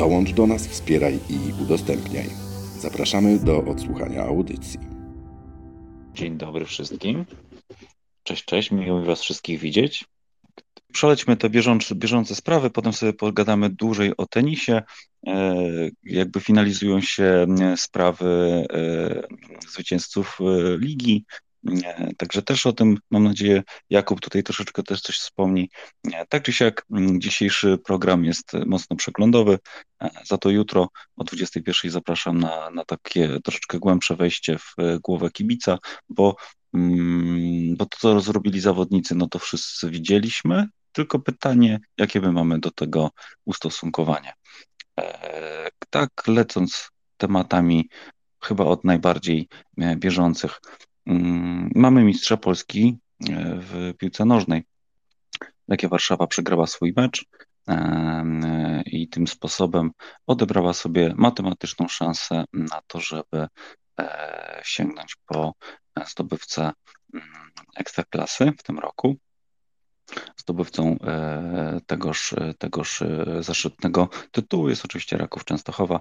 Dołącz do nas, wspieraj i udostępniaj. Zapraszamy do odsłuchania audycji. Dzień dobry wszystkim. Cześć, cześć, miło mi Was wszystkich widzieć. Przelećmy te bieżące, bieżące sprawy, potem sobie pogadamy dłużej o tenisie. E, jakby finalizują się e, sprawy e, zwycięzców ligi, Także też o tym, mam nadzieję, Jakub tutaj troszeczkę też coś wspomni. Tak czy siak, dzisiejszy program jest mocno przeglądowy, za to jutro o 21 zapraszam na, na takie troszeczkę głębsze wejście w głowę kibica, bo, bo to, co zrobili zawodnicy, no to wszyscy widzieliśmy, tylko pytanie, jakie my mamy do tego ustosunkowanie. E, tak, lecąc tematami chyba od najbardziej e, bieżących. Mm, mamy mistrza Polski e, w piłce nożnej. Legia Warszawa przegrała swój mecz i tym sposobem odebrała sobie matematyczną szansę na to, żeby sięgnąć po zdobywcę mm, ekstraklasy w tym roku. Zdobywcą e, tegoż, tegoż e, zaszczytnego tytułu jest oczywiście Raków Częstochowa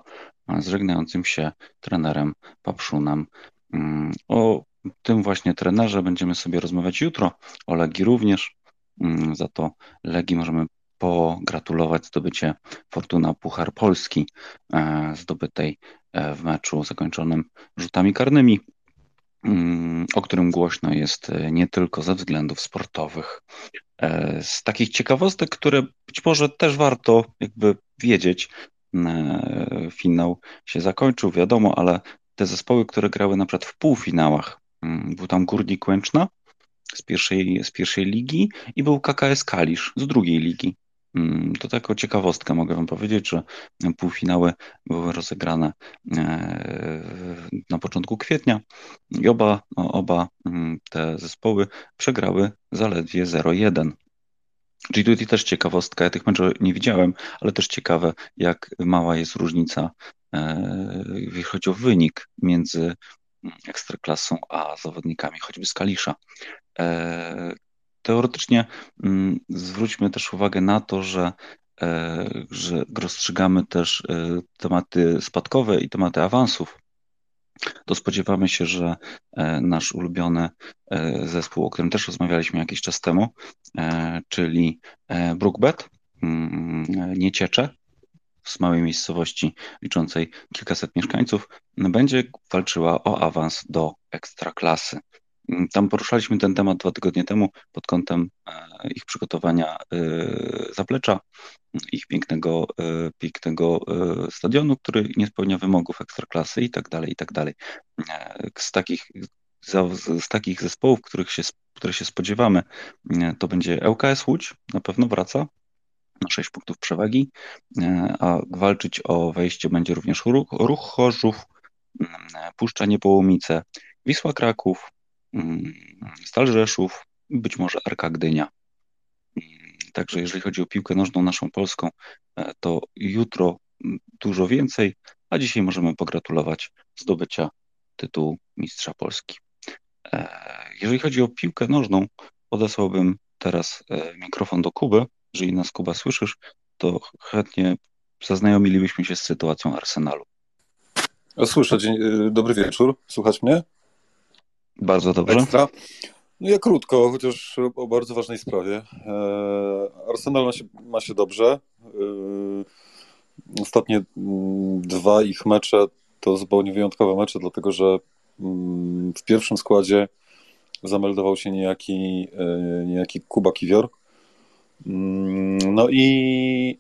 z żegnającym się trenerem Papszunem. Mm, o tym właśnie trenerze będziemy sobie rozmawiać jutro, o Legii również. Mm, za to Legii możemy pogratulować zdobycie Fortuna Puchar Polski, e, zdobytej w meczu zakończonym rzutami karnymi. Mm, o którym głośno jest e, nie tylko ze względów sportowych. E, z takich ciekawostek, które być może też warto jakby wiedzieć, e, finał się zakończył, wiadomo, ale te zespoły, które grały na przykład w półfinałach, był tam Górnik Łęczna z pierwszej, z pierwszej ligi i był KKS Kalisz z drugiej ligi. Mm, to taką ciekawostkę mogę Wam powiedzieć, że półfinały były rozegrane e, na początku kwietnia i oba, oba mm, te zespoły przegrały zaledwie 0-1. Czyli tutaj też ciekawostka, ja tych meczów nie widziałem, ale też ciekawe, jak mała jest różnica, e, jeśli chodzi o wynik między ekstraklasą a zawodnikami, choćby z Kalisza. E, teoretycznie mm, zwróćmy też uwagę na to, że e, że rozstrzygamy też e, tematy spadkowe i tematy awansów, to spodziewamy się, że nasz ulubiony zespół, o którym też rozmawialiśmy jakiś czas temu, czyli Brookbet, mm, nie ciecze, z małej miejscowości liczącej kilkaset mieszkańców, będzie walczyła o awans do ekstraklasy. Tam poruszaliśmy ten temat dwa tygodnie temu pod kątem e, ich przygotowania e, zaplecza, ich pięknego, e, pięknego stadionu, który nie spełnia wymogów ekstraklasy i tak dalej, i tak dalej. Z takich, z takich zespołów, których się, które się spodziewamy, to będzie ŁKS Łódź, na pewno wraca, 6 punktów przewagi, a walczyć o wejście będzie również Ruch, ruch Chorzów, Puszcza Niepołomice, Wisła Kraków, Mm, Stal Rzeszów, być może Arka Gdynia. Mm, także jeżeli chodzi o piłkę nożną naszą polską, e, to jutro mm, dużo więcej, a dzisiaj możemy pogratulować zdobycia tytułu Mistrza Polski. E, jeżeli chodzi o piłkę nożną, odesłałbym teraz e, mikrofon do Kuby. Jeżeli nas Kuba słyszysz, to chętnie zaznajomilibyśmy się z sytuacją Arsenalu. Słyszę, dzień, dobry wieczór. Słuchać mnie? Bardzo dobrze. Ekstra. No ja krótko, chociaż o bardzo ważnej sprawie. E, Arsenal ma się, ma się dobrze. E, ostatnie mm, dwa ich mecze to zupełnie wyjątkowe mecze, dlatego że mm, w pierwszym składzie zameldował się niejaki, e, niejaki Kuba Kiwior. Mm, no i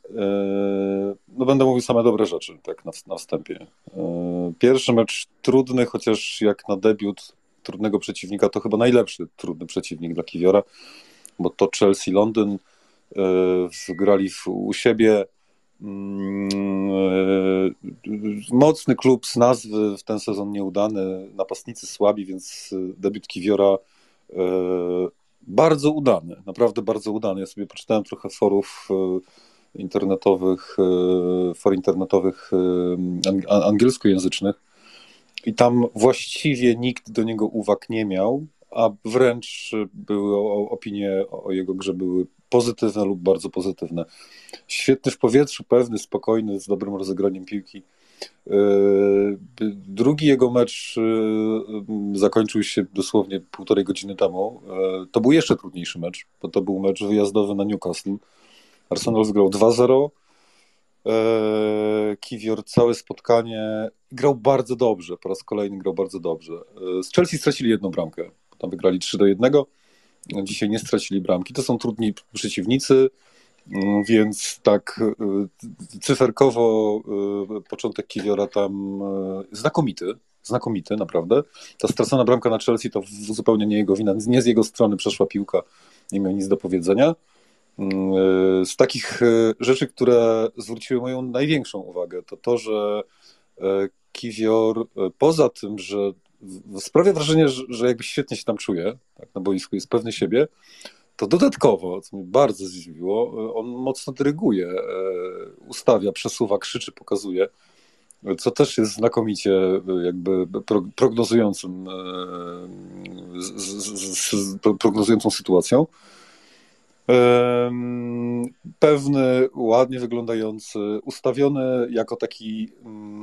no będę mówił same dobre rzeczy tak na, na wstępie. Pierwszy mecz trudny, chociaż jak na debiut trudnego przeciwnika, to chyba najlepszy trudny przeciwnik dla Kiwiora, bo to Chelsea Londyn e, grali u siebie. Mm, e, mocny klub z nazwy, w ten sezon nieudany, napastnicy słabi, więc debiut Kiwiora bardzo udany, naprawdę bardzo udany. Ja sobie poczytałem trochę forów internetowych, for internetowych angielskojęzycznych i tam właściwie nikt do niego uwag nie miał, a wręcz były opinie o jego grze były pozytywne lub bardzo pozytywne. Świetny w powietrzu, pewny, spokojny, z dobrym rozegraniem piłki. Yy, drugi jego mecz yy, zakończył się dosłownie półtorej godziny temu. Yy, to był jeszcze trudniejszy mecz, bo to był mecz wyjazdowy na Newcastle. Arsenal zgrał 2-0. Kiwior całe spotkanie grał bardzo dobrze, po raz kolejny grał bardzo dobrze. Z Chelsea stracili jedną bramkę, tam wygrali 3 do 1. Dzisiaj nie stracili bramki. To są trudni przeciwnicy, więc tak y, cyferkowo y, początek Kiwiora tam y, znakomity, znakomity naprawdę. Ta stracona bramka na Chelsea to zupełnie nie jego wina, nie z jego strony przeszła piłka, nie miał nic do powiedzenia. Mm, z takich rzeczy, które zwróciły moją największą uwagę, to to, że Kiwior, poza tym, że sprawia wrażenie, że, że jakby świetnie się tam czuje tak, na boisku, jest pewny siebie, to dodatkowo, co mnie bardzo zdziwiło, on mocno dyryguje, e, ustawia, przesuwa, krzyczy, pokazuje, co też jest znakomicie jakby prognozującym, e, z, z, prognozującą sytuacją. Pewny, ładnie wyglądający, ustawiony jako taki mm,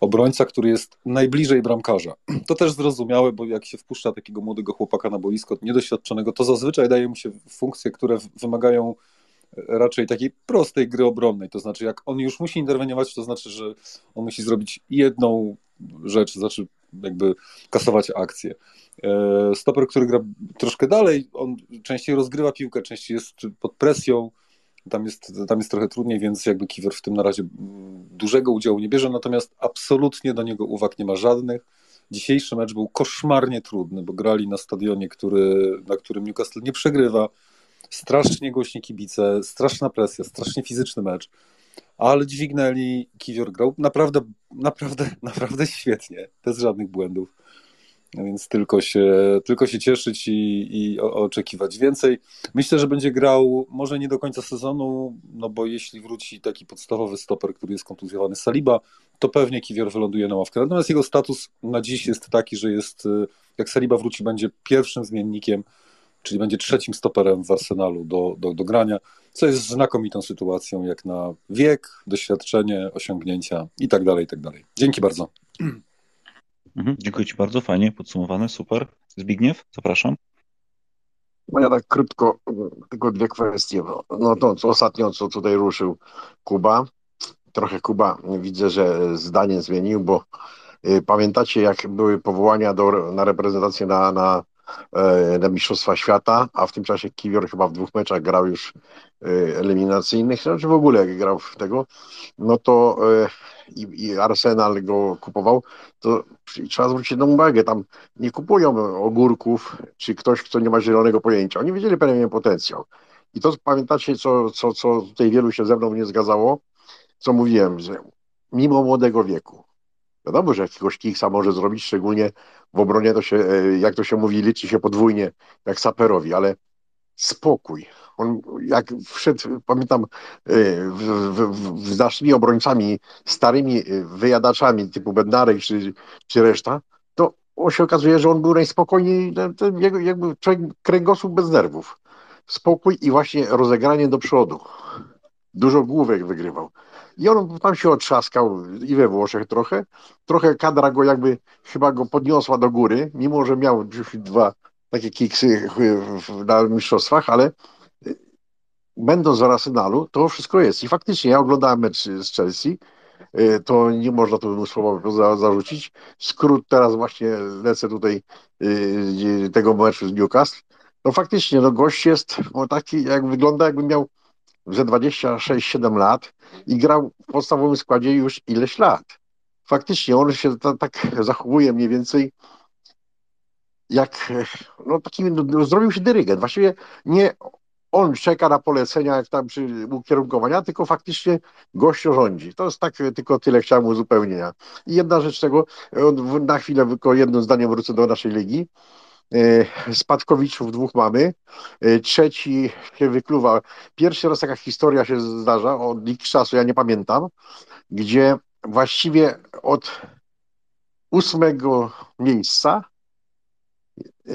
obrońca, który jest najbliżej bramkarza. To też zrozumiałe, bo jak się wpuszcza takiego młodego chłopaka na boisko, niedoświadczonego, to zazwyczaj daje mu się funkcje, które wymagają raczej takiej prostej gry obronnej. To znaczy, jak on już musi interweniować, to znaczy, że on musi zrobić jedną rzecz, znaczy jakby kasować akcję. E, stoper, który gra troszkę dalej, on częściej rozgrywa piłkę, częściej jest pod presją, tam jest, tam jest trochę trudniej, więc jakby Kiwer w tym na razie dużego udziału nie bierze, natomiast absolutnie do niego uwag nie ma żadnych. Dzisiejszy mecz był koszmarnie trudny, bo grali na stadionie, który, na którym Newcastle nie przegrywa. Strasznie głośni kibice, straszna presja, strasznie fizyczny mecz, ale dźwignęli, Kiwior grał naprawdę, naprawdę, naprawdę świetnie, bez żadnych błędów. Więc tylko się, tylko się cieszyć i, i oczekiwać więcej. Myślę, że będzie grał może nie do końca sezonu, no bo jeśli wróci taki podstawowy stoper, który jest kontuzjowany Saliba, to pewnie Kiwior wyląduje na ławkę. Natomiast jego status na dziś jest taki, że jest, jak Saliba wróci, będzie pierwszym zmiennikiem, czyli będzie trzecim stoperem w Arsenalu do, do, do grania, co jest znakomitą sytuacją jak na wiek, doświadczenie, osiągnięcia i tak dalej, i tak. Dzięki bardzo. Mhm, dziękuję Ci bardzo, fajnie podsumowane, super. Zbigniew, zapraszam. No ja tak krótko, tylko dwie kwestie. No to co ostatnio, co tutaj ruszył Kuba, trochę Kuba widzę, że zdanie zmienił, bo y, pamiętacie jak były powołania do, na reprezentację na, na, na Mistrzostwa Świata, a w tym czasie Kiwior chyba w dwóch meczach grał już y, eliminacyjnych, znaczy w ogóle grał w tego, no to y, i, i Arsenal go kupował, to trzeba zwrócić jedną uwagę, tam nie kupują ogórków, czy ktoś, kto nie ma zielonego pojęcia. Oni wiedzieli pewien potencjał. I to pamiętacie, co, co, co tutaj wielu się ze mną nie zgadzało, co mówiłem, że mimo młodego wieku, wiadomo, że jakiegoś kiksa może zrobić, szczególnie w obronie to się, e, jak to się mówi, liczy się podwójnie, jak saperowi, ale spokój, on jak wszedł, pamiętam, e, z naszymi obrońcami, starymi e, wyjadaczami typu Bednarek czy, czy reszta, to się okazuje, że on był najspokojniej, jakby człowiek kręgosłup bez nerwów. Spokój i właśnie rozegranie do przodu. Dużo główek wygrywał. I on tam się otrzaskał i we Włoszech trochę. Trochę kadra go jakby chyba go podniosła do góry, mimo że miał dwa takie kiksy na mistrzostwach, ale będąc w Arsenalu, to wszystko jest. I faktycznie ja oglądałem mecz z Chelsea, y, to nie można tu słowa za, zarzucić. Skrót teraz właśnie lecę tutaj yy, tego meczu z Newcastle. No faktycznie, no gość jest no taki, jak wygląda, jakby miał ze 26-7 lat i grał w podstawowym składzie już ileś lat. Faktycznie on się ta, tak zachowuje mniej więcej jak no taki no, zrobił się dyrygent. Właściwie nie on czeka na polecenia, jak tam przy ukierunkowania, tylko faktycznie gościu rządzi. To jest tak, tylko tyle chciałem uzupełnienia. I jedna rzecz tego, na chwilę tylko jednym zdaniem wrócę do naszej ligi. E, spadkowiczów dwóch mamy, e, trzeci się wykluwa. Pierwszy raz taka historia się zdarza od x czasu, ja nie pamiętam, gdzie właściwie od ósmego miejsca e,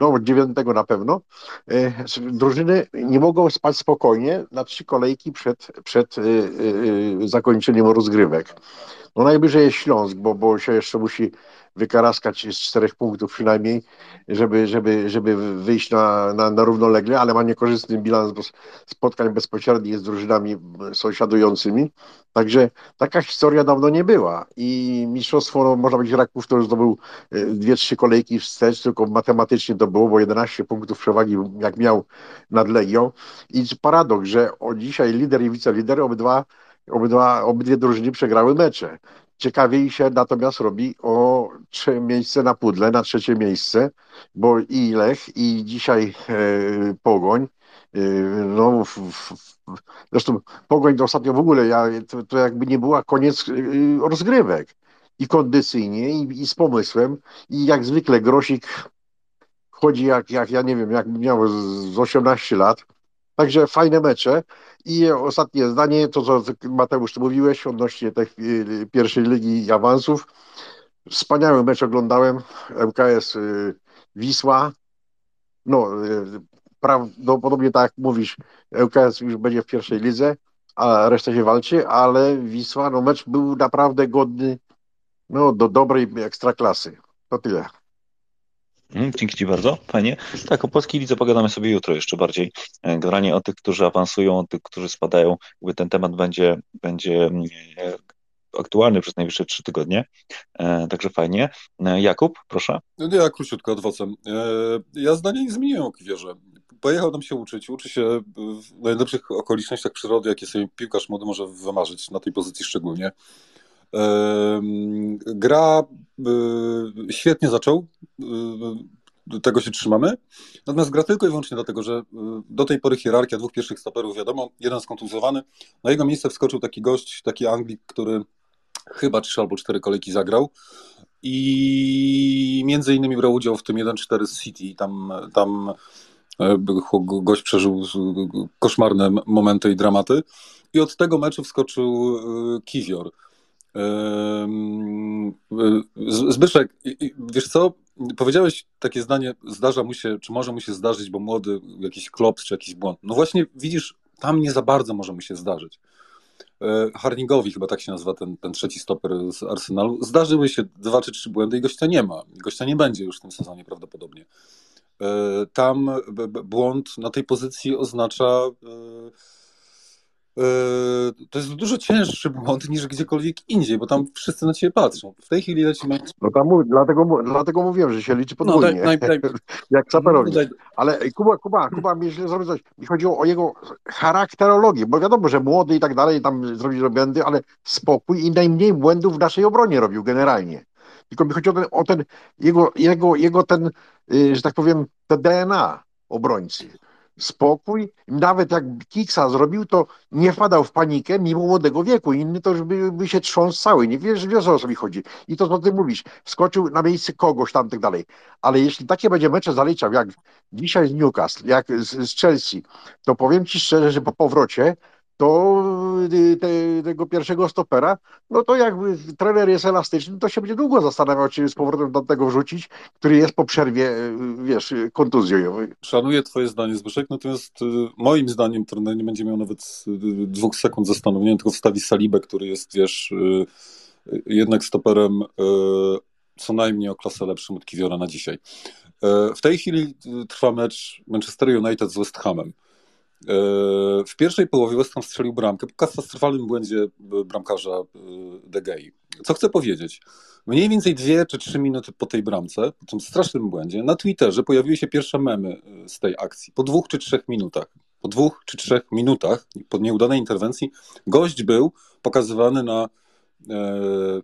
no dziewiątego na pewno, drużyny nie mogą spać spokojnie na trzy kolejki przed, przed zakończeniem rozgrywek. No najbliżej jest Śląsk, bo, bo się jeszcze musi wykaraskać z czterech punktów przynajmniej, żeby, żeby, żeby wyjść na, na, na równolegle, ale ma niekorzystny bilans bo spotkań bezpośrednich z drużynami sąsiadującymi. Także taka historia dawno nie była i mistrzostwo, no, można być Raków to już zdobył e, dwie, trzy kolejki wstecz, tylko matematycznie to było, bo 11 punktów przewagi jak miał nad Legią i paradoks, że o dzisiaj lider i wicelider obydwa Obydwa, obydwie drużyny przegrały mecze. Ciekawiej się natomiast robi o miejsce na pudle, na trzecie miejsce, bo i Lech, i dzisiaj e, Pogoń, e, no, w, w, zresztą Pogoń to ostatnio w ogóle, ja, to, to jakby nie była koniec e, rozgrywek. I kondycyjnie, i, i z pomysłem, i jak zwykle Grosik chodzi jak, jak ja nie wiem, jak miał z, z 18 lat, Także fajne mecze. I ostatnie zdanie, to co Mateusz, ty mówiłeś odnośnie tej y, pierwszej ligi i awansów. Wspaniały mecz oglądałem. MKS y, Wisła. No, y, prawdopodobnie tak jak mówisz, ŁKS już będzie w pierwszej lidze, a reszta się walczy, ale Wisła, no mecz był naprawdę godny no, do dobrej ekstraklasy. To tyle. Mm, dzięki Ci bardzo, fajnie. Tak, o polskiej lidze pogadamy sobie jutro jeszcze bardziej. E, generalnie o tych, którzy awansują, o tych, którzy spadają. Jakby ten temat będzie, będzie mm, e, aktualny przez najbliższe trzy tygodnie. E, także fajnie. Jakub, proszę. No ja króciutko adwocem. Ja zdanie nie zmieniłem o Kiwierze. Pojechał tam się uczyć, uczy się w najlepszych okolicznościach przyrody, jakie sobie piłkarz młody może wymarzyć, na tej pozycji szczególnie. Gra y, świetnie zaczął, y, tego się trzymamy. Natomiast gra tylko i wyłącznie dlatego, że y, do tej pory hierarchia dwóch pierwszych stoperów, wiadomo, jeden skontuzowany. Na jego miejsce wskoczył taki gość, taki Anglik, który chyba trzy albo cztery kolejki zagrał. I między innymi brał udział w tym 1-4 z City. Tam, tam e, gość przeżył koszmarne momenty i dramaty. I od tego meczu wskoczył Kiwior. Zbyszek, wiesz co, powiedziałeś takie zdanie, zdarza mu się, czy może mu się zdarzyć, bo młody, jakiś klops, czy jakiś błąd. No właśnie, widzisz, tam nie za bardzo może mu się zdarzyć. E, Harningowi, chyba tak się nazywa ten, ten trzeci stoper z Arsenalu, zdarzyły się dwa czy trzy błędy i gościa nie ma. Gościa nie będzie już w tym sezonie prawdopodobnie. E, tam błąd na tej pozycji oznacza e, to jest dużo cięższy błąd niż gdziekolwiek indziej, bo tam wszyscy na ciebie patrzą. W tej chwili lecimy. No tam mów, dlatego, dlatego mówiłem, że się liczy podwójnie. No, daj, daj, daj. Jak saperowi. No, Ale Kuba, Kuba, Kuba mi źle coś. Mi chodziło o jego charakterologię, bo wiadomo, że młody i tak dalej, tam zrobił błędy, ale spokój i najmniej błędów w naszej obronie robił generalnie. Tylko mi chodzi o ten, o ten jego, jego, jego ten, yy, że tak powiem, te DNA obrońcy spokój. Nawet jak Kiksa zrobił, to nie wpadał w panikę mimo młodego wieku. Inny to już by, by się trząsł cały. Nie wiesz, wiesz o co mi chodzi. I to, co ty mówisz, wskoczył na miejsce kogoś tam, tak dalej. Ale jeśli takie będzie mecze zaliczał, jak dzisiaj z Newcastle, jak z, z Chelsea, to powiem ci szczerze, że po powrocie to y, te, tego pierwszego stopera, no to jakby trener jest elastyczny, to się będzie długo zastanawiał, czy z powrotem do tego wrzucić, który jest po przerwie, y, wiesz, kontuzją. Szanuję twoje zdanie, Zbyszek, natomiast y, moim zdaniem trener nie będzie miał nawet dwóch sekund zastanowienia, tylko wstawi Salibę, który jest, wiesz, jednak stoperem co najmniej o klasę lepszym od Kiwiora na dzisiaj. W tej chwili trwa mecz Manchester United z West Hamem. E, w pierwszej połowie West Ham strzelił bramkę po katastrofalnym błędzie e, bramkarza e, De Gea. Co chcę powiedzieć? Mniej więcej dwie czy trzy minuty po tej bramce, po tym strasznym błędzie, na Twitterze pojawiły się pierwsze memy z tej akcji. Po dwóch czy trzech minutach. Po dwóch czy trzech minutach, po nieudanej interwencji, gość był pokazywany na e,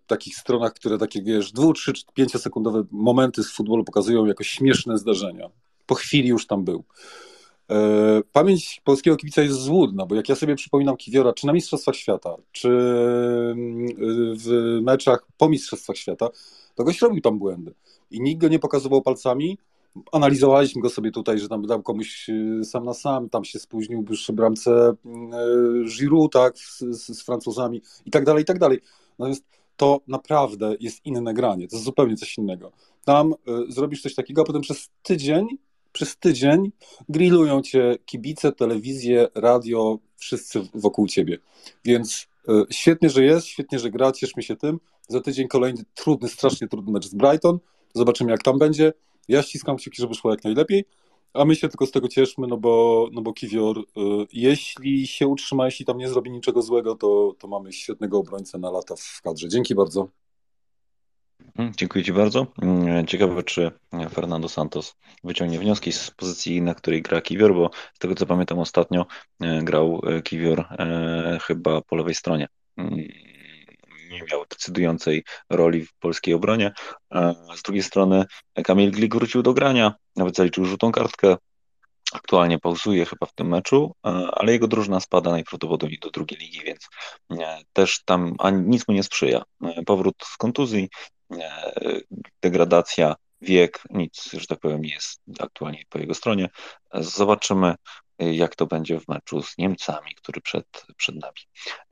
takich stronach, które takie, wiesz, dwu, trzy, pięciosekundowe momenty z futbolu pokazują jako śmieszne zdarzenia. Po chwili już tam był. E, pamięć polskiego kibica jest złudna, bo jak ja sobie przypominam Kiwiora, czy na Mistrzostwach Świata, czy mm, w meczach po Mistrzostwach Świata, to goś robił tam błędy. I nikt go nie pokazywał palcami. Analizowaliśmy go sobie tutaj, że tam dał komuś y, sam na sam, tam się spóźnił przy bramce y, Giroud, tak, z, z, z Francuzami i tak dalej, i tak dalej. Natomiast to naprawdę jest inne granie, to jest zupełnie coś innego. Tam y, zrobisz coś takiego, a potem przez tydzień przez tydzień grillują cię kibice, telewizje, radio, wszyscy wokół ciebie. Więc y, świetnie, że jest, świetnie, że gra, cieszmy się tym. Za tydzień kolejny trudny, strasznie trudny mecz z Brighton. Zobaczymy, jak tam będzie. Ja ściskam kciuki, żeby szło jak najlepiej, a my się tylko z tego cieszmy, no bo, no bo Kiwior, y, jeśli się utrzyma, jeśli tam nie zrobi niczego złego, to, to mamy świetnego obrońcę na lata w kadrze. Dzięki bardzo. Mm, dziękuję Ci bardzo. Mm, ciekawe, czy Fernando Santos wyciągnie wnioski z pozycji, na której gra Kiwior, bo z tego co pamiętam ostatnio e, grał e, Kiwior e, chyba po lewej stronie. Mm, nie miał decydującej roli w polskiej obronie. Z drugiej strony Kamil Glik wrócił do grania, nawet zaliczył żółtą kartkę. Aktualnie pauzuje chyba w tym meczu, ale jego drużyna spada najprawdopodobniej do drugiej ligi, więc też tam ani nic mu nie sprzyja. Powrót z kontuzji, degradacja, wiek, nic, że tak powiem, nie jest aktualnie po jego stronie. Zobaczymy, jak to będzie w meczu z Niemcami, który przed, przed nami.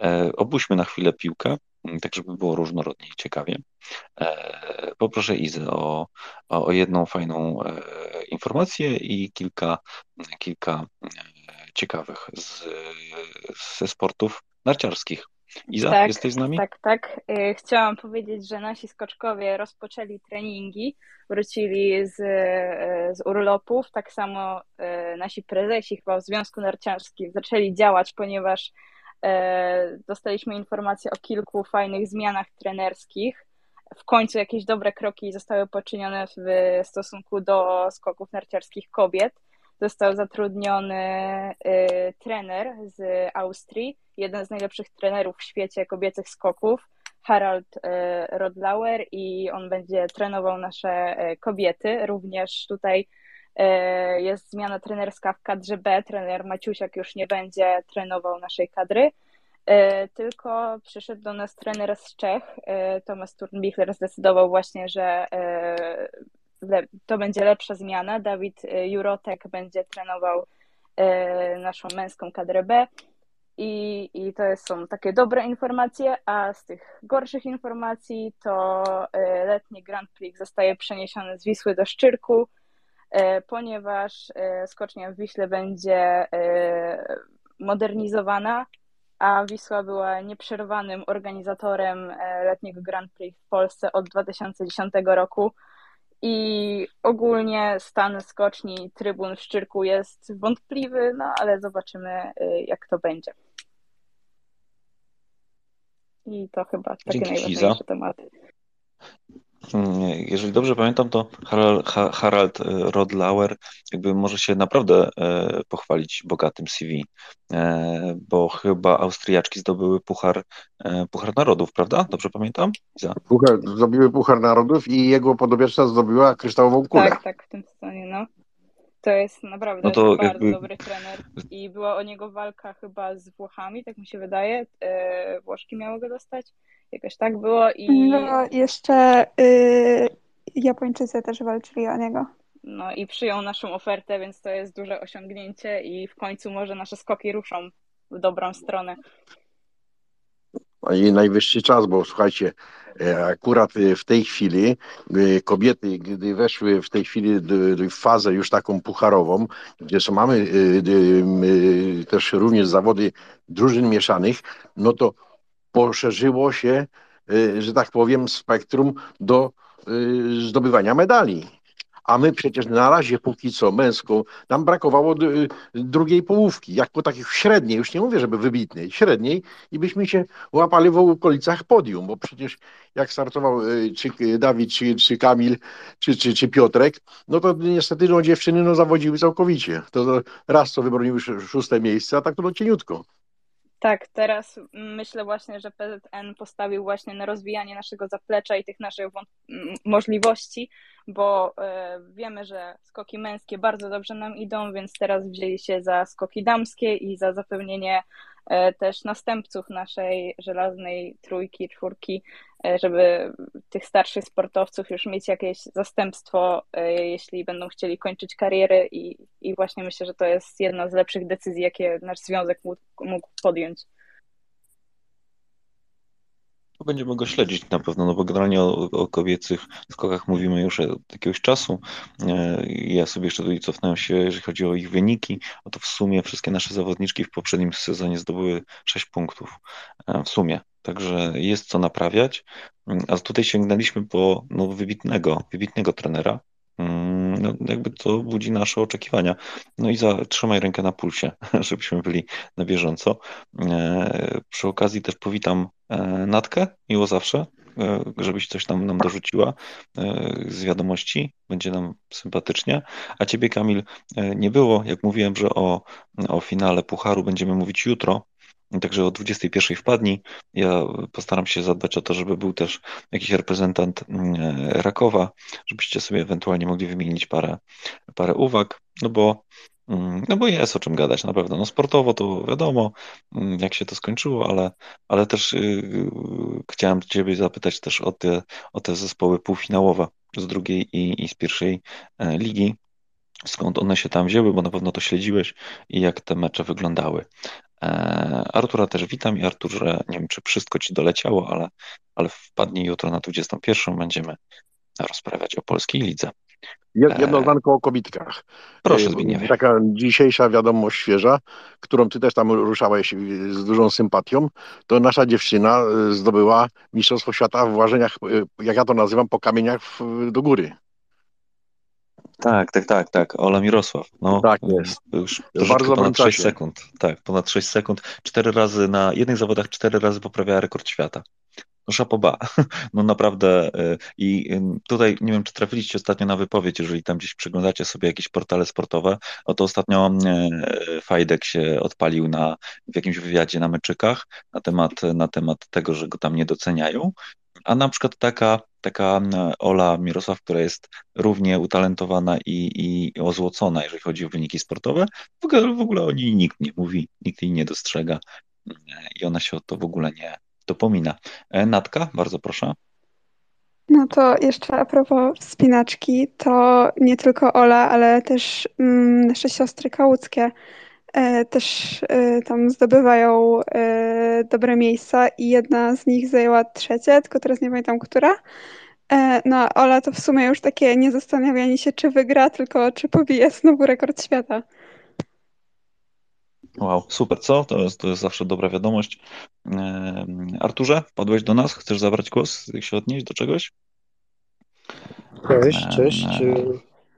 E, opuśćmy na chwilę piłkę, tak żeby było różnorodnie i ciekawie. E, poproszę Izę o, o jedną fajną e, informację i kilka, kilka ciekawych z, ze sportów narciarskich. Iza, tak, jesteś z nami? Tak, tak. Y, chciałam powiedzieć, że nasi skoczkowie rozpoczęli treningi, wrócili z, y, z urlopów. Tak samo y, nasi prezesi chyba w Związku Narciarskim zaczęli działać, ponieważ dostaliśmy informacje o kilku fajnych zmianach trenerskich. W końcu jakieś dobre kroki zostały poczynione w stosunku do skoków narciarskich kobiet został zatrudniony y, trener z Austrii, jeden z najlepszych trenerów w świecie kobiecych skoków, Harald y, Rodlauer i on będzie trenował nasze y, kobiety. Również tutaj jest zmiana trenerska w kadrze B. Trener Maciusiak już nie będzie trenował naszej kadry, tylko przyszedł do nas trener z Czech, Tomasz Turnbichler zdecydował właśnie, że to będzie lepsza zmiana. Dawid y, Jurotek będzie trenował y, naszą męską kadrę B. I, I to są takie dobre informacje, a z tych gorszych informacji to y, letni Grand Prix zostaje przeniesiony z Wisły do Szczyrku, ponieważ skocznia w Wiśle będzie modernizowana, a Wisła była nieprzerwanym organizatorem letniego Grand Prix w Polsce od 2010 roku i ogólnie stan skoczni trybun w Szczyrku jest wątpliwy, no ale zobaczymy, y, jak to będzie. I to chyba takie Dzięki najważniejsze tematy. Mm, jeżeli dobrze pamiętam, to Harald, e, Rodlauer jakby może się naprawdę e, pochwalić bogatym CV, e, bo chyba Austriaczki zdobyły Puchar, Puchar Narodów, prawda? Dobrze pamiętam? Puchar, zdobiły Puchar Narodów i jego podobieczna zdobyła kryształową kulę. Tak, tak, w tym sezonie, no. To jest naprawdę no to bardzo jakby... dobry trener i była o niego walka chyba z Włochami, tak mi się wydaje. Włoszki miały go dostać Jakoś tak było i... No, jeszcze y, Japończycy też walczyli o niego. No i przyjął naszą ofertę, więc to jest duże osiągnięcie i w końcu może nasze skoki ruszą w dobrą stronę. No i najwyższy czas, bo słuchajcie, e, akurat w tej chwili e, kobiety, gdy weszły w tej chwili w fazę już taką pucharową, gdzie są, mamy e, też również zawody drużyn mieszanych, no to poszerzyło się, y, że tak powiem, spektrum do y, zdobywania medali. A my przecież na razie póki co męską, nam brakowało y, drugiej połówki, jako takiej średniej, już nie mówię, żeby wybitnej, średniej i byśmy się łapali w okolicach podium, bo przecież jak startował czy Dawid, czy, czy Kamil, czy, czy, czy Piotrek, no to niestety no, dziewczyny no, zawodziły całkowicie. To raz co wybroniły szóste miejsce, a tak to no cieniutko. Tak, teraz myślę właśnie, że PZN postawił właśnie na rozwijanie naszego zaplecza i tych naszych możliwości, bo e, wiemy, że skoki męskie bardzo dobrze nam idą, więc teraz wzięli się za skoki damskie i za zapewnienie e, też następców naszej żelaznej trójki, czwórki, żeby tych starszych sportowców już mieć jakieś zastępstwo, jeśli będą chcieli kończyć kariery i, i właśnie myślę, że to jest jedna z lepszych decyzji, jakie nasz związek mógł, mógł podjąć. Będziemy go śledzić na pewno, no bo generalnie o, o kobiecych skokach mówimy już od jakiegoś czasu. E, ja sobie jeszcze tutaj cofnąłem się, jeżeli chodzi o ich wyniki, no to w sumie wszystkie nasze zawodniczki w poprzednim sezonie zdobyły 6 punktów e, w sumie. Także jest co naprawiać. A tutaj sięgnęliśmy po no, wybitnego, wybitnego trenera, Mm, no, jakby to budzi nasze oczekiwania. No i zatrzymaj rękę na pulsie, żebyśmy byli na bieżąco. E, przy okazji też powitam e, Natkę, miło zawsze, e, żebyś coś tam nam dorzuciła z wiadomości, będzie nam sympatycznie. A ciebie, Kamil, nie było. Jak mówiłem, że o, o finale Pucharu będziemy mówić jutro, Także o 21 wpadnij. Ja postaram się zadbać o to, żeby był też jakiś reprezentant mm, Rakowa, żebyście sobie ewentualnie mogli wymienić parę, parę uwag, no bo, mm, no bo jest o czym gadać na pewno. No sportowo to wiadomo, mm, jak się to skończyło, ale, ale też yy, chciałem Ciebie zapytać też o te, o te zespoły półfinałowe z drugiej i, i z pierwszej e, ligi skąd one się tam wzięły, bo na pewno to śledziłeś i jak te mecze wyglądały. E, Artura też witam i Arturze, nie wiem czy wszystko Ci doleciało, ale, ale wpadnij jutro na 21 będziemy rozprawiać o polskiej lidze. Jedno zdanko o kobitkach. Proszę Zbigniewie. Taka dzisiejsza wiadomość świeża, którą Ty też tam ruszałeś z dużą sympatią, to nasza dziewczyna zdobyła Mistrzostwo Świata w łażeniach, jak ja to nazywam, po kamieniach do góry. Tak, tak, tak, tak. Ola Mirosław. No, tak jest. Już bardzo ponad 6 sekund. Tak, ponad 6 sekund. Cztery razy na jednych zawodach cztery razy poprawia rekord świata. No szapoba. No naprawdę. Y, I y, tutaj nie wiem, czy trafiliście ostatnio na wypowiedź, jeżeli tam gdzieś przeglądacie sobie jakieś portale sportowe, no to ostatnio y, Fajdek się odpalił na, w jakimś wywiadzie na meczykach na temat, na temat tego, że go tam nie doceniają. A na przykład taka taka Ola Mirosław, która jest równie utalentowana i, i ozłocona, jeżeli chodzi o wyniki sportowe, w ogóle, w ogóle o niej nikt nie mówi, nikt jej nie dostrzega i ona się o to w ogóle nie dopomina. E, Natka, bardzo proszę. No to jeszcze a propos wspinaczki, to nie tylko Ola, ale też mm, nasze siostry kałuckie e, też e, tam zdobywają e, dobre miejsca i jedna z nich zajęła trzecie, tylko teraz nie pamiętam, która. E, no, Ola to w sumie już takie niezastanawianie się, czy wygra, tylko czy pobije znowu rekord świata. Wow, super, co? To jest, to jest zawsze dobra wiadomość. E, Arturze, wpadłeś do nas? Chcesz zabrać głos, się odnieść do czegoś? Cześć, cześć. E,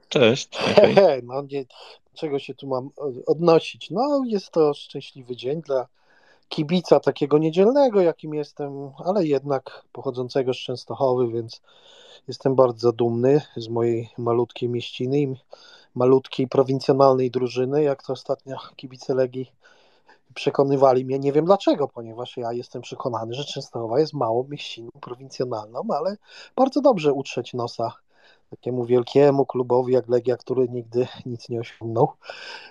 cześć. Okay. No, nie, czego się tu mam odnosić? No, jest to szczęśliwy dzień dla kibica takiego niedzielnego, jakim jestem, ale jednak pochodzącego z Częstochowy, więc jestem bardzo dumny z mojej malutkiej mieściny i malutkiej prowincjonalnej drużyny, jak to ostatnio kibice Legii przekonywali mnie, nie wiem dlaczego, ponieważ ja jestem przekonany, że Częstochowa jest małą mieściną prowincjonalną, ale bardzo dobrze utrzeć nosa takiemu wielkiemu klubowi jak Legia, który nigdy nic nie osiągnął.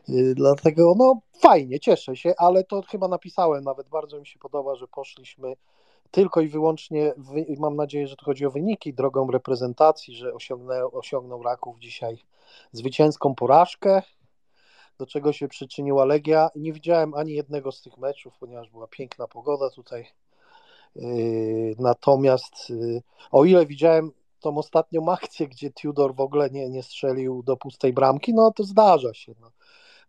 Y, dlatego no fajnie, cieszę się, ale to chyba napisałem nawet, bardzo mi się podoba, że poszliśmy tylko i wyłącznie, mam nadzieję, że to chodzi o wyniki, drogą reprezentacji, że osiągnął, osiągnął Raków dzisiaj zwycięską porażkę, do czego się przyczyniła Legia. Nie widziałem ani jednego z tych meczów, ponieważ była piękna pogoda tutaj. Y, natomiast y, o ile widziałem tą ostatnią akcję, gdzie Tudor w ogóle nie, nie strzelił do pustej bramki, no to zdarza się. No.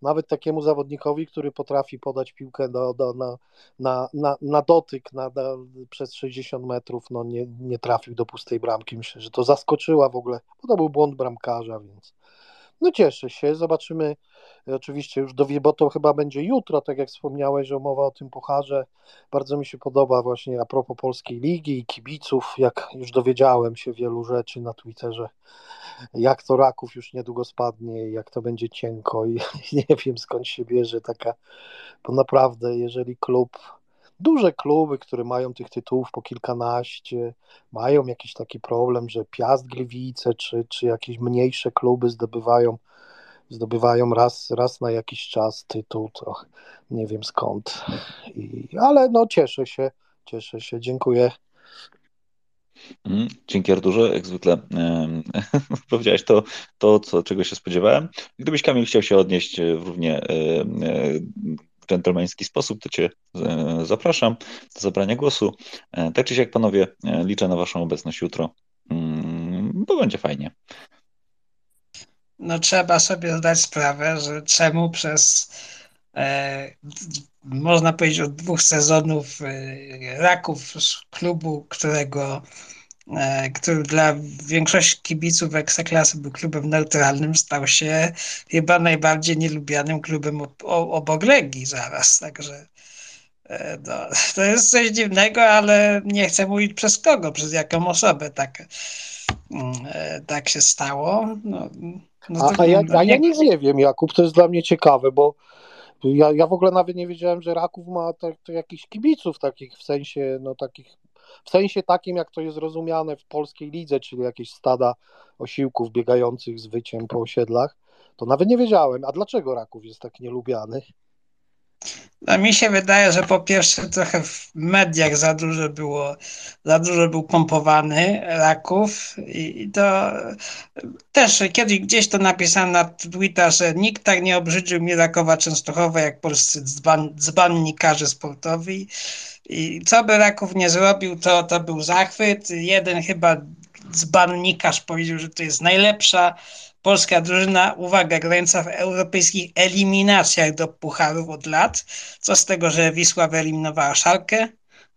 Nawet takiemu zawodnikowi, który potrafi podać piłkę do, do, na, na, na, na dotyk na, na, przez 60 metrów, no nie, nie trafił do pustej bramki. Myślę, że to zaskoczyła w ogóle, bo to był błąd bramkarza, więc no cieszę się, zobaczymy. Oczywiście już dowie, bo to chyba będzie jutro, tak jak wspomniałeś, że mowa o tym pucharze. Bardzo mi się podoba właśnie a propos polskiej ligi i kibiców, jak już dowiedziałem się wielu rzeczy na Twitterze, jak to Raków już niedługo spadnie, jak to będzie cienko i nie wiem skąd się bierze taka, bo naprawdę jeżeli klub duże kluby, które mają tych tytułów po kilkanaście, mają jakiś taki problem, że Piast Gliwice czy, czy jakieś mniejsze kluby zdobywają zdobywają raz, raz na jakiś czas tytuł, to nie wiem skąd. I, ale no cieszę się, cieszę się, dziękuję. Mhm, dzięki Arturze, jak zwykle powiedziałeś to, to co, czego się spodziewałem. Gdybyś Kamil chciał się odnieść w równie dżentelmeński sposób, to Cię zapraszam do zabrania głosu. E, tak czy siak, panowie, e, liczę na Waszą obecność jutro, mm, bo będzie fajnie no trzeba sobie zdać sprawę, że czemu przez e, można powiedzieć od dwóch sezonów e, Raków klubu, którego e, który dla większości kibiców Ekstraklasy był klubem neutralnym, stał się chyba najbardziej nielubianym klubem obok Legii zaraz, także e, no, to jest coś dziwnego, ale nie chcę mówić przez kogo, przez jaką osobę tak, mm, e, tak się stało. No, no a, a, ja, a ja nic nie wiem, Jakub, to jest dla mnie ciekawe, bo ja, ja w ogóle nawet nie wiedziałem, że Raków ma to, to jakichś kibiców takich w sensie, no takich, w sensie takim, jak to jest rozumiane w polskiej lidze, czyli jakieś stada osiłków biegających z wyciem po osiedlach, to nawet nie wiedziałem. A dlaczego Raków jest tak nielubiany? No, mi się wydaje, że po pierwsze trochę w mediach za dużo było, za dużo był pompowany Raków i to też kiedyś gdzieś to napisałem na Twitter, że nikt tak nie obrzydził mi Rakowa Częstochowa jak polscy dzban, dzbannikarze sportowi i co by Raków nie zrobił, to, to był zachwyt. Jeden chyba dzbannikarz powiedział, że to jest najlepsza Polska drużyna, uwaga, grająca w europejskich eliminacjach do pucharów od lat. Co z tego, że Wisła wyeliminowała Szalkę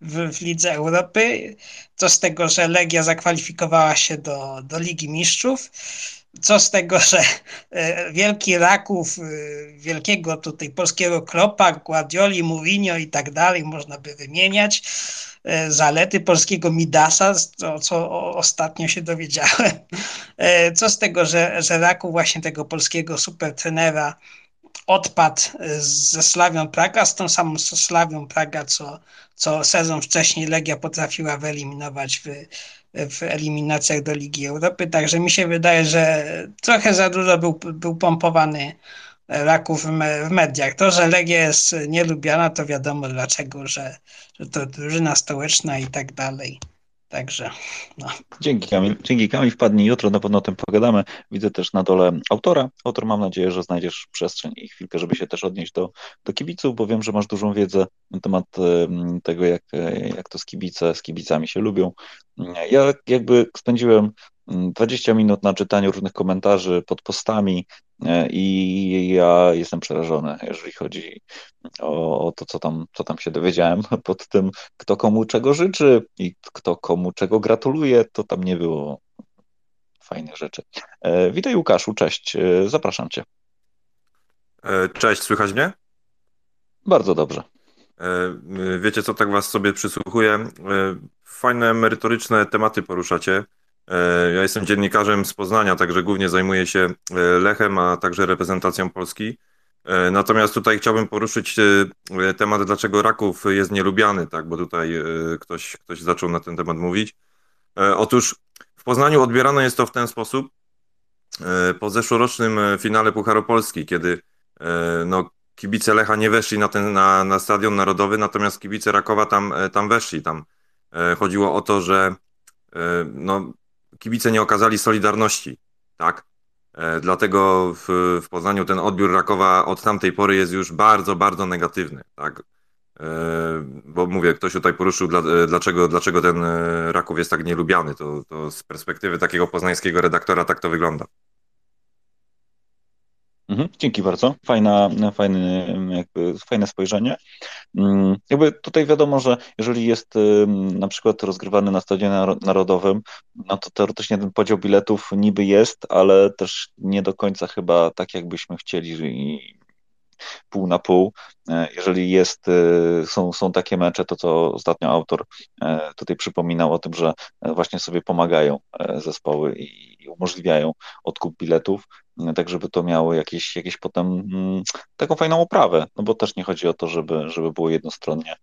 w, w Lidze Europy? Co z tego, że Legia zakwalifikowała się do, do Ligi Mistrzów? Co z tego, że e, wielki Raków, e, wielkiego tutaj polskiego Klopa, Guardioli, Mourinho i tak dalej, można by wymieniać E, zalety polskiego Midasa, co, co ostatnio się dowiedziałem. Co z tego, że, że Raku właśnie tego polskiego supertrenera odpadł ze Slawią Praga, z tą samą Slawią Praga, co, co sezon wcześniej Legia potrafiła wyeliminować w, w eliminacjach do Ligi Europy. Także mi się wydaje, że trochę za dużo był, był pompowany raków w mediach. To, że Legia jest nielubiana, to wiadomo dlaczego, że, że to drużyna stołeczna i tak dalej. Także. No. Dzięki Kamil. Dzięki Kamil. Wpadnij jutro, na pewno o tym pogadamy. Widzę też na dole autora. Autor mam nadzieję, że znajdziesz przestrzeń i chwilkę, żeby się też odnieść do, do kibiców, bo wiem, że masz dużą wiedzę na temat tego, jak, jak to z kibice, z kibicami się lubią. Ja jakby spędziłem 20 minut na czytaniu różnych komentarzy pod postami e, i ja jestem przerażony, jeżeli chodzi o, o, to, co tam, co tam się dowiedziałem pod tym, kto komu czego życzy i kto komu czego gratuluje, to tam nie było fajnych rzeczy. E, witaj Łukaszu, cześć, e, zapraszam Cię. Cześć, słychać mnie? Bardzo dobrze. Wiecie co, tak Was sobie przysłuchuję. Fajne, merytoryczne tematy poruszacie. E, ja jestem dziennikarzem z Poznania, także głównie zajmuję się e, Lechem, a także reprezentacją Polski. E, natomiast tutaj chciałbym poruszyć temat, dlaczego Raków jest nielubiany, tak, bo tutaj ktoś, ktoś zaczął na ten temat mówić. Otóż w Poznaniu odbierano jest to w ten sposób po zeszłorocznym finale Pucharu Polski, kiedy no, kibice Lecha nie weszli na, ten, na, na stadion narodowy, natomiast kibice Rakowa tam, tam weszli. Tam chodziło o to, że no, kibice nie okazali solidarności, tak? E, dlatego w, w Poznaniu ten odbiór Rakowa od tamtej pory jest już bardzo, bardzo negatywny, tak? E, bo mówię, ktoś tutaj poruszył, e, dlaczego, dlaczego ten Raków jest tak nielubiany. To, to z perspektywy takiego poznańskiego redaktora tak to wygląda. Mhm, dzięki bardzo. Fajna, fajny, jakby, fajne spojrzenie. Mm, jakby tutaj wiadomo, że jeżeli jest na przykład rozgrywany na stadionie narodowym, no to teoretycznie ten podział biletów niby jest, ale też nie do końca chyba tak, jakbyśmy chcieli pół na pół. E, jeżeli jest, e, są, są takie mecze, to co ostatnio autor e, tutaj przypominał o tym, że właśnie sobie pomagają zespoły i umożliwiają odkup biletów, tak żeby to miało jakieś, jakieś potem mm, taką fajną oprawę, no bo też nie chodzi o to, żeby, żeby było jednostronnie.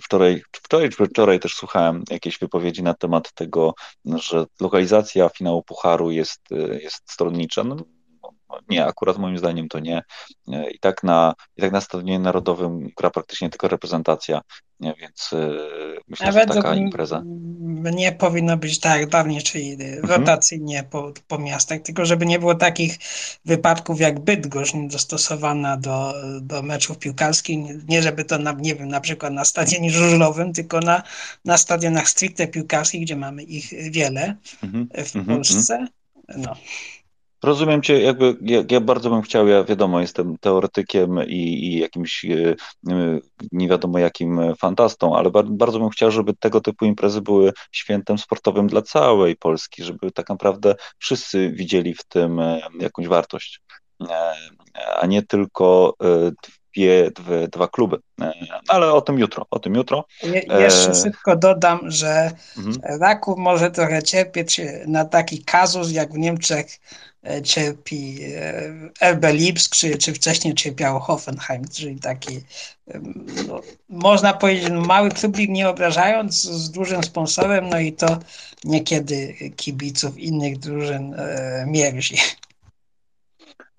Wczoraj, wczoraj czy wczoraj też słuchałem jakieś wypowiedzi na temat tego, że lokalizacja finału Pucharu jest, jest stronnicza. No, nie, akurat moim zdaniem to nie. I tak na, i tak na Stadionie Narodowym gra praktycznie tylko reprezentacja, więc e, myślę, Nawet że taka impreza. Nie powinno być tak jak dawniej, czyli Mhm. rotacyjnie po, po miastach, tylko żeby nie było takich wypadków jak Bydgoszcz dostosowana do, do meczów piłkarskich. Nie żeby to, na, nie wiem, na przykład na stadionie żużlowym, tylko na, na stadionach stricte piłkarskich, gdzie mamy ich wiele Mhm, w mhm, Polsce. No. Rozumiem cię, jakby ja, ja bardzo bym chciał, ja wiadomo, jestem teoretykiem i, i jakimś e, e, nie wiadomo jakim fantastą, ale bar, bardzo bym chciał, żeby tego typu imprezy były świętem sportowym dla całej Polski, żeby tak naprawdę wszyscy widzieli w tym e, jakąś wartość, a nie tylko dwie, dwa kluby. E, Ale o tym jutro, o tym jutro. Je, jeszcze E, szybko dodam, że mhm. Raków może trochę cierpieć na taki kazus, jak w Niemczech e, cierpi RB Lipsk, czy, czy wcześniej cierpiało Hoffenheim, czyli taki, no, można powiedzieć, no, mały klubik nie obrażając, z dużym sponsorem, no i to niekiedy kibiców innych drużyn e, mierzi.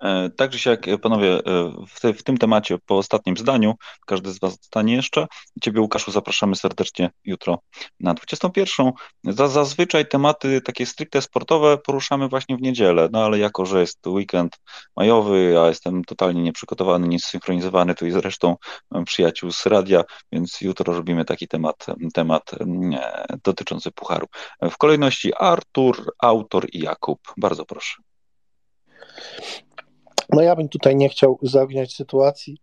E, Także się jak panowie, e, w, te, w tym temacie po ostatnim zdaniu, każdy z was dostanie jeszcze. Ciebie Łukaszu zapraszamy serdecznie jutro na 21. Za, zazwyczaj tematy takie stricte sportowe poruszamy właśnie w niedzielę, no ale jako, że jest weekend majowy, ja jestem totalnie nieprzygotowany, niesynchronizowany tu i zresztą mam przyjaciół z radia, więc jutro robimy taki temat, temat e, dotyczący Pucharu. W kolejności Artur, autor i Jakub. Bardzo proszę. No ja bym tutaj nie chciał zaogniać sytuacji.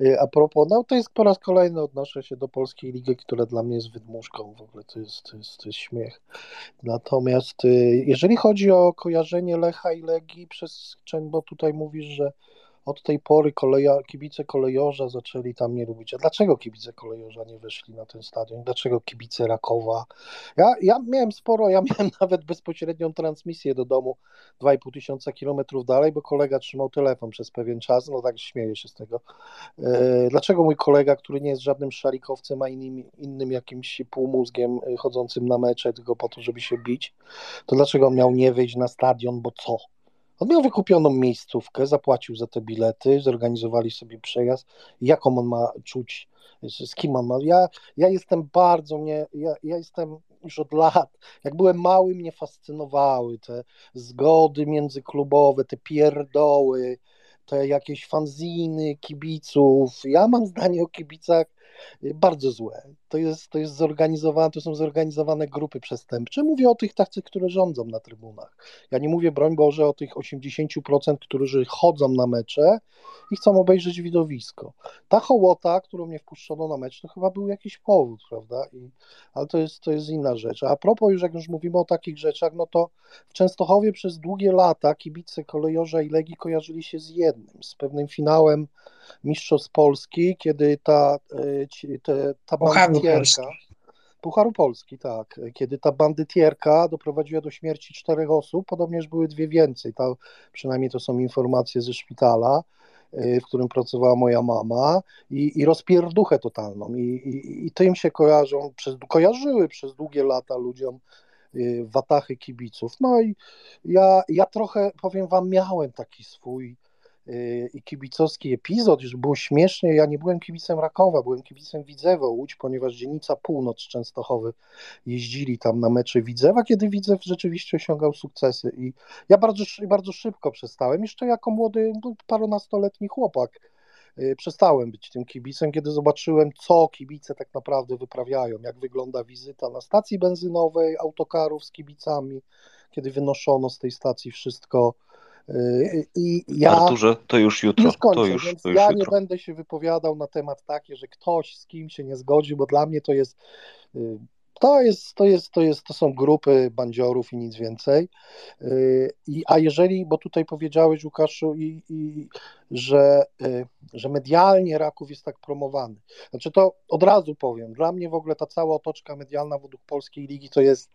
Y, A propos, no to jest po raz kolejny odnoszę się do polskiej ligi, która dla mnie jest wydmuszką. W ogóle to jest, to jest, to jest śmiech. Natomiast y, jeżeli chodzi o kojarzenie Lecha i Legii przez bo tutaj mówisz, że od tej pory koleja, kibice kolejorza zaczęli tam nie lubić. A dlaczego kibice kolejorza nie weszli na ten stadion? Dlaczego kibice Rakowa? Ja, ja miałem sporo, ja miałem nawet bezpośrednią transmisję do domu 2,5 tysiąca kilometrów dalej, bo kolega trzymał telefon przez pewien czas, no tak śmieję się z tego. E, Dlaczego mój kolega, który nie jest żadnym szalikowcem, a innym, innym jakimś półmózgiem e, chodzącym na mecze tylko po to, żeby się bić, to dlaczego miał nie wejść na stadion, bo co? On miał wykupioną miejscówkę, zapłacił za te bilety, zorganizowali sobie przejazd. Jaką on ma czuć, z kim on ma? Ja, ja jestem bardzo, mnie, ja, ja jestem już od lat, jak byłem mały, mnie fascynowały te zgody międzyklubowe, te pierdoły, te jakieś fanziny kibiców. Ja mam zdanie o kibicach bardzo złe. To jest, to jest zorganizowane, to są zorganizowane grupy przestępcze. Mówię o tych tacy, które rządzą na trybunach. Ja nie mówię, broń Boże, o tych 80%, którzy chodzą na mecze i chcą obejrzeć widowisko. Ta hołota, którą mnie wpuszczono na mecz, to chyba był jakiś powód, prawda? I, ale to jest, to jest inna rzecz. A propos, już jak już mówimy o takich rzeczach, no to w Częstochowie przez długie lata kibice kolejorza i Legii kojarzyli się z jednym, z pewnym finałem Mistrzostw Polski, kiedy ta, te, ta Pucharu bandytierka, Polski. Pucharu Polski, tak, kiedy ta bandytierka doprowadziła do śmierci czterech osób, podobnież były dwie więcej, ta, przynajmniej to są informacje ze szpitala, e, w którym pracowała moja mama i, i rozpierduchę totalną i, i, i tym się kojarzą, przez, kojarzyły przez długie lata ludziom y, watachy kibiców. No i ja, ja trochę, powiem wam, miałem taki swój y, i kibicowski epizod, że było śmiesznie. Ja nie byłem kibicem Rakowa, byłem kibicem Widzewa Łódź, ponieważ dzielnica Północ Częstochowy jeździli tam na mecze Widzewa, kiedy Widzew rzeczywiście osiągał sukcesy. I ja bardzo, bardzo szybko przestałem, jeszcze jako młody, no, parunastoletni chłopak. y, Przestałem być tym kibicem, kiedy zobaczyłem, co kibice tak naprawdę wyprawiają, jak wygląda wizyta na stacji benzynowej, autokarów z kibicami, kiedy wynoszono z tej stacji wszystko. Y, I ja Arturze, to już jutro. już kończę, to już, to już ja nie jutro. będę się wypowiadał na temat taki, że ktoś z kim się nie zgodzi, bo dla mnie to jest y, to jest, to jest, to jest, to są grupy bandziorów i nic więcej. Y, I, a jeżeli, bo tutaj powiedziałeś Łukaszu, i, i, że, że medialnie Raków jest tak promowany. Znaczy to od razu powiem, dla mnie w ogóle ta cała otoczka medialna według Polskiej Ligi to jest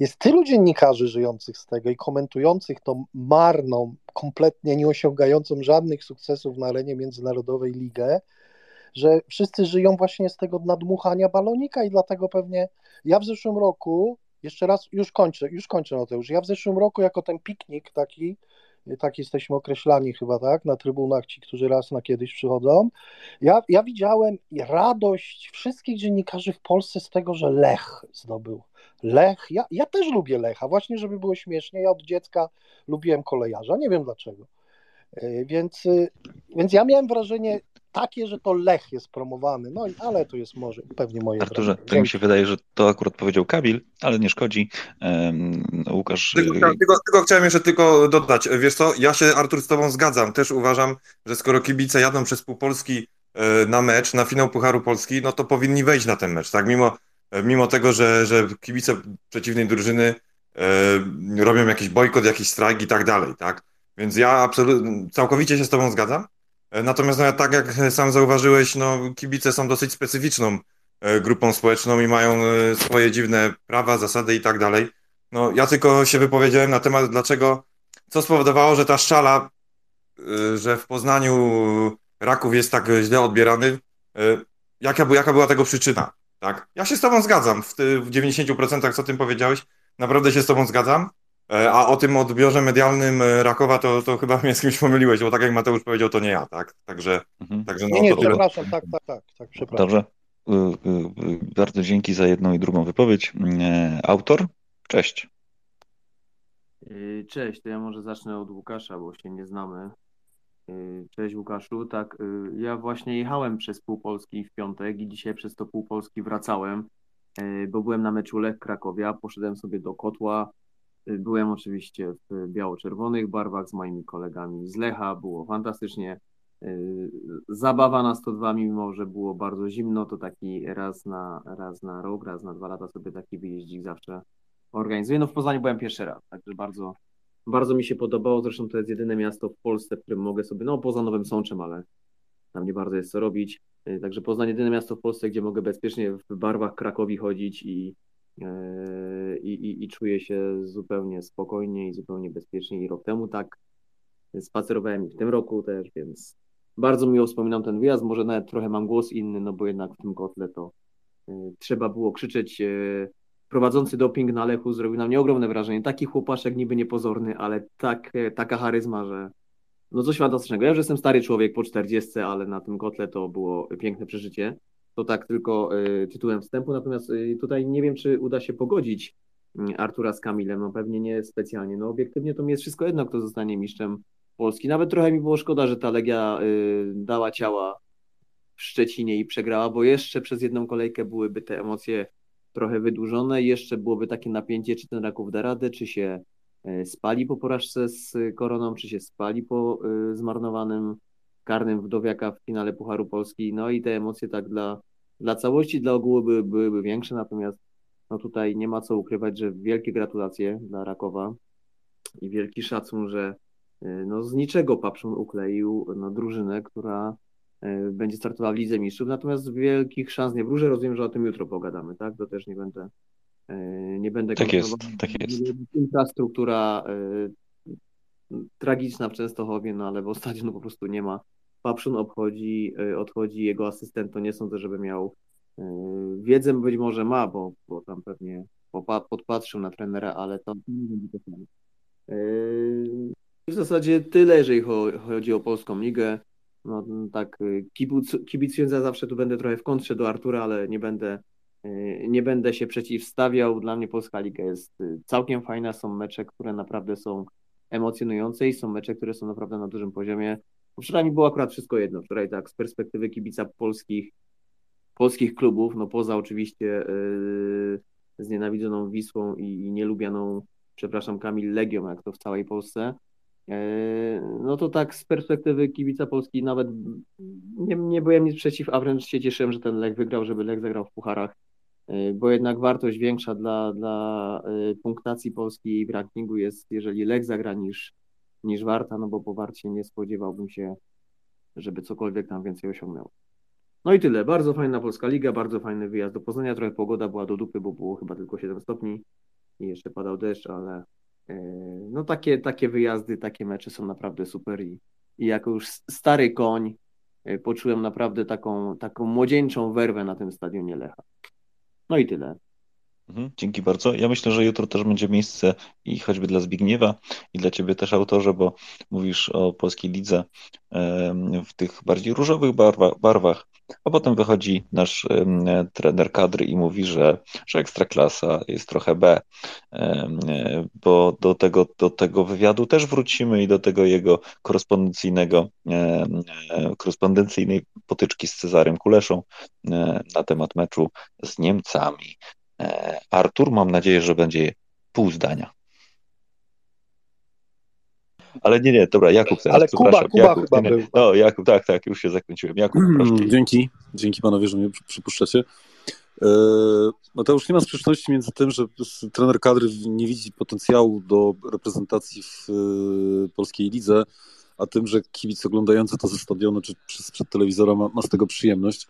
jest tylu dziennikarzy żyjących z tego i komentujących tą marną, kompletnie nie osiągającą żadnych sukcesów na arenie międzynarodowej ligę, że wszyscy żyją właśnie z tego nadmuchania balonika i dlatego pewnie ja w zeszłym roku, jeszcze raz, już kończę, już kończę Mateusz, ja w zeszłym roku jako ten piknik taki, tak jesteśmy określani chyba, tak, na trybunach ci, którzy raz na kiedyś przychodzą, ja, ja widziałem radość wszystkich dziennikarzy w Polsce z tego, że Lech zdobył. Lech, ja, ja też lubię Lecha, właśnie żeby było śmiesznie, ja od dziecka lubiłem kolejarza, nie wiem dlaczego. E, więc, e, więc ja miałem wrażenie takie, że to Lech jest promowany, no ale to jest może pewnie moje Arturze, wrażenie. to mi się wydaje, że to akurat powiedział Kabil, ale nie szkodzi. Um, Łukasz... Tylko, tylko, tylko, chciałem jeszcze tylko dodać, wiesz co, ja się Artur z tobą zgadzam, też uważam, że skoro kibice jadą przez pół Polski na mecz, na finał Pucharu Polski, no to powinni wejść na ten mecz, tak, mimo, mimo tego, że, że kibice przeciwnej drużyny e, robią jakiś bojkot, jakiś strajk i tak dalej, tak, więc ja absolutnie, całkowicie się z tobą zgadzam, Natomiast no, tak jak sam zauważyłeś, no, kibice są dosyć specyficzną grupą społeczną i mają swoje dziwne prawa, zasady i tak dalej. No, ja tylko się wypowiedziałem na temat, dlaczego, co spowodowało, że ta szczala, że w Poznaniu Raków jest tak źle odbierany, jaka, jaka była tego przyczyna, tak? Ja się z tobą zgadzam, w, w 90% co tym powiedziałeś, naprawdę się z tobą zgadzam, a o tym odbiorze medialnym Rakowa to, to chyba mnie z kimś pomyliłeś, bo tak jak Mateusz powiedział, to nie ja, tak? Także, mhm. także no, nie, nie, to tyle. przepraszam, tak, tak, tak, tak, przepraszam. Dobrze. Bardzo dzięki za jedną i drugą wypowiedź. Autor? Cześć. Cześć, to ja może zacznę od Łukasza, bo się nie znamy. Cześć Łukaszu, tak, ja właśnie jechałem przez pół Polski w piątek i dzisiaj przez to pół Polski wracałem, bo byłem na meczu Lech Krakowia, poszedłem sobie do Kotła, Byłem oczywiście w biało-czerwonych barwach z moimi kolegami z Lecha, było fantastycznie. Zabawa na 102, mimo że było bardzo zimno, to taki raz na, raz na rok, raz na dwa lata sobie taki wyjeździk zawsze organizuję. No w Poznaniu byłem pierwszy raz, także bardzo, bardzo mi się podobało. Zresztą to jest jedyne miasto w Polsce, w którym mogę sobie, no poza Nowym Sączem, ale tam nie bardzo jest co robić. Także Poznań jedyne miasto w Polsce, gdzie mogę bezpiecznie w barwach Krakowi chodzić i, i, i, i czuję się zupełnie spokojnie i zupełnie bezpiecznie. I rok temu tak spacerowałem i w tym roku też, więc bardzo miło wspominam ten wyjazd. Może nawet trochę mam głos inny, no bo jednak w tym kotle to y, trzeba było krzyczeć. Y, prowadzący doping na Lechu zrobił na mnie ogromne wrażenie. Taki chłopaszek niby niepozorny, ale tak, taka charyzma, że no coś fantastycznego. Ja już jestem stary człowiek po 40, ale na tym kotle to było piękne przeżycie. To tak tylko y, tytułem wstępu, natomiast y, tutaj nie wiem, czy uda się pogodzić y, Artura z Kamilem, no pewnie nie specjalnie. No obiektywnie to mi jest wszystko jedno, kto zostanie mistrzem Polski. Nawet trochę mi było szkoda, że ta Legia dała ciała w Szczecinie i przegrała, bo jeszcze przez jedną kolejkę byłyby te emocje trochę wydłużone jeszcze byłoby takie napięcie, czy ten Raków da radę, czy się spali po porażce z Koroną, czy się spali po zmarnowanym karnym wdowiaka w finale Pucharu Polski. No i te emocje tak dla, dla całości, dla ogółu były, byłyby większe, natomiast no tutaj nie ma co ukrywać, że wielkie gratulacje dla Rakowa i wielki szacun, że no z niczego Papszun ukleił no, drużynę, która będzie startowała w Lidze Mistrzów, natomiast wielkich szans nie wróżę, rozumiem, że o tym jutro pogadamy, tak? To też nie będę nie będę tak jest, tak jest. Infrastruktura tragiczna w Częstochowie, no ale w stadionu po prostu nie ma. Papszun obchodzi, odchodzi, jego asystent to nie sądzę, żeby miał wiedzę, być może ma, bo, bo tam pewnie podpatrzył na trenera, ale to samo. W zasadzie tyle, jeżeli chodzi o polską ligę. No tak, kibicując ja zawsze tu będę trochę w kontrze do Artura, ale nie będę, nie będę się przeciwstawiał. Dla mnie polska liga jest całkiem fajna, są mecze, które naprawdę są emocjonujące i są mecze, które są naprawdę na dużym poziomie. Wczoraj mi było akurat wszystko jedno. Wczoraj tak z perspektywy kibica polskich, polskich klubów, no poza oczywiście yy, znienawidzoną Wisłą i, i nielubianą, przepraszam, Kamil Legią, jak to w całej Polsce, yy, no to tak z perspektywy kibica Polski nawet nie, nie byłem nic przeciw, a wręcz się cieszyłem, że ten Lech wygrał, żeby Lech zagrał w pucharach bo jednak wartość większa dla, dla punktacji Polski w rankingu jest, jeżeli Lech zagra niż, niż Warta, no bo po Warcie nie spodziewałbym się, żeby cokolwiek tam więcej osiągnęło. No i tyle. Bardzo fajna Polska Liga, bardzo fajny wyjazd do Poznania. Trochę pogoda była do dupy, bo było chyba tylko 7 stopni i jeszcze padał deszcz, ale no takie, takie wyjazdy, takie mecze są naprawdę super i, i jako już stary koń e, poczułem naprawdę taką, taką młodzieńczą werwę na tym stadionie Lecha. No i tyle. Mhm, dzięki bardzo. Ja myślę, że jutro też będzie miejsce i choćby dla Zbigniewa i dla Ciebie też autorze, bo mówisz o polskiej lidze w tych bardziej różowych barwa, barwach, a potem wychodzi nasz trener kadry i mówi, że, że ekstraklasa jest trochę B, bo do tego, do tego wywiadu też wrócimy i do tego jego korespondencyjnego, korespondencyjnej potyczki z Cezarem Kuleszą na temat meczu z Niemcami. E, Artur. Mam nadzieję, że będzie pół zdania. Ale nie, nie, dobra, Jakub teraz, Ale Kuba, Kuba Jakub, chyba nie, nie. był. No, Jakub, tak, tak, już się zakręciłem. Jakub, proszę. Dzięki, dzięki panowie, że mnie przypuszczacie. E, Mateusz, nie ma sprzeczności między tym, że trener kadry nie widzi potencjału do reprezentacji w e, polskiej lidze, a tym, że kibic oglądający to ze stadionu czy przed telewizorem ma, ma z tego przyjemność.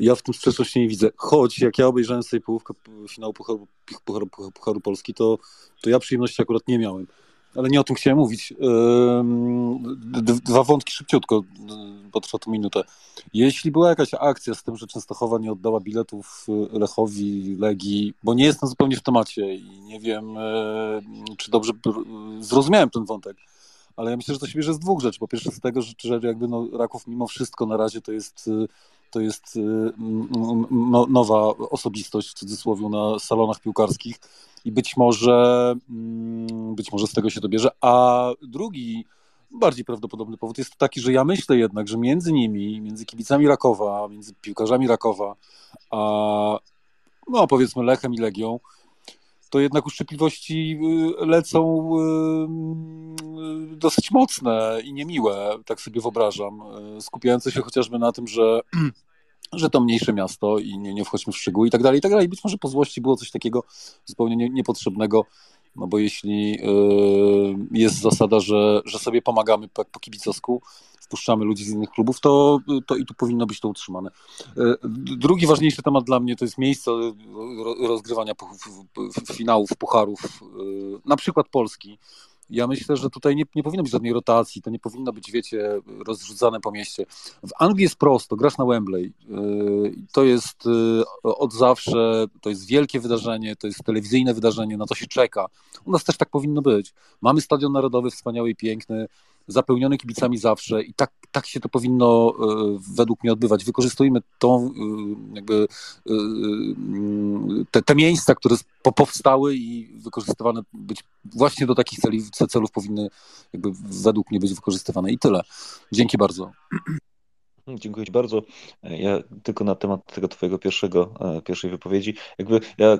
Ja w tym sprzeczności nie widzę. Choć jak ja obejrzałem sobie połówkę finału Pucharu, Pucharu, Pucharu, Polski, to, to ja przyjemności akurat nie miałem. Ale nie o tym chciałem mówić. Dwa wątki szybciutko, bo trwa to minutę. Jeśli była jakaś akcja z tym, że Częstochowa nie oddała biletów Lechowi, Legii, bo nie jestem zupełnie w temacie i nie wiem, czy dobrze zrozumiałem ten wątek, ale ja myślę, że to się bierze z dwóch rzeczy. Po pierwsze z tego, że jakby no, Raków mimo wszystko na razie to jest to jest y, no, nowa osobistość w cudzysłowie na salonach piłkarskich i być może, mm, być może z tego się to bierze. A drugi, bardziej prawdopodobny powód jest taki, że ja myślę jednak, że między nimi, między kibicami Rakowa, między piłkarzami Rakowa, a no powiedzmy Lechem i Legią, to jednak uszczypliwości y, lecą y, dosyć mocne i niemiłe, tak sobie wyobrażam, y, skupiające się chociażby na tym, że że to mniejsze miasto i nie, nie wchodźmy w szczegóły i tak dalej, i tak dalej. Być może po złości było coś takiego zupełnie nie, niepotrzebnego, no bo jeśli jest zasada, że, że sobie pomagamy po, po kibicowsku, wpuszczamy ludzi z innych klubów, to, to i tu powinno być to utrzymane. Drugi ważniejszy temat dla mnie to jest miejsce rozgrywania finałów, pucharów, na przykład Polski. Ja myślę, że tutaj nie, nie powinno być żadnej rotacji, to nie powinno być, wiecie, rozrzucane po mieście. W Anglii jest prosto, grasz na Wembley. To jest od zawsze, to jest wielkie wydarzenie, to jest telewizyjne wydarzenie, na to się czeka. U nas też tak powinno być. Mamy stadion narodowy wspaniały i piękny, zapełniony kibicami zawsze i tak, tak się to powinno e, według mnie odbywać. Wykorzystujmy tą, e, jakby, e, te, te miejsca, które powstały i wykorzystywane być właśnie do takich celów, celów powinny jakby według mnie być wykorzystywane i tyle. Dzięki bardzo. Dziękuję Ci bardzo. Ja tylko na temat tego Twojego pierwszego, pierwszej wypowiedzi. Jakby ja,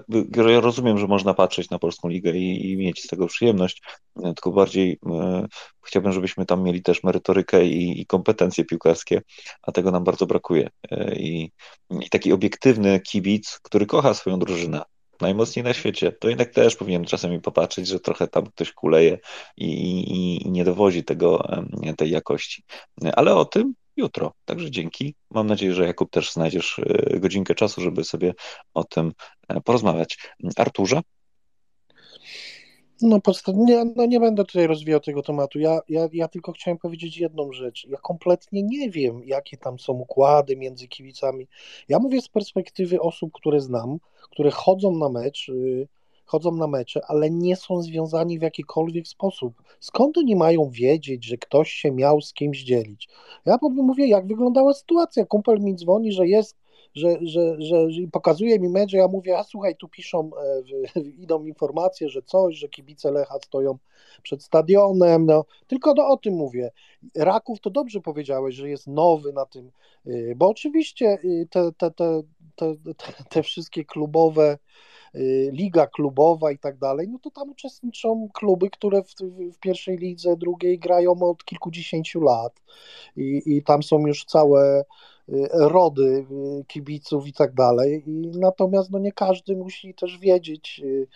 ja rozumiem, że można patrzeć na polską ligę i, i mieć z tego przyjemność, tylko bardziej e, chciałbym, żebyśmy tam mieli też merytorykę i, i kompetencje piłkarskie, a tego nam bardzo brakuje. E, I, I taki obiektywny kibic, który kocha swoją drużynę, najmocniej na świecie, to jednak też powinien czasami popatrzeć, że trochę tam ktoś kuleje i, i, i nie dowozi tego, tej jakości. Ale o tym jutro. Także dzięki. Mam nadzieję, że Jakub też znajdziesz e, godzinkę czasu, żeby sobie o tym e, porozmawiać. Arturze? No, nie, no nie będę tutaj rozwijał tego tematu. Ja, ja, ja tylko chciałem powiedzieć jedną rzecz. Ja kompletnie nie wiem, jakie tam są układy między kibicami. Ja mówię z perspektywy osób, które znam, które chodzą na mecz. Yy chodzą na mecze, ale nie są związani w jakikolwiek sposób. Skąd oni mają wiedzieć, że ktoś się miał z kimś dzielić? Ja mówię, jak wyglądała sytuacja. Kumpel mi dzwoni, że jest że, że, że, że pokazuje mi mecz, ja mówię, a słuchaj, tu piszą, e, idą informacje, że coś, że kibice Lecha stoją przed stadionem, no, tylko do, o tym mówię. Raków to dobrze powiedziałeś, że jest nowy na tym, y, bo oczywiście y, te, te, te, te, te wszystkie klubowe Y, liga klubowa i tak dalej, no to tam uczestniczą kluby, które w, w pierwszej lidze, drugiej grają od kilkudziesięciu lat. I, i tam są już całe y, rody y, kibiców i tak dalej. I natomiast no nie każdy musi też wiedzieć, y,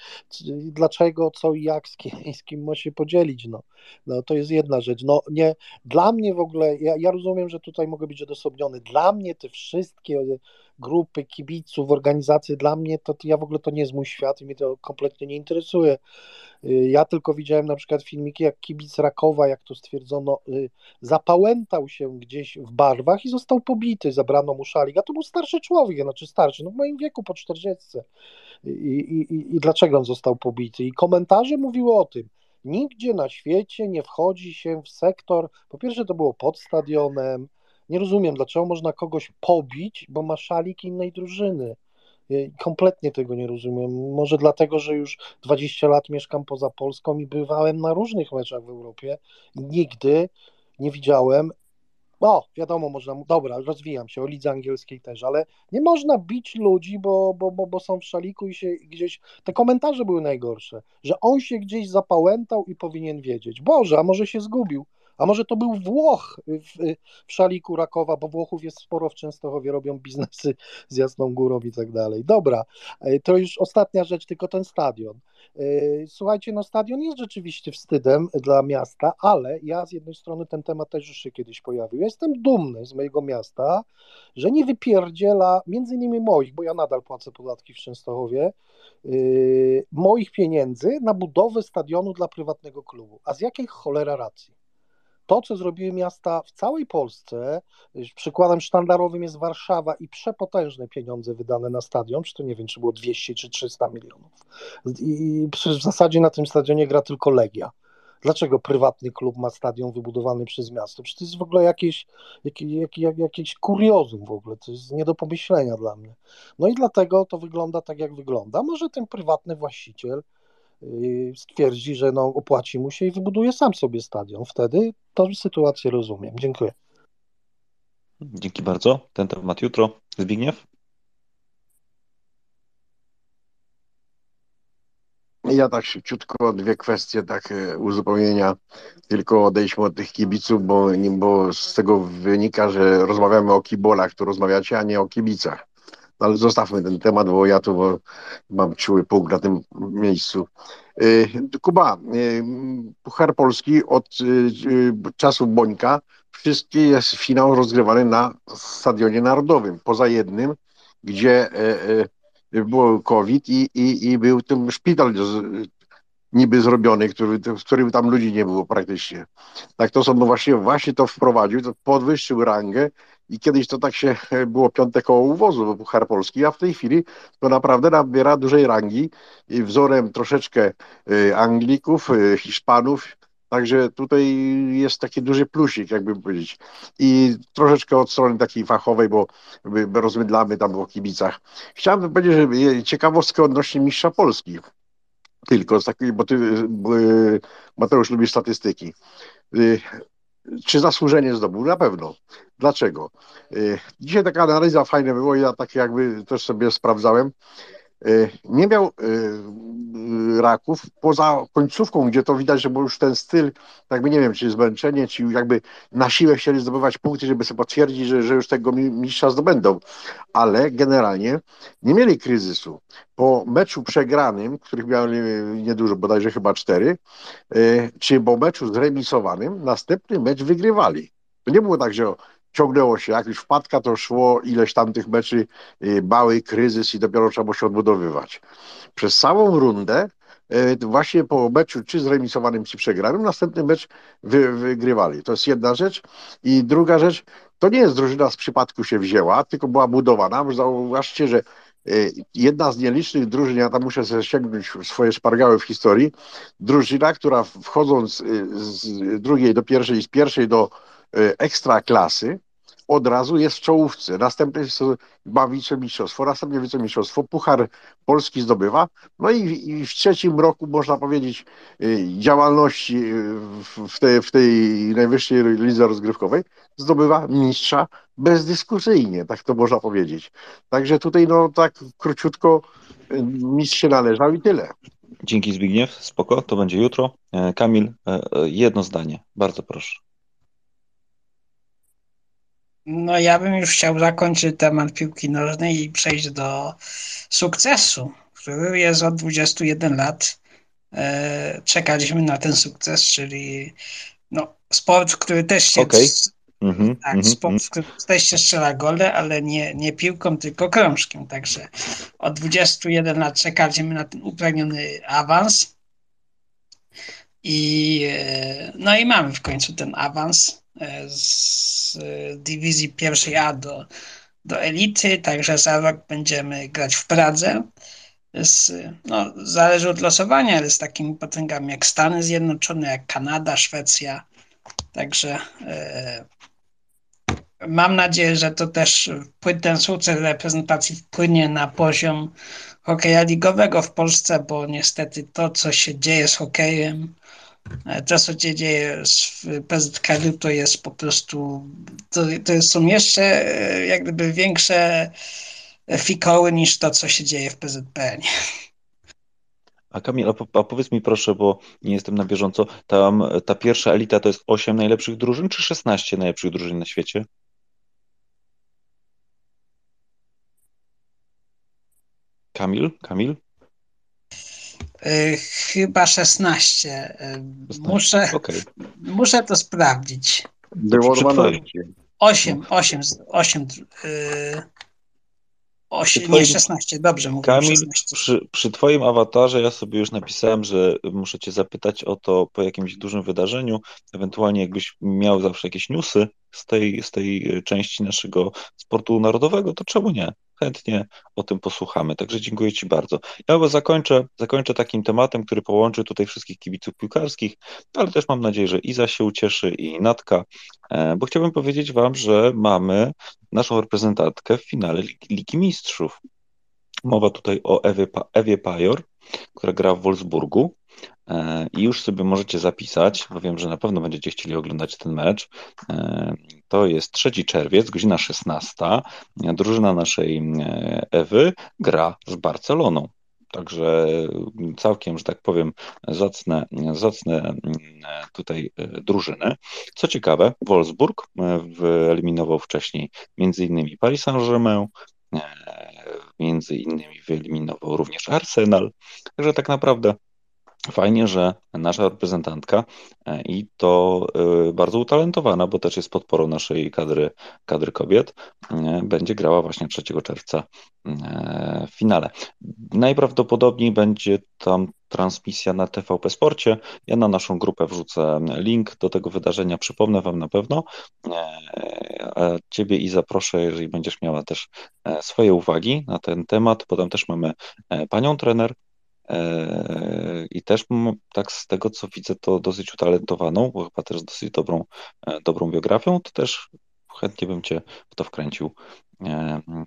dlaczego, co i jak, z kim, z kim ma się podzielić. No. no to jest jedna rzecz. No nie, dla mnie w ogóle, ja, ja rozumiem, że tutaj mogę być odosobniony. Dla mnie te wszystkie grupy kibiców, organizacje, dla mnie to, to ja w ogóle to nie jest mój świat i mnie to kompletnie nie interesuje. Y, ja tylko widziałem na przykład filmiki, jak kibic Rakowa, jak to stwierdzono, y, zapałętał się gdzieś w barwach i został pobity, zabrano mu szalik, a to był starszy człowiek, znaczy starszy, no w moim wieku po 40. I, i, I dlaczego on został pobity? I komentarze mówiły o tym, nigdzie na świecie nie wchodzi się w sektor, po pierwsze to było pod stadionem, nie rozumiem, dlaczego można kogoś pobić, bo ma szalik innej drużyny. Ja kompletnie tego nie rozumiem. Może dlatego, że już 20 lat mieszkam poza Polską i bywałem na różnych meczach w Europie nigdy nie widziałem. O, wiadomo, można. Dobra, rozwijam się o lidze angielskiej też, ale nie można bić ludzi, bo, bo, bo, bo są w szaliku i się gdzieś. Te komentarze były najgorsze, że on się gdzieś zapałętał i powinien wiedzieć. Boże, a może się zgubił. A może to był Włoch w, w szaliku Rakowa, bo Włochów jest sporo w Częstochowie, robią biznesy z Jasną Górą i tak dalej. Dobra, e, to już ostatnia rzecz, tylko ten stadion. E, słuchajcie, no stadion jest rzeczywiście wstydem dla miasta, ale ja z jednej strony ten temat też już się kiedyś pojawił. Ja jestem dumny z mojego miasta, że nie wypierdziela, między innymi moich, bo ja nadal płacę podatki w Częstochowie, yy, moich pieniędzy na budowę stadionu dla prywatnego klubu. A z jakiej cholera racji? To, co zrobiły miasta w całej Polsce, przykładem sztandarowym jest Warszawa i przepotężne pieniądze wydane na stadion, czy to nie wiem, czy było 200 czy 300 milionów. I w zasadzie na tym stadionie gra tylko Legia. Dlaczego prywatny klub ma stadion wybudowany przez miasto? Przecież to jest w ogóle jakieś, jakieś, jakieś kuriozum w ogóle, to jest nie do pomyślenia dla mnie. No i dlatego to wygląda tak, jak wygląda. Może ten prywatny właściciel stwierdzi, że no, opłaci mu się i wybuduje sam sobie stadion. Wtedy tę sytuację rozumiem. Dziękuję. Dzięki bardzo. Ten temat jutro. Zbigniew? Ja tak szybciutko dwie kwestie tak e, uzupełnienia, tylko odejdźmy od tych kibiców, bo, bo z tego wynika, że rozmawiamy o kibolach, tu rozmawiacie, a nie o kibicach. No, ale zostawmy ten temat, bo ja tu mam czuły punkt na tym miejscu. Y, Kuba, y, Puchar Polski od y, czasów Bońka wszystkie jest finał rozgrywany na Stadionie Narodowym, poza jednym, gdzie było COVID i, i, i był ten szpital niby zrobiony, który, w którym tam ludzi nie było praktycznie. Tak to są, no właśnie, właśnie to wprowadził, to podwyższył rangę i kiedyś to tak się było piąte koło uwozu Puchar Polski, a w tej chwili to naprawdę nabiera dużej rangi i wzorem troszeczkę y, Anglików, y, Hiszpanów, Także tutaj jest taki duży plusik, jakby powiedzieć. I troszeczkę od strony takiej fachowej, bo rozmydlamy tam o kibicach. Chciałem powiedzieć, że ciekawostkę odnośnie mistrza Polski. Tylko z takiej, bo ty, Mateusz, lubi statystyki. Czy zasłużenie zdobył? Na pewno. Dlaczego? Y, dzisiaj taka analiza fajna było, ja tak jakby też sobie sprawdzałem. Y, nie miał y, raków poza końcówką, gdzie to widać, że był już ten styl, jakby nie wiem, czy zmęczenie, czy jakby na siłę chcieli zdobywać punkty, żeby sobie potwierdzić, że, że już tego mistrza zdobędą. Ale generalnie nie mieli kryzysu. Po meczu przegranym, których mieli niedużo, bodajże chyba cztery, czy po meczu zremisowanym, następny mecz wygrywali. To nie było tak, że ciągnęło się, jak już wpadka, to szło ileś tam tych meczy, y, mały kryzys i dopiero trzeba było się odbudowywać. Przez całą rundę y, właśnie po meczu czy zremisowanym, czy przegranym, następny mecz wy, wygrywali. To jest jedna rzecz. I druga rzecz, to nie jest drużyna z przypadku się wzięła, tylko była budowana. Zauważcie, że y, jedna z nielicznych drużyn, ja tam muszę sobie sięgnąć swoje szpargały w historii, drużyna, która wchodząc z drugiej do pierwszej, z pierwszej do ekstra klasy, od razu jest w czołówce. Następnie jest ma wicemistrzostwo, następnie wicemistrzostwo, Puchar Polski zdobywa. No i, i, w trzecim roku, można powiedzieć, y, działalności y, w tej, w tej najwyższej lidze rozgrywkowej zdobywa mistrza bezdyskusyjnie, tak to można powiedzieć. Także tutaj, no tak króciutko, y, mistrz się należał i tyle. Dzięki Zbigniew, spoko, to będzie jutro. E, Kamil, e, e, jedno zdanie, bardzo proszę. No ja bym już chciał zakończyć temat piłki nożnej i przejść do sukcesu, który jest od 21 lat. E, czekaliśmy na ten sukces, czyli no, sport, który też się Okej. Mhm, tak, mhm, sport, w którym też się strzela gole, ale nie, nie piłką, tylko krążkiem. Także od 21 lat czekaliśmy na ten upragniony awans. I, e, no i mamy w końcu ten awans z dywizji pierwszej A do, do elity, także za rok będziemy grać w Pradze. Z, no, zależy od losowania, ale z takimi potęgami jak Stany Zjednoczone, jak Kanada, Szwecja. Także e, mam nadzieję, że to też ten sukces reprezentacji wpłynie na poziom hokeja ligowego w Polsce, bo niestety to, co się dzieje z hokejem, e, to, co się dzieje w PZKR, to jest po prostu, to, to są jeszcze e, jak gdyby większe fikoły niż to, co się dzieje w PZPN. A Kamil, a, po- a powiedz mi proszę, bo nie jestem na bieżąco, tam ta pierwsza elita to jest 8 najlepszych drużyn, czy 16 najlepszych drużyn na świecie? Kamil? Kamil? Y, Chyba 16. Y, Muszę, Okej. muszę to sprawdzić. Było przy twoim- 12. 8, 8, 8, 8 nie twoim- 16, dobrze mówię. Kamil, 16. przy, przy Twoim awatarze ja sobie już napisałem, że muszę Cię zapytać o to po jakimś dużym wydarzeniu, ewentualnie jakbyś miał zawsze jakieś newsy z tej, z tej części naszego sportu narodowego, to czemu nie? Chętnie o tym posłuchamy. Także dziękuję Ci bardzo. Ja chyba zakończę, zakończę takim tematem, który połączy tutaj wszystkich kibiców piłkarskich, ale też mam nadzieję, że Iza się ucieszy i Natka, e, bo chciałbym powiedzieć Wam, że mamy naszą reprezentantkę w finale Lig- Ligi Mistrzów. Mowa tutaj o Ewie, Ewie Pajor, która gra w Wolfsburgu. E, I już sobie możecie zapisać, bo wiem, że na pewno będziecie chcieli oglądać ten mecz. E, To jest 3 czerwiec, godzina 16. Drużyna naszej e, Ewy gra z Barceloną. Także całkiem, że tak powiem, zacne, zacne tutaj drużyny. Co ciekawe, Wolfsburg wyeliminował wcześniej innymi Paris Saint-Germain, między innymi wyeliminował również Arsenal. Także tak naprawdę fajnie, że nasza reprezentantka e, i to e, bardzo utalentowana, bo też jest podporą naszej kadry, kadry kobiet, e, będzie grała właśnie 3 czerwca w finale. Najprawdopodobniej będzie tam transmisja na TVP Sporcie. Ja na naszą grupę wrzucę link do tego wydarzenia, przypomnę Wam na pewno. Ciebie i zaproszę, jeżeli będziesz miała też swoje uwagi na ten temat. Potem też mamy panią trener, i też tak z tego, co widzę, to dosyć utalentowaną, bo chyba też z dosyć dobrą, e, dobrą biografią, to też chętnie bym Cię w to wkręcił. E, mm,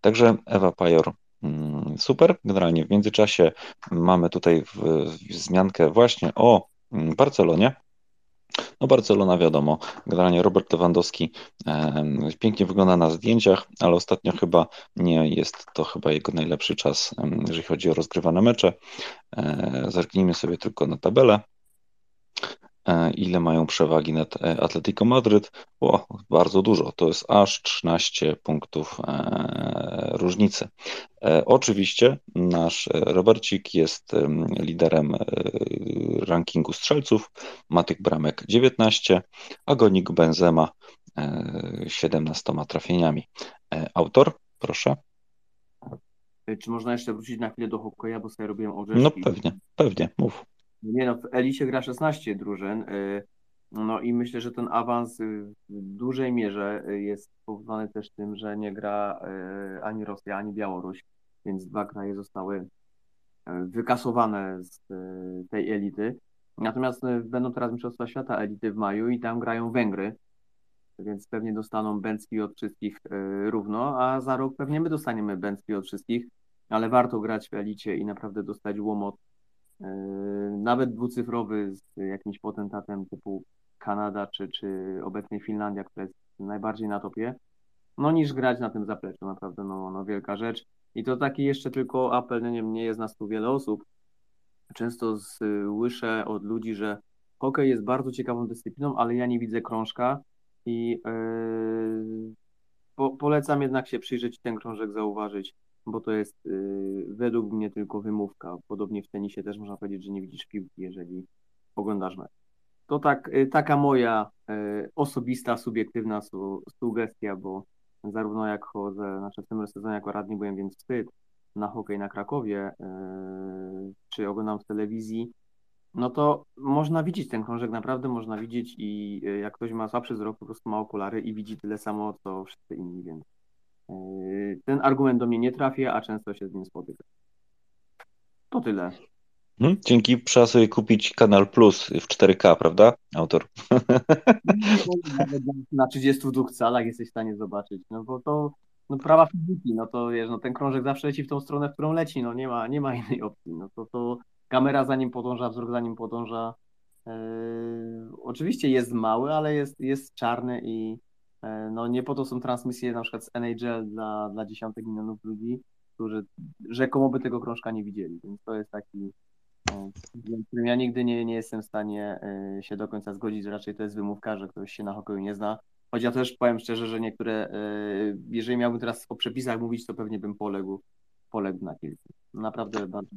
Także Ewa Pajor, mm, super. Generalnie w międzyczasie mamy tutaj wzmiankę właśnie o mm, Barcelonie. No Barcelona wiadomo, generalnie Robert Lewandowski pięknie wygląda na zdjęciach, ale ostatnio chyba nie jest to chyba jego najlepszy czas, jeżeli chodzi o rozgrywane mecze. E, Zerknijmy sobie tylko na tabelę. E, Ile mają przewagi nad e, Atletico Madryt? O, bardzo dużo. To jest aż 13 punktów e, różnicy. Oczywiście nasz Robercik jest em, liderem rankingu strzelców. Ma tych bramek 19, a gonik Benzema e, 17 trafieniami. Autor, proszę. Czy można jeszcze wrócić na chwilę do hokeja, bo sobie robiłem orzeszki. No pewnie, pewnie, mów. Nie no, w Elisie gra 16 drużyn. y, No i myślę, że ten awans y, w dużej mierze y, jest spowodowany też tym, że nie gra ani Rosja, ani Białoruś, więc dwa kraje zostały wykasowane z tej elity. Natomiast będą teraz Mistrzostwa Świata elity w maju i tam grają Węgry, więc pewnie dostaną Bęcki od wszystkich równo, a za rok pewnie my dostaniemy Bęcki od wszystkich, ale warto grać w elicie i naprawdę dostać łomot nawet dwucyfrowy z jakimś potentatem typu Kanada czy, czy obecnie Finlandia, która jest najbardziej na topie, no niż grać na tym zapleczu, naprawdę no, no wielka rzecz. I to taki jeszcze tylko apel, no nie, nie jest nas tu wiele osób. Często słyszę od ludzi, że hokej jest bardzo ciekawą dyscypliną, ale ja nie widzę krążka. i yy, po, polecam jednak się przyjrzeć ten krążek, zauważyć, bo to jest yy, według mnie tylko wymówka. Podobnie w tenisie też można powiedzieć, że nie widzisz piłki, jeżeli oglądasz mecz. To tak, yy, taka moja yy, osobista, subiektywna su, sugestia, bo zarówno jak chodzę, znaczy w tym sezonie jako radny byłem, więc wstyd na hokej na Krakowie, czy oglądam w telewizji, no to można widzieć ten krążek, naprawdę można widzieć i jak ktoś ma słabszy wzrok, po prostu ma okulary i widzi tyle samo, co wszyscy inni, więc ten argument do mnie nie trafia, a często się z nim spotyka. To tyle. Hmm, dzięki, trzeba sobie kupić Kanal Plus w 4K, prawda? Autor. Na 32 calach jesteś w stanie zobaczyć, no bo to no prawa fizyki, no to wiesz, no ten krążek zawsze leci w tą stronę, w którą leci, no nie ma, nie ma innej opcji, no to, to kamera za nim podąża, wzrok za nim podąża. Yy, oczywiście jest mały, ale jest, jest czarny i yy, no nie po to są transmisje na przykład z NHL dla, dla dziesiątek milionów ludzi, którzy rzekomo by tego krążka nie widzieli, więc to jest taki z którym ja nigdy nie, nie jestem w stanie yy, się do końca zgodzić, że raczej to jest wymówka, że ktoś się na hokeju nie zna, Choć ja też powiem szczerze, że niektóre, yy, jeżeli miałbym teraz o przepisach mówić, to pewnie bym poległ, poległ na kilku. Naprawdę bardzo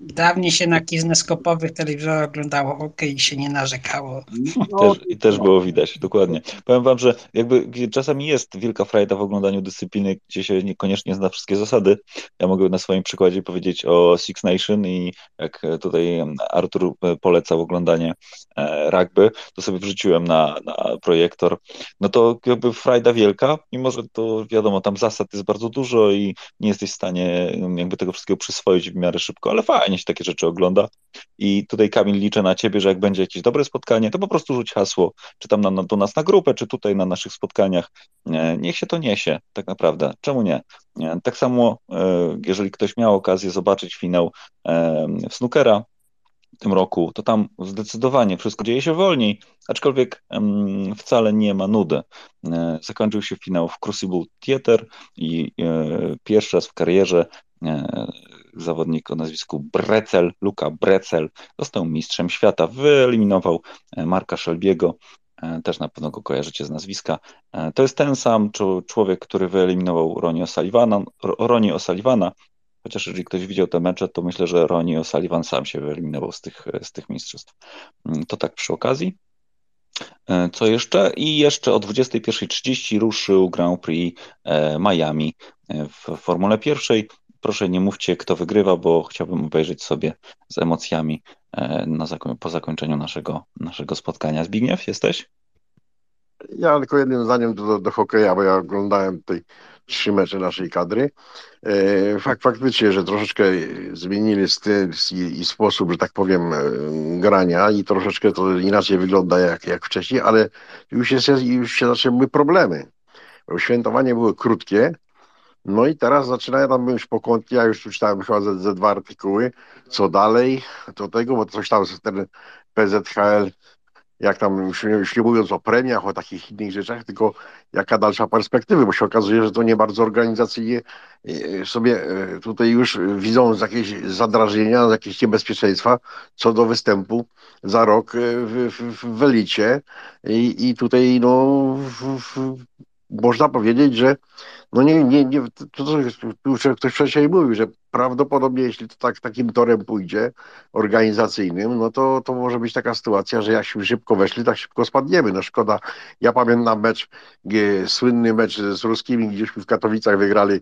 Dawniej się na kineskopowych telewizorach oglądało hokej i się nie narzekało. No, też, I też było widać, dokładnie. Powiem wam, że jakby czasami jest wielka frajda w oglądaniu dyscypliny, gdzie się niekoniecznie zna wszystkie zasady. Ja mogę na swoim przykładzie powiedzieć o Six Nation i jak tutaj Artur polecał oglądanie e, rugby, to sobie wrzuciłem na, na projektor. No to jakby frajda wielka, mimo że to wiadomo, tam zasad jest bardzo dużo i nie jesteś w stanie jakby tego wszystkiego przyswoić w miarę szybko, ale fajnie się takie rzeczy ogląda. I tutaj Kamil liczę na ciebie, że jak będzie jakieś dobre spotkanie, to po prostu rzuć hasło, czy tam na, na, do nas na grupę, czy tutaj na naszych spotkaniach. Niech się to niesie, tak naprawdę. Czemu nie? Tak samo, e, jeżeli ktoś miał okazję zobaczyć finał e, w snookera, w tym roku, to tam zdecydowanie wszystko dzieje się wolniej, aczkolwiek wcale nie ma nudy. E, zakończył się finał w Crucible Theater i e, pierwszy raz w karierze e, zawodnik o nazwisku Brecel, Luka Brecel, został mistrzem świata, wyeliminował Marka Szelbiego, też na pewno go kojarzycie z nazwiska. To jest ten sam człowiek, który wyeliminował Ronnie O'Sullivana, Ronnie O'Sullivana Chociaż jeżeli ktoś widział te mecze, to myślę, że Ronnie O'Sullivan sam się wyeliminował z tych, z tych mistrzostw. Mm, to tak przy okazji. E, co jeszcze? I jeszcze o 21.30 ruszył Grand Prix e, Miami e, w Formule pierwszej. Proszę nie mówcie, kto wygrywa, bo chciałbym obejrzeć sobie z emocjami na zakoń po zakończeniu naszego, naszego spotkania. Zbigniew, jesteś? Ja tylko jednym zdaniem do, do hokeja, bo ja oglądałem tutaj trzy mecze naszej kadry. E, fakt faktycznie, że troszeczkę zmienili styl i, i, sposób, że tak powiem, e, grania i troszeczkę to inaczej wygląda jak, jak wcześniej, ale już, jest, już się zaczęły problemy. Świętowanie było krótkie, no i teraz zaczynają tam już po kątnie, ja już czytałem chyba ze, ze dwa artykuły, co dalej? Do tego, bo coś tam ten PZHL jak tam, już nie, już nie mówiąc o premiach, o takich innych rzeczach, tylko jaka dalsza perspektywa, bo się okazuje, że to nie bardzo organizacyjnie e, sobie e, tutaj już widzą jakieś zadrażnienia, jakieś niebezpieczeństwa co do występu za rok e, w, w, w elicie i, i tutaj no w, można powiedzieć, że no nie, nie, nie to, to, już ktoś wcześniej mówił, że prawdopodobnie jeśli to tak takim torem pójdzie, organizacyjnym, no to, to może być taka sytuacja, że jakśmy szybko weszli, tak szybko spadniemy. No szkoda, ja pamiętam mecz, słynny mecz z ruskimi, gdzieśmy w Katowicach wygrali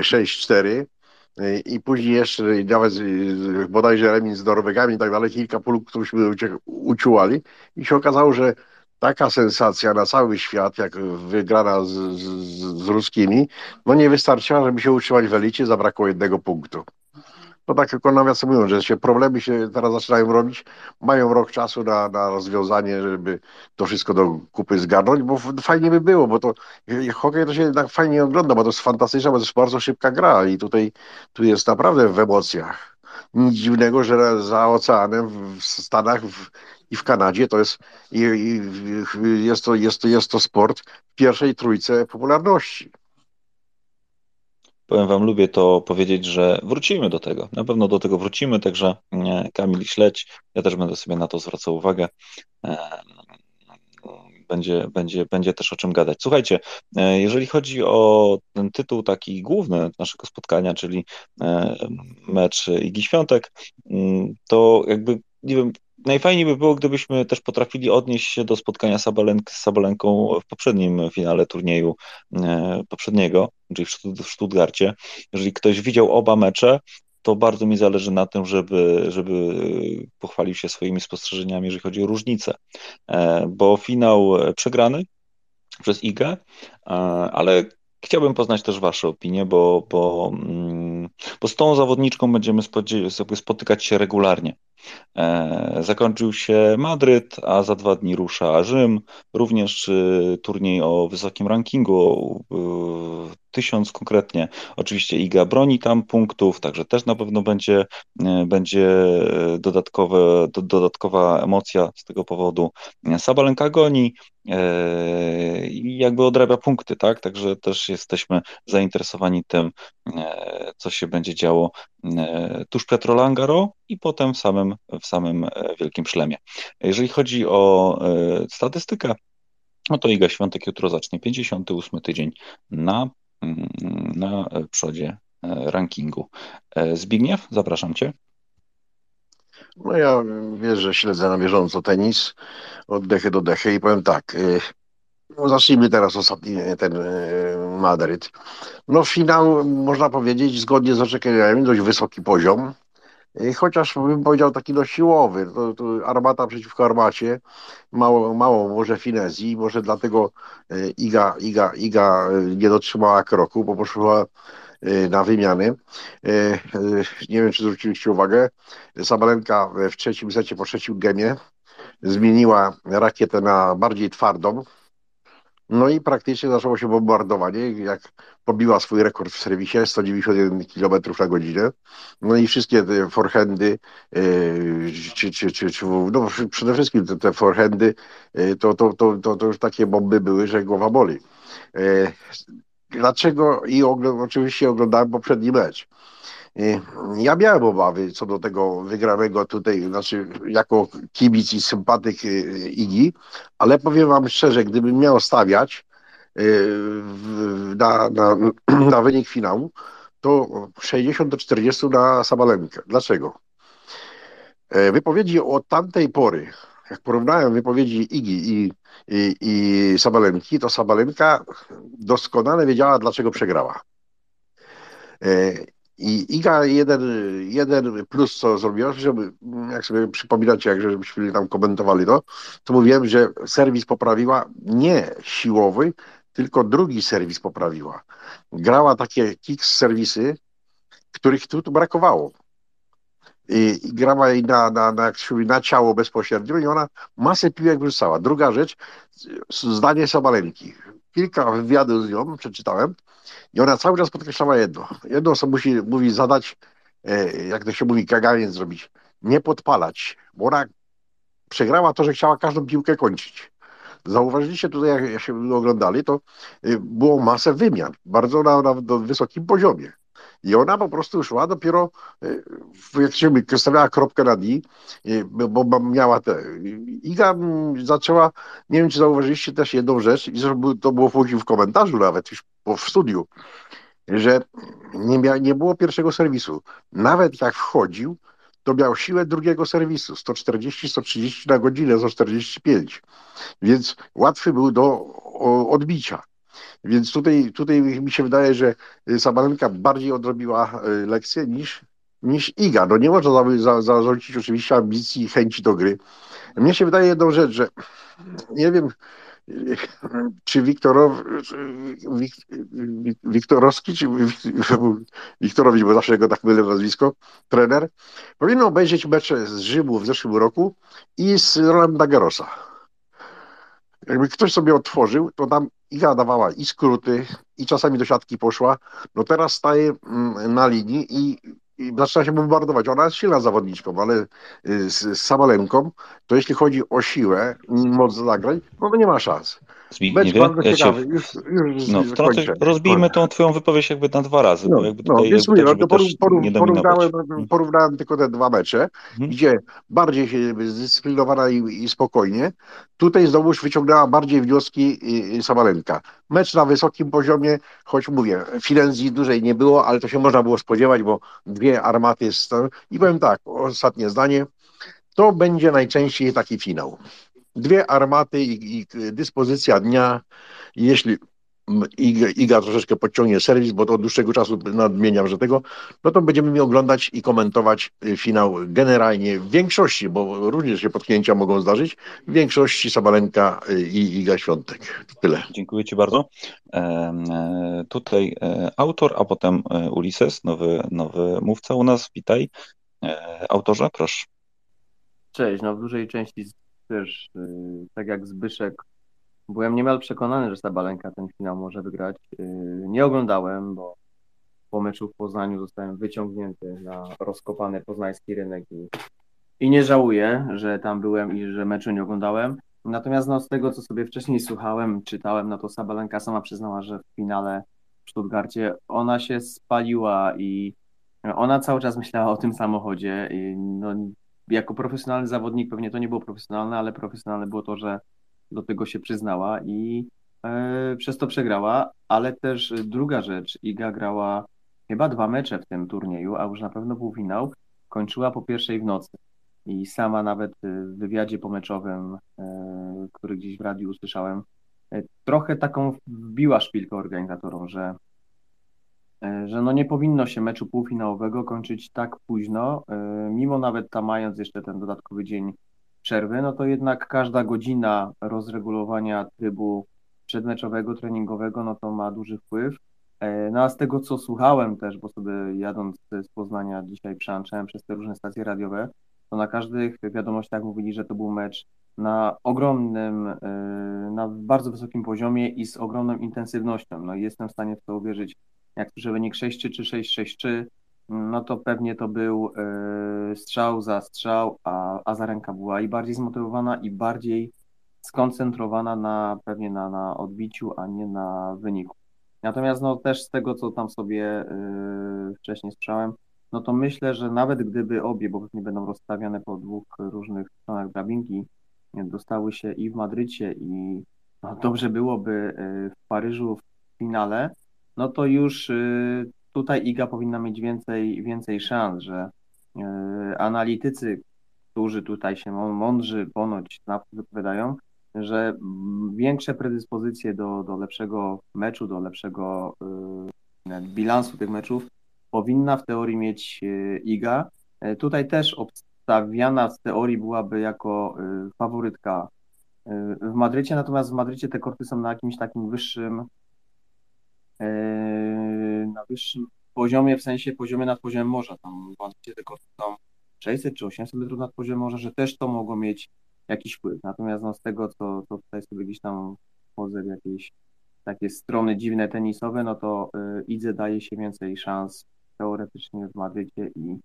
6-4, e, i później jeszcze nawet bodajże remis z Norwegami i tak dalej, kilka któryśmy uciułali i się okazało, że taka sensacja na cały świat, jak wygrana z, z, z ruskimi, no nie wystarczyła, żeby się utrzymać w elicie, zabrakło jednego punktu. To tak tylko nawiasem mówiąc, że się problemy się teraz zaczynają robić, mają rok czasu na, na rozwiązanie, żeby to wszystko do kupy zgarnąć, bo fajnie by było, bo to hokej to się jednak fajnie ogląda, bo to jest fantastyczna, bo to jest bardzo szybka gra i tutaj tu jest naprawdę w emocjach. Nic dziwnego, że za oceanem w Stanach w, i w Kanadzie to jest, i, i, jest, to, jest, to, jest to sport w pierwszej trójce popularności. Powiem Wam, lubię to powiedzieć, że wrócimy do tego. Na pewno do tego wrócimy, także Kamil śledź. Ja też będę sobie na to zwracał uwagę. będzie, będzie, będzie też o czym gadać. Słuchajcie, jeżeli chodzi o ten tytuł taki główny naszego spotkania, czyli mecz Igi Świątek, mm, to jakby nie wiem, najfajniej by było, gdybyśmy też potrafili odnieść się do spotkania Sabalenk, z Sabalenką w poprzednim finale turnieju poprzedniego, czyli w Stuttgarcie. Jeżeli ktoś widział oba mecze, to bardzo mi zależy na tym, żeby, żeby pochwalił się swoimi spostrzeżeniami, jeżeli chodzi o różnice, e, bo finał przegrany przez IGę, e, ale chciałbym poznać też Wasze opinie, bo, bo, mm, bo z tą zawodniczką będziemy spotykać się regularnie. E, zakończył się Madryt, a za dwa dni rusza Rzym. Również y, turniej o wysokim rankingu, tysiąc konkretnie. Oczywiście Iga broni tam punktów, także też na pewno będzie, e, będzie dodatkowe, dodatkowa emocja z tego powodu. Sabalenka goni e, i jakby odrabia punkty, tak? Także też jesteśmy zainteresowani tym, co się będzie działo tuż przed Roland Garros i potem w samym, w samym Wielkim Szlemie. Jeżeli chodzi o statystykę, no to Iga Świątek jutro zacznie 58 tydzień na, mm, na przodzie e, rankingu. E, Zbigniew, zapraszam Cię. No ja wiesz, że śledzę na bieżąco tenis od dechy do dechy i powiem tak, no zacznijmy teraz ostatni ten Madryt. No finał, można powiedzieć, zgodnie z oczekiwaniami, dość wysoki poziom, chociaż bym powiedział taki dość siłowy. To, to armata przeciwko armacie, mało, mało może finezji, może dlatego e, Iga, Iga, Iga e, nie dotrzymała kroku, bo poszła na wymiany. Nie wiem, czy zwróciliście uwagę, Sabalenka w trzecim secie, po trzecim gemie zmieniła rakietę na bardziej twardą, no i praktycznie zaczęło się bombardowanie, jak pobiła swój rekord w serwisie 191 km na godzinę. No i wszystkie te forehandy, yy, czy, czy, czy, czy no przede wszystkim te, te forehandy, yy, to, to, to, to, to już takie bomby były, że głowa boli. Yy, dlaczego? I oczywiście oglądałem poprzedni mecz. Ja miałem obawy co do tego wygranego tutaj, znaczy jako kibic i sympatyk y, Igi, ale powiem wam szczerze, gdybym miał stawiać y, na, na, na wynik finału, to 60 do 40 na Sabalenkę. Dlaczego? E, wypowiedzi od tamtej pory, jak porównałem wypowiedzi Igi i, i, i Sabalenki, to Sabalenka doskonale wiedziała, dlaczego przegrała. I Iga jeden, jeden plus, co zrobiła, żeby, jak sobie przypominacie, jak żebyśmy tam komentowali to, to mówiłem, że serwis poprawiła nie siłowy, tylko drugi serwis poprawiła. Grała takie kicks serwisy, których tu, tu brakowało. I, i grała jej na, na, na, na ciało bezpośrednio i ona masę piłek wrzucała. Druga rzecz, zdanie Sabalenki. Kilka wywiadów z nią przeczytałem, i ona cały czas podkreślała jedno. Jedno, co musi mówi zadać, e, jak to się mówi, kaganiec zrobić. Nie podpalać, bo ona przegrała to, że chciała każdą piłkę kończyć. Zauważyliście tutaj, jak się oglądali, to e, było masę wymian, bardzo na, na wysokim poziomie. I ona po prostu szła dopiero, e, jak się stawiała kropkę na i, bo, bo miała te. Iga zaczęła, nie wiem, czy zauważyliście też jedną rzecz, i to było w komentarzu nawet, już w studiu, że nie, mia, nie było pierwszego serwisu. Nawet jak wchodził, to miał siłę drugiego serwisu 140-130 na godzinę, 145. Więc łatwy był do odbicia. Więc tutaj, tutaj mi się wydaje, że Sabalenka bardziej odrobiła e, lekcję niż, niż Iga. No nie można za, zarzucić oczywiście ambicji i chęci do gry. Mnie się wydaje jedną rzecz, że nie wiem, czy Wiktorow, Wik, Wiktorowski, czy Wiktorowicz, bo zawsze go tak mylę nazwisko, trener, powinien obejrzeć mecze z Rzymu w zeszłym roku i z Rolanda Garrosa. Jakby ktoś sobie otworzył, to tam Iga dawała i skróty, i czasami do siatki poszła. No teraz staje mm, na linii i i zaczyna się bombardować. Ona jest silna zawodniczką, ale y, z, z Sabalenką, to jeśli chodzi o siłę i moc zagrań, no to nie ma szans. Mecz Zbigniewie, ja cię ciekawy, już, już no, kończę. rozbijmy tą twoją wypowiedź jakby na dwa razy, No, bo jakby no, tutaj mówię, tak, no to porów, porów, porównałem, porównałem tylko te dwa mecze, Mhm. gdzie bardziej się zdyscyplinowana i, i spokojnie. Tutaj znowuż wyciągnęła bardziej wnioski y, y, Sabalenka. Mecz na wysokim poziomie, choć mówię, Firenzi dłużej nie było, ale to się można było spodziewać, bo dwie armaty jest. I powiem tak, ostatnie zdanie, to będzie najczęściej taki finał. Dwie armaty i, i dyspozycja dnia, jeśli Iga, Iga troszeczkę podciągnie serwis, bo to od dłuższego czasu nadmieniam, że tego, no to będziemy mi oglądać i komentować y, finał generalnie w większości, bo również się potknięcia mogą zdarzyć, w większości Sabalenka y, i Iga Świątek. Tyle. Dziękuję Ci bardzo. E, Tutaj e, autor, a potem e, Ulises, nowy, nowy mówca u nas. Witaj. E, Autorze, proszę. Cześć, no w dużej części też, yy, tak jak Zbyszek, byłem niemal przekonany, że Sabalenka ten finał może wygrać. Yy, nie oglądałem, bo po meczu w Poznaniu zostałem wyciągnięty na rozkopany poznański rynek i, i nie żałuję, że tam byłem i że meczu nie oglądałem. Natomiast no, z tego, co sobie wcześniej słuchałem, czytałem, no to Sabalenka sama przyznała, że w finale w Stuttgarcie ona się spaliła i ona cały czas myślała o tym samochodzie. I no, jako profesjonalny zawodnik pewnie to nie było profesjonalne, ale profesjonalne było to, że do tego się przyznała i e, przez to przegrała, ale też druga rzecz, Iga grała chyba dwa mecze w tym turnieju, a już na pewno półfinał, kończyła po pierwszej w nocy. I sama nawet w wywiadzie pomeczowym, e, który gdzieś w radiu usłyszałem, e, trochę taką wbiła szpilkę organizatorom, że e, że no nie powinno się meczu półfinałowego kończyć tak późno, e, mimo nawet tam mając jeszcze ten dodatkowy dzień przerwy, no to jednak każda godzina rozregulowania trybu przedmeczowego, treningowego, no to ma duży wpływ. E, No a z tego, co słuchałem też, bo sobie jadąc z Poznania dzisiaj przełączałem przez te różne stacje radiowe, to na każdych wiadomościach mówili, że to był mecz na ogromnym, e, na bardzo wysokim poziomie i z ogromną intensywnością. No i jestem w stanie w to uwierzyć. Jak słyszę wynik 6-3 czy 6-6-3, no to pewnie to był e, strzał za strzał, a Azarenka była i bardziej zmotywowana, i bardziej skoncentrowana na pewnie na, na odbiciu, a nie na wyniku. Natomiast no też z tego, co tam sobie e, wcześniej słyszałem, no to myślę, że nawet gdyby obie, bo pewnie będą rozstawiane po dwóch różnych stronach drabinki, dostały się i w Madrycie, i no, dobrze byłoby e, w Paryżu w finale, no to już e, tutaj Iga powinna mieć więcej, więcej szans, że e, analitycy, którzy tutaj się mą- mądrzy ponoć wypowiadają, że większe predyspozycje do, do lepszego meczu, do lepszego e, bilansu tych meczów powinna w teorii mieć Iga. E, Tutaj też obstawiana w teorii byłaby jako faworytka w Madrycie, natomiast w Madrycie te korty są na jakimś takim wyższym na wyższym poziomie, w sensie poziomie nad poziomem morza. Tam w Madrycie te korty są 600 czy 800 metrów nad poziomem morza, że też to mogło mieć jakiś wpływ. Natomiast no, z tego, co, co tutaj sobie gdzieś tam wchodzę w jakieś takie strony dziwne tenisowe, no to y, Idze daje się więcej szans teoretycznie w Madrycie i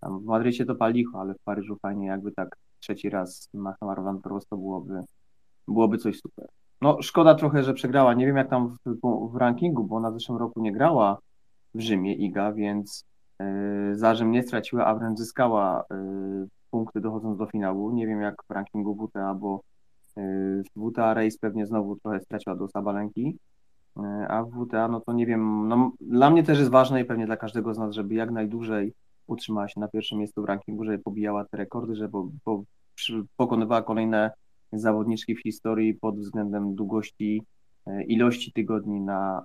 tam w Madrycie to palicho, ale w Paryżu fajnie jakby tak trzeci raz na Roland Garros to byłoby, byłoby coś super. No szkoda trochę, że przegrała. Nie wiem jak tam w, w rankingu, bo ona w zeszłym roku nie grała w Rzymie Iga, więc y, za Rzym nie straciła, a wręcz zyskała y, punkty dochodząc do finału. Nie wiem jak w rankingu WTA, bo y, w WTA Race pewnie znowu trochę straciła do Sabalenki, y, a w WTA no to nie wiem, no dla mnie też jest ważne i pewnie dla każdego z nas, żeby jak najdłużej utrzymała się na pierwszym miejscu w rankingu, żeby pobijała te rekordy, żeby po, przy- pokonywała kolejne zawodniczki w historii pod względem długości, y, ilości tygodni na,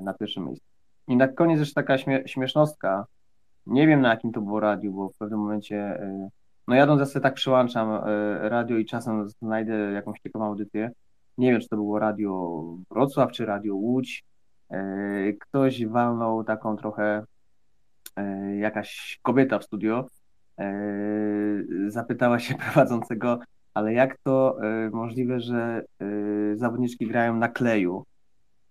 y, na pierwszym miejscu. I na koniec jeszcze taka śmie- śmiesznostka, nie wiem na jakim to było radiu, bo w pewnym momencie, y, no jadąc ja sobie tak przyłączam radio i czasem znajdę jakąś ciekawą audycję. Nie wiem, czy to było radio Wrocław, czy radio Łódź. Ktoś walnął taką trochę, jakaś kobieta w studio, zapytała się prowadzącego, ale jak to y, możliwe, że y, zawodniczki grają na kleju?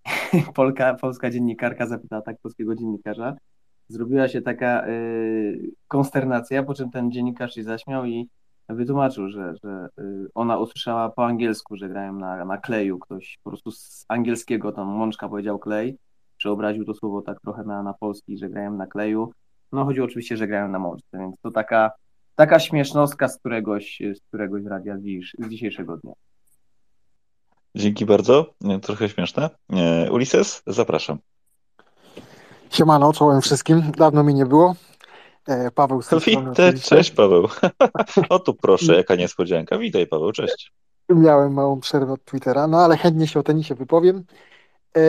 Polka, polska dziennikarka zapytała tak polskiego dziennikarza. Zrobiła się taka y, konsternacja, po czym ten dziennikarz się zaśmiał i wytłumaczył, że, że ona usłyszała po angielsku, że grają na, na kleju. Ktoś po prostu z angielskiego, tam Mączka powiedział klej, przeobraził to słowo tak trochę na, na polski, że grają na kleju. No chodziło oczywiście, że grają na mączce, więc to taka, taka śmiesznostka z któregoś, z któregoś radia z, dziś, z dzisiejszego dnia. Dzięki bardzo. Trochę śmieszne. Ulises, zapraszam. Siemano, czołem wszystkim. Dawno mi nie było. E, Paweł oczywiście. cześć Paweł. O tu proszę, jaka niespodzianka. Witaj Paweł, cześć. Miałem małą przerwę od Twittera, no ale chętnie się o tenisie wypowiem. E,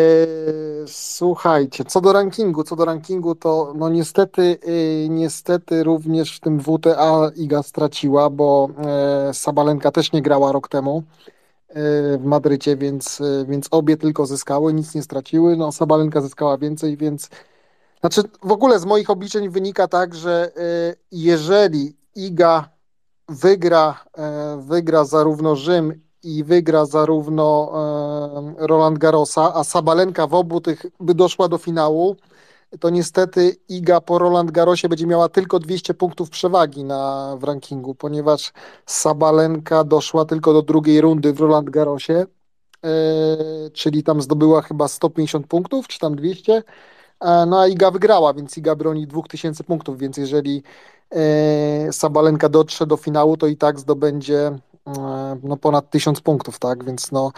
Słuchajcie, co do rankingu, co do rankingu, to no niestety, e, niestety również w tym WTA Iga straciła, bo e, Sabalenka też nie grała rok temu w Madrycie, więc, więc obie tylko zyskały, nic nie straciły. No Sabalenka zyskała więcej, więc Znaczy, w ogóle z moich obliczeń wynika tak, że jeżeli Iga wygra, wygra zarówno Rzym i wygra zarówno Roland Garrosa, a Sabalenka w obu tych by doszła do finału, to niestety Iga po Roland Garrosie będzie miała tylko 200 punktów przewagi na, w rankingu, ponieważ Sabalenka doszła tylko do drugiej rundy w Roland Garrosie, e, czyli tam zdobyła chyba 150 punktów, czy tam 200, E, No a Iga wygrała, więc Iga broni 2000 punktów, więc jeżeli e, Sabalenka dotrze do finału, to i tak zdobędzie no, ponad 1000 punktów, tak? Więc no.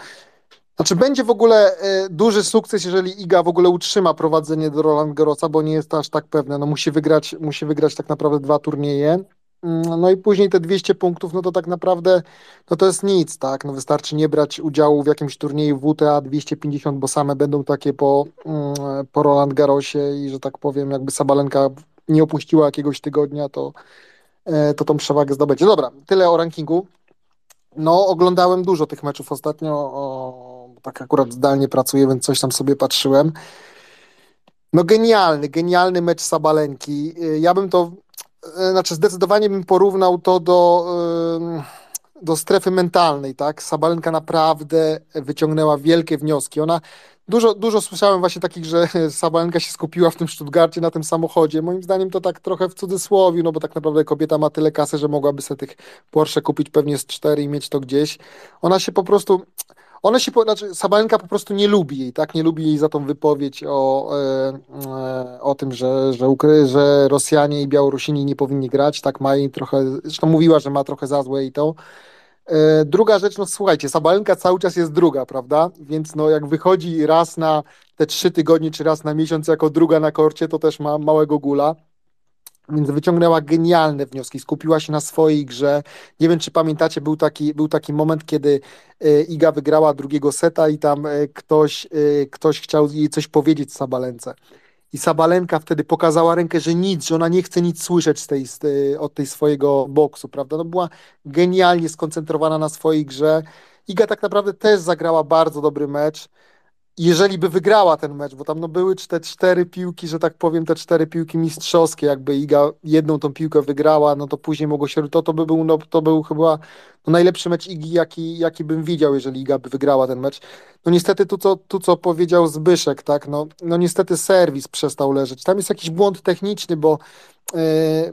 Znaczy będzie w ogóle e, duży sukces, jeżeli Iga w ogóle utrzyma prowadzenie do Roland Garrosa, bo nie jest to aż tak pewne. No musi wygrać, musi wygrać tak naprawdę dwa turnieje. Mm, No i później te 200 punktów, no to tak naprawdę no to jest nic, tak? No wystarczy nie brać udziału w jakimś turnieju WTA 250, bo same będą takie po, mm, po Roland Garrosie i że tak powiem, jakby Sabalenka nie opuściła jakiegoś tygodnia, to, e, to tą przewagę zdobędzie. Dobra, tyle o rankingu. No, oglądałem dużo tych meczów ostatnio, o, tak akurat zdalnie pracuję, więc coś tam sobie patrzyłem. No genialny, genialny mecz Sabalenki. Y, Ja bym to, y, znaczy zdecydowanie bym porównał to do, y, do strefy mentalnej, tak? Sabalenka naprawdę wyciągnęła wielkie wnioski. Ona, dużo, dużo słyszałem właśnie takich, że Sabalenka się skupiła w tym Stuttgarcie na tym samochodzie. Moim zdaniem to tak trochę w cudzysłowie, no bo tak naprawdę kobieta ma tyle kasy, że mogłaby sobie tych Porsche kupić pewnie z cztery i mieć to gdzieś. Ona się po prostu, ona się, znaczy Sabalenka po prostu nie lubi jej, tak? Nie lubi jej za tą wypowiedź o, e, e, o tym, że, że, Ukry- że Rosjanie i Białorusini nie powinni grać, tak? Ma jej trochę, zresztą mówiła, że ma trochę za złe i to. E, Druga rzecz, no słuchajcie, Sabalenka cały czas jest druga, prawda? Więc no jak wychodzi raz na te trzy tygodnie, czy raz na miesiąc jako druga na korcie, to też ma małego gula. Więc wyciągnęła genialne wnioski, skupiła się na swojej grze. Nie wiem, czy pamiętacie, był taki, był taki moment, kiedy e, Iga wygrała drugiego seta i tam e, ktoś, ktoś chciał jej coś powiedzieć Sabalence. I Sabalenka wtedy pokazała rękę, że nic, że ona nie chce nic słyszeć z tej, z tej, od tej swojego boksu, prawda? No była genialnie skoncentrowana na swojej grze. Iga tak naprawdę też zagrała bardzo dobry mecz. Jeżeli by wygrała ten mecz, bo tam no były te cztery piłki, że tak powiem, te cztery piłki mistrzowskie, jakby Iga jedną tą piłkę wygrała, no to później mogło się, to, to by był, no, to był chyba no, najlepszy mecz Igi, jaki, jaki bym widział, jeżeli Iga by wygrała ten mecz. No niestety tu co, tu, co powiedział Zbyszek, tak, no, no niestety serwis przestał leżeć. Tam jest jakiś błąd techniczny, bo, yy,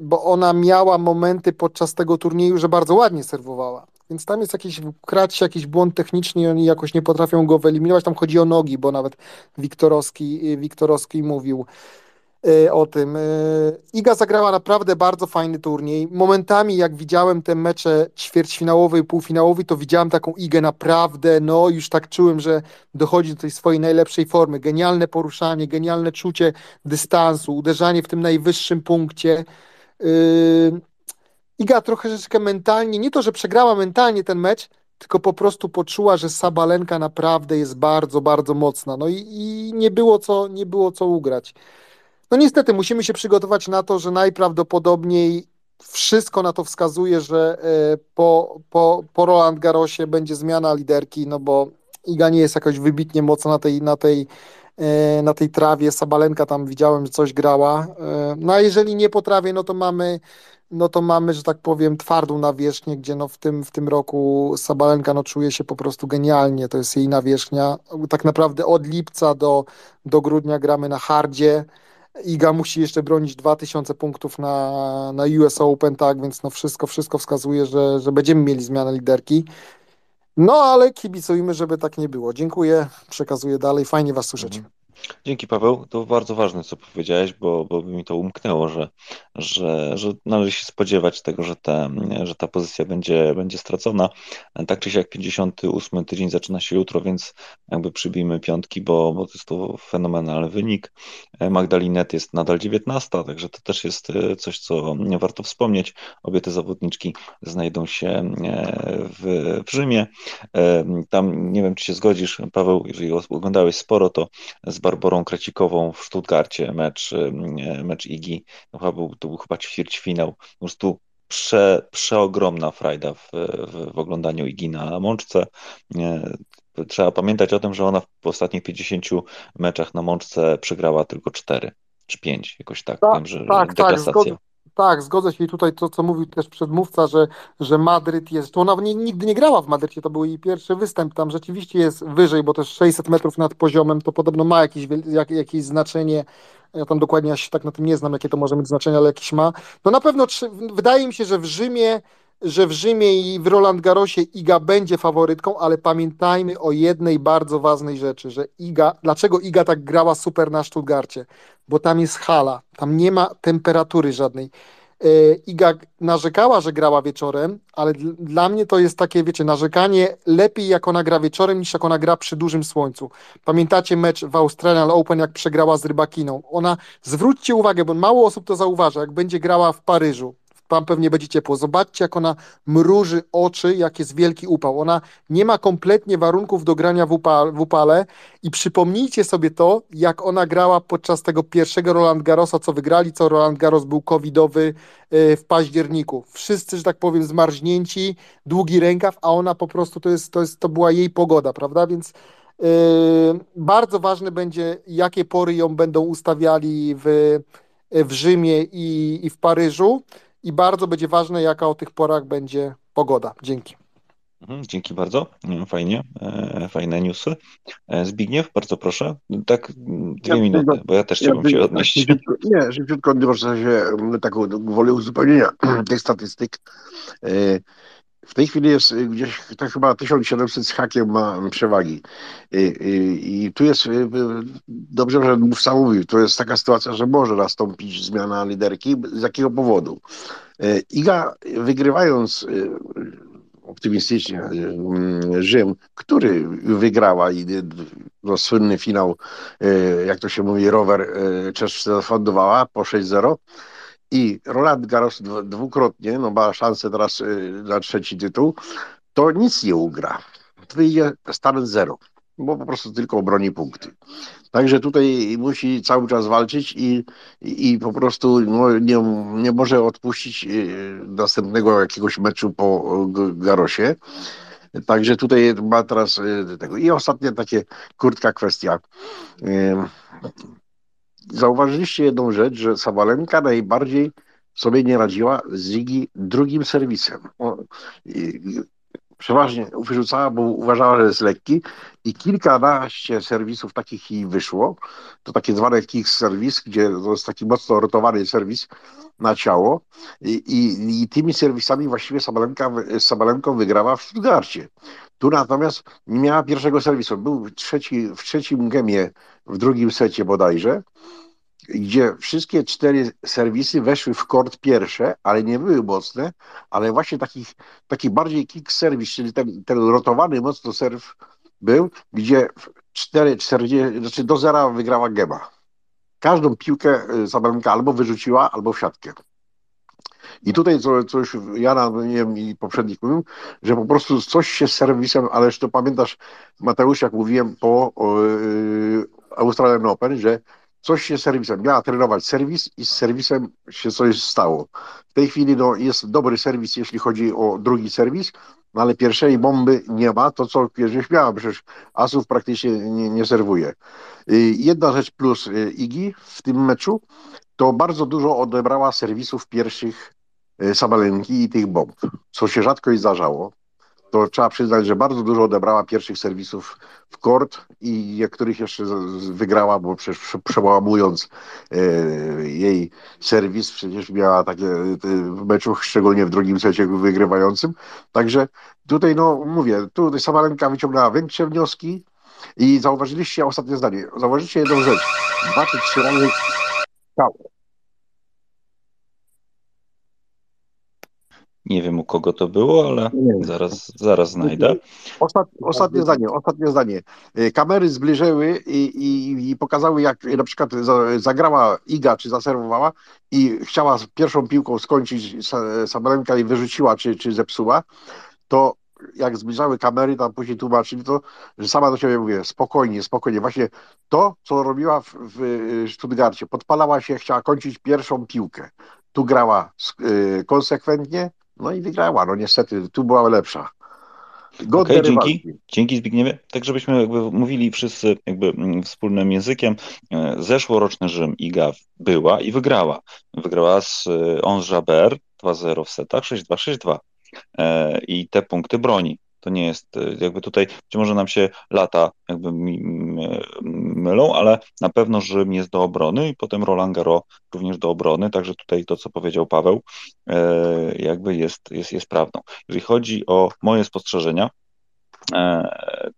bo ona miała momenty podczas tego turnieju, że bardzo ładnie serwowała. Więc tam jest jakiś, krać jakiś błąd techniczny i oni jakoś nie potrafią go wyeliminować. Tam chodzi o nogi, bo nawet Wiktorowski, Wiktorowski mówił y, o tym. Y, Iga zagrała naprawdę bardzo fajny turniej. Momentami, jak widziałem te mecze ćwierćfinałowe i półfinałowe, to widziałem taką Igę naprawdę, no już tak czułem, że dochodzi do tej swojej najlepszej formy. Genialne poruszanie, genialne czucie dystansu, uderzanie w tym najwyższym punkcie. Iga trochę troszeczkę mentalnie, nie to, że przegrała mentalnie ten mecz, tylko po prostu poczuła, że Sabalenka naprawdę jest bardzo, bardzo mocna. No i, i nie było co, nie było co ugrać. No niestety musimy się przygotować na to, że najprawdopodobniej wszystko na to wskazuje, że e, po, po, po Roland Garrosie będzie zmiana liderki, no bo Iga nie jest jakoś wybitnie mocna na tej, na tej, e, na tej trawie. Sabalenka tam widziałem, że coś grała. E, No a jeżeli nie po trawie, no to mamy no to mamy, że tak powiem, twardą nawierzchnię, gdzie no w tym, w tym roku Sabalenka no czuje się po prostu genialnie, to jest jej nawierzchnia. Tak naprawdę od lipca do, do grudnia gramy na hardzie, Iga musi jeszcze bronić 2000 punktów na, na US Open, tak, więc no wszystko, wszystko wskazuje, że, że będziemy mieli zmianę liderki. No ale kibicujmy, żeby tak nie było. Dziękuję, przekazuję dalej, fajnie was słyszeć. Mhm. Dzięki Paweł, to bardzo ważne co powiedziałeś, bo, bo mi to umknęło, że, że, że należy się spodziewać tego, że ta, że ta pozycja będzie, będzie stracona. Tak czy siak 58 tydzień zaczyna się jutro, więc jakby przybijmy piątki, bo, bo to jest to fenomenalny wynik. Magdalinet jest nadal 19, także to też jest e, coś, co warto wspomnieć. Obie te zawodniczki znajdą się e, w, w Rzymie. E, tam nie wiem, czy się zgodzisz, Paweł, jeżeli oglądałeś sporo, to z Barborą Krecikową w Stuttgarcie mecz, mecz Igi, to chyba był, to był chyba ćwierćfinał, po prostu prze, przeogromna frajda w, w, w oglądaniu Igi na Mączce. Trzeba pamiętać o tym, że ona w ostatnich 50 meczach na Mączce przegrała tylko 4 czy 5, jakoś tak. Ta, Wiem, że tak, tak, deklasacja. Tak, zgodzę się i tutaj to, co mówił też przedmówca, że, że Madryt jest, ona nie, nigdy nie grała w Madrycie, to był jej pierwszy występ, tam rzeczywiście jest wyżej, bo też 600 metrów nad poziomem to podobno ma jakieś, jak, jakieś znaczenie, ja tam dokładnie ja się tak na tym nie znam, jakie to może mieć znaczenie, ale jakieś ma. No na pewno, wydaje mi się, że w Rzymie że w Rzymie i w Roland Garrosie Iga będzie faworytką, ale pamiętajmy o jednej bardzo ważnej rzeczy, że Iga, dlaczego Iga tak grała super na Stuttgarcie? Bo tam jest hala, tam nie ma temperatury żadnej. E, Iga narzekała, że grała wieczorem, ale dl- dla mnie to jest takie, wiecie, narzekanie lepiej jak ona gra wieczorem niż jak ona gra przy dużym słońcu. Pamiętacie mecz w Australian Open, jak przegrała z Rybakiną? Ona, zwróćcie uwagę, bo mało osób to zauważa, jak będzie grała w Paryżu, tam pewnie będzie ciepło. Zobaczcie, jak ona mruży oczy, jak jest wielki upał. Ona nie ma kompletnie warunków do grania w, upa- w upale i przypomnijcie sobie to, jak ona grała podczas tego pierwszego Roland Garrosa, co wygrali, co Roland Garros był covidowy e, w październiku. Wszyscy, że tak powiem, zmarznięci, długi rękaw, a ona po prostu, to, jest, to, jest, to była jej pogoda, prawda? Więc e, bardzo ważne będzie, jakie pory ją będą ustawiali w, w Rzymie i, i w Paryżu i bardzo będzie ważne, jaka o tych porach będzie pogoda. Dzięki. Mhm, Dzięki bardzo, Mm, fajnie, e, fajne newsy. E, Zbigniew, bardzo proszę, tak mm, dwie Ja minuty, tylko- bo ja też Ja chciałbym się tylko- odnieść. szybciutko- Nie, szybciutko odniosę się m, taką gwoli uzupełnienia tych statystyk. W tej chwili jest y, gdzieś to chyba 1700 z hakiem ma przewagi. I, i, i tu jest, y, y, dobrze, że mówca mówił, to jest taka sytuacja, że może nastąpić zmiana liderki. Z jakiego powodu? Iga wygrywając y, optymistycznie y, Rzym, który wygrała i y, no, słynny finał, y, jak to się mówi, rower y, Czesz zafundowała po 6-0 i Roland Garros dwu- dwukrotnie, no ma szansę teraz y, na trzeci tytuł, to nic nie ugra. Wyjdzie stan zero, bo po prostu tylko obroni punkty. Także tutaj musi cały czas walczyć i, i, po prostu no, nie, nie może odpuścić y, następnego jakiegoś meczu po Garosie. Także tutaj ma teraz y, tego. I ostatnia takie krótka kwestia. Zauważyliście jedną rzecz, że Sabalenka najbardziej sobie nie radziła z Ziggy drugim serwisem. Przeważnie wyrzucała, bo uważała, że jest lekki i kilkanaście serwisów takich jej wyszło. To takie zwane kick serwis, gdzie to jest taki mocno rotowany serwis na ciało i, i, i tymi serwisami właściwie Sabalenka, z Sabalenką wygrała w Stuttgarcie. Tu natomiast nie miała pierwszego serwisu. Był w, trzeci, w trzecim gemie, w drugim secie bodajże, gdzie wszystkie cztery serwisy weszły w kort pierwsze, ale nie były mocne, ale właśnie takich, taki bardziej kick serwis, czyli ten, ten rotowany mocno serw był, gdzie 4, 40, znaczy do zera wygrała gema. Każdą piłkę y, Sabalenka albo wyrzuciła, albo w siatkę. I tutaj co, coś Jana, nie wiem, i poprzednik mówił, że po prostu coś się z serwisem, ależ to pamiętasz Mateusz, jak mówiłem po yy, Australian Open, że coś się serwisem, miała trenować serwis i z serwisem się coś stało. W tej chwili no, jest dobry serwis, jeśli chodzi o drugi serwis, no ale pierwszej bomby nie ma, to co kiedyś miała, przecież asów praktycznie nie, nie serwuje. Y, Jedna rzecz plus y, Igi w tym meczu, to bardzo dużo odebrała serwisów pierwszych y, Sabalenki i tych bomb, co się rzadko zdarzało. To trzeba przyznać, że bardzo dużo odebrała pierwszych serwisów w kort i niektórych jeszcze wygrała, bo przecież przełamując e, jej serwis, przecież miała takie e, w meczu, szczególnie w drugim secie wygrywającym. Także tutaj, no mówię, tutaj Samalenka wyciągnęła większe wnioski i zauważyliście ostatnie zdanie. Zauważyliście jedną rzecz. Dwa czy trzy razy Nie wiem u kogo to było, ale zaraz, zaraz znajdę. Ostat, ostatnie zdanie, ostatnie zdanie. Y, kamery zbliżyły i, i, i, pokazały, jak na przykład zagrała Iga, czy zaserwowała i chciała pierwszą piłką skończyć Sabalenka i wyrzuciła, czy, czy zepsuła, to jak zbliżały kamery, tam później tłumaczyli to, że sama do siebie mówię, spokojnie, spokojnie. Właśnie to, co robiła w, w Stuttgarcie, podpalała się, chciała kończyć pierwszą piłkę. Tu grała y, konsekwentnie, no i wygrała. No niestety, tu była lepsza. Godne okay, dzięki, dzięki Zbigniewie. Tak, żebyśmy jakby mówili wszyscy jakby mm, wspólnym językiem. E, zeszłoroczny Rzym IGA była i wygrała. Wygrała z e, Ons Jaber 2-0 w setach, 6-2, 6-2. E, I te punkty broni. To nie jest, e, jakby tutaj być może nam się lata jakby mylą, ale na pewno Rzym jest do obrony i potem Roland Garros również do obrony, także tutaj to, co powiedział Paweł, e, jakby jest, jest, jest prawdą. Jeżeli chodzi o moje spostrzeżenia,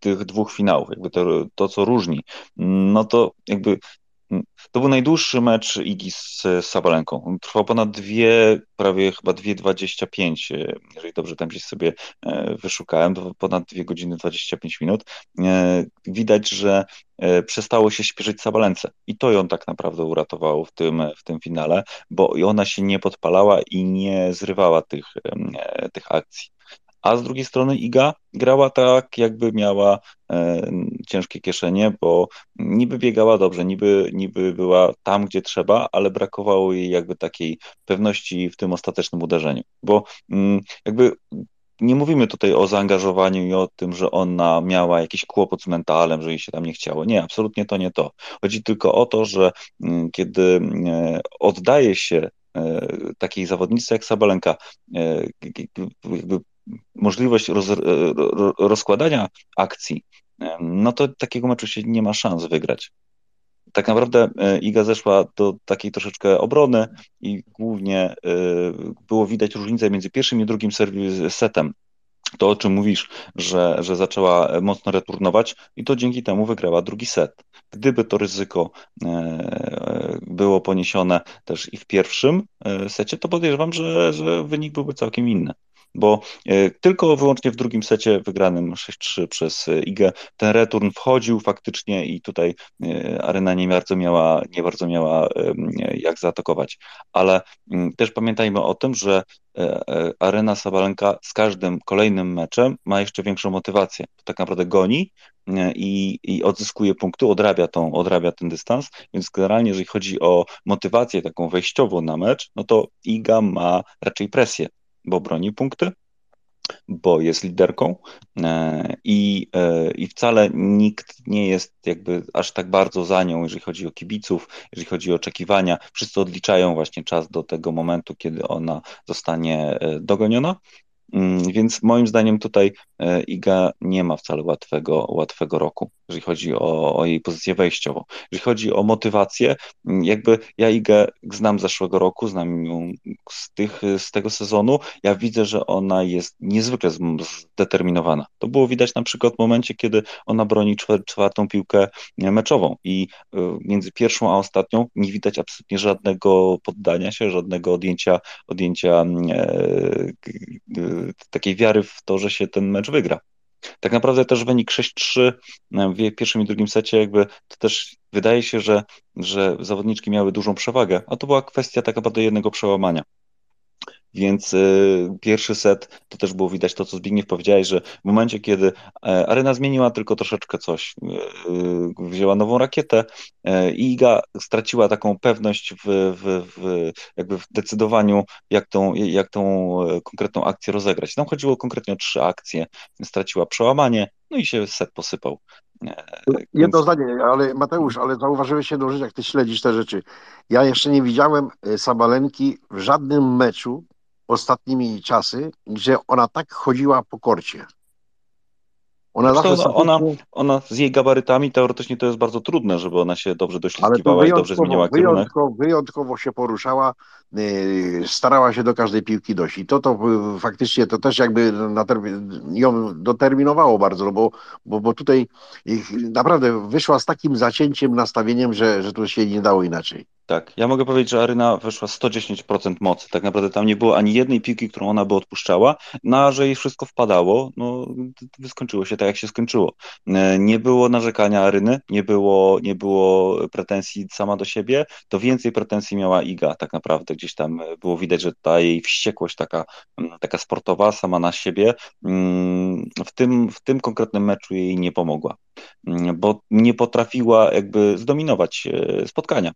tych dwóch finałów, jakby to, to, co różni, no to jakby to był najdłuższy mecz Igi z Sabalenką. Trwał ponad dwie, prawie chyba 2,25, e, jeżeli dobrze tam gdzieś sobie e, wyszukałem, to ponad 2 godziny 25 minut. E, widać, że przestało się śpieszyć Sabalence i to ją tak naprawdę uratowało w tym, w tym finale, bo ona się nie podpalała i nie zrywała tych, tych akcji a z drugiej strony Iga grała tak, jakby miała e, ciężkie kieszenie, bo niby biegała dobrze, niby, niby była tam, gdzie trzeba, ale brakowało jej jakby takiej pewności w tym ostatecznym uderzeniu, bo mm, jakby nie mówimy tutaj o zaangażowaniu i o tym, że ona miała jakiś kłopot z mentalem, że jej się tam nie chciało. Nie, absolutnie to nie to. Chodzi tylko o to, że mm, kiedy e, oddaje się e, takiej zawodnicy jak Sabalenka, e, jakby możliwość roz, rozkładania akcji, no to takiego meczu się nie ma szans wygrać. Tak naprawdę e, Iga zeszła do takiej troszeczkę obrony i głównie e, było widać różnicę między pierwszym i drugim setem. To, o czym mówisz, że, że zaczęła mocno returnować i to dzięki temu wygrała drugi set. Gdyby to ryzyko e, było poniesione też i w pierwszym secie, to podejrzewam, że, że wynik byłby całkiem inny bo e, tylko wyłącznie w drugim secie wygranym 6-3 przez e, IGę ten return wchodził faktycznie i tutaj e, arena nie bardzo miała, nie bardzo miała jak zaatakować. Ale mm, też pamiętajmy o tym, że arena Sabalenka z każdym kolejnym meczem ma jeszcze większą motywację. Tak naprawdę goni i, i odzyskuje punkty, odrabia, tą, odrabia ten dystans, więc generalnie jeżeli chodzi o motywację taką wejściową na mecz, no to Iga ma raczej presję bo broni punkty, bo jest liderką e, i, e, i wcale nikt nie jest jakby aż tak bardzo za nią, jeżeli chodzi o kibiców, jeżeli chodzi o oczekiwania. Wszyscy odliczają właśnie czas do tego momentu, kiedy ona zostanie e, dogoniona. Mm, więc moim zdaniem tutaj e, Iga nie ma wcale łatwego, łatwego roku, jeżeli chodzi o, o jej pozycję wejściową. Jeżeli chodzi o motywację, mm, jakby ja Igę znam z zeszłego roku, znam ją z, tych, z tego sezonu, ja widzę, że ona jest niezwykle zdeterminowana. To było widać na przykład w momencie, kiedy ona broni czwartą piłkę meczową i e, między pierwszą a ostatnią nie widać absolutnie żadnego poddania się, żadnego odjęcia, odjęcia mm, e, takiej wiary w to, że się ten mecz wygra. Tak naprawdę też wynik 6-3 w pierwszym i drugim secie, jakby to też wydaje się, że, że zawodniczki miały dużą przewagę, a to była kwestia tak naprawdę jednego przełamania. Więc y, pierwszy set, to też było widać to, co Zbigniew powiedziałeś, że w momencie, kiedy e, arena zmieniła tylko troszeczkę coś, y, wzięła nową rakietę e, i Iga straciła taką pewność w, w, w, jakby w decydowaniu, jak tą, jak tą e, konkretną akcję rozegrać. Tam chodziło konkretnie o trzy akcje, straciła przełamanie, no i się set posypał. Jedno zdanie, ale Mateusz, ale zauważyłeś jedną rzecz, jak ty śledzisz te rzeczy. Ja jeszcze nie widziałem Sabalenki w żadnym meczu ostatnimi czasy, gdzie ona tak chodziła po korcie. Ona Zresztą zawsze no, ona, statycznie, ona z jej gabarytami teoretycznie to jest bardzo trudne, żeby ona się dobrze doślizgiwała i dobrze zmieniała kierunek. wyjątkowo, wyjątkowo się poruszała, yy, starała się do każdej piłki dojść. I to, to yy, faktycznie to też jakby ją doterminowało bardzo, no bo, bo, bo tutaj naprawdę wyszła z takim zacięciem, nastawieniem, że, że tu się nie dało inaczej. Tak, ja mogę powiedzieć, że Aryna wyszła 110% mocy. Tak naprawdę tam nie było ani jednej piłki, którą ona by odpuszczała, no a że jej wszystko wpadało, no skończyło się tak, jak się skończyło. E, Nie było narzekania Aryny, nie było, nie było pretensji sama do siebie, to więcej pretensji miała Iga tak naprawdę. Gdzieś tam e, było widać, że ta jej wściekłość taka, taka sportowa, sama na siebie, mm, w tym, w tym konkretnym meczu jej nie pomogła, bo nie potrafiła jakby zdominować e, spotkania.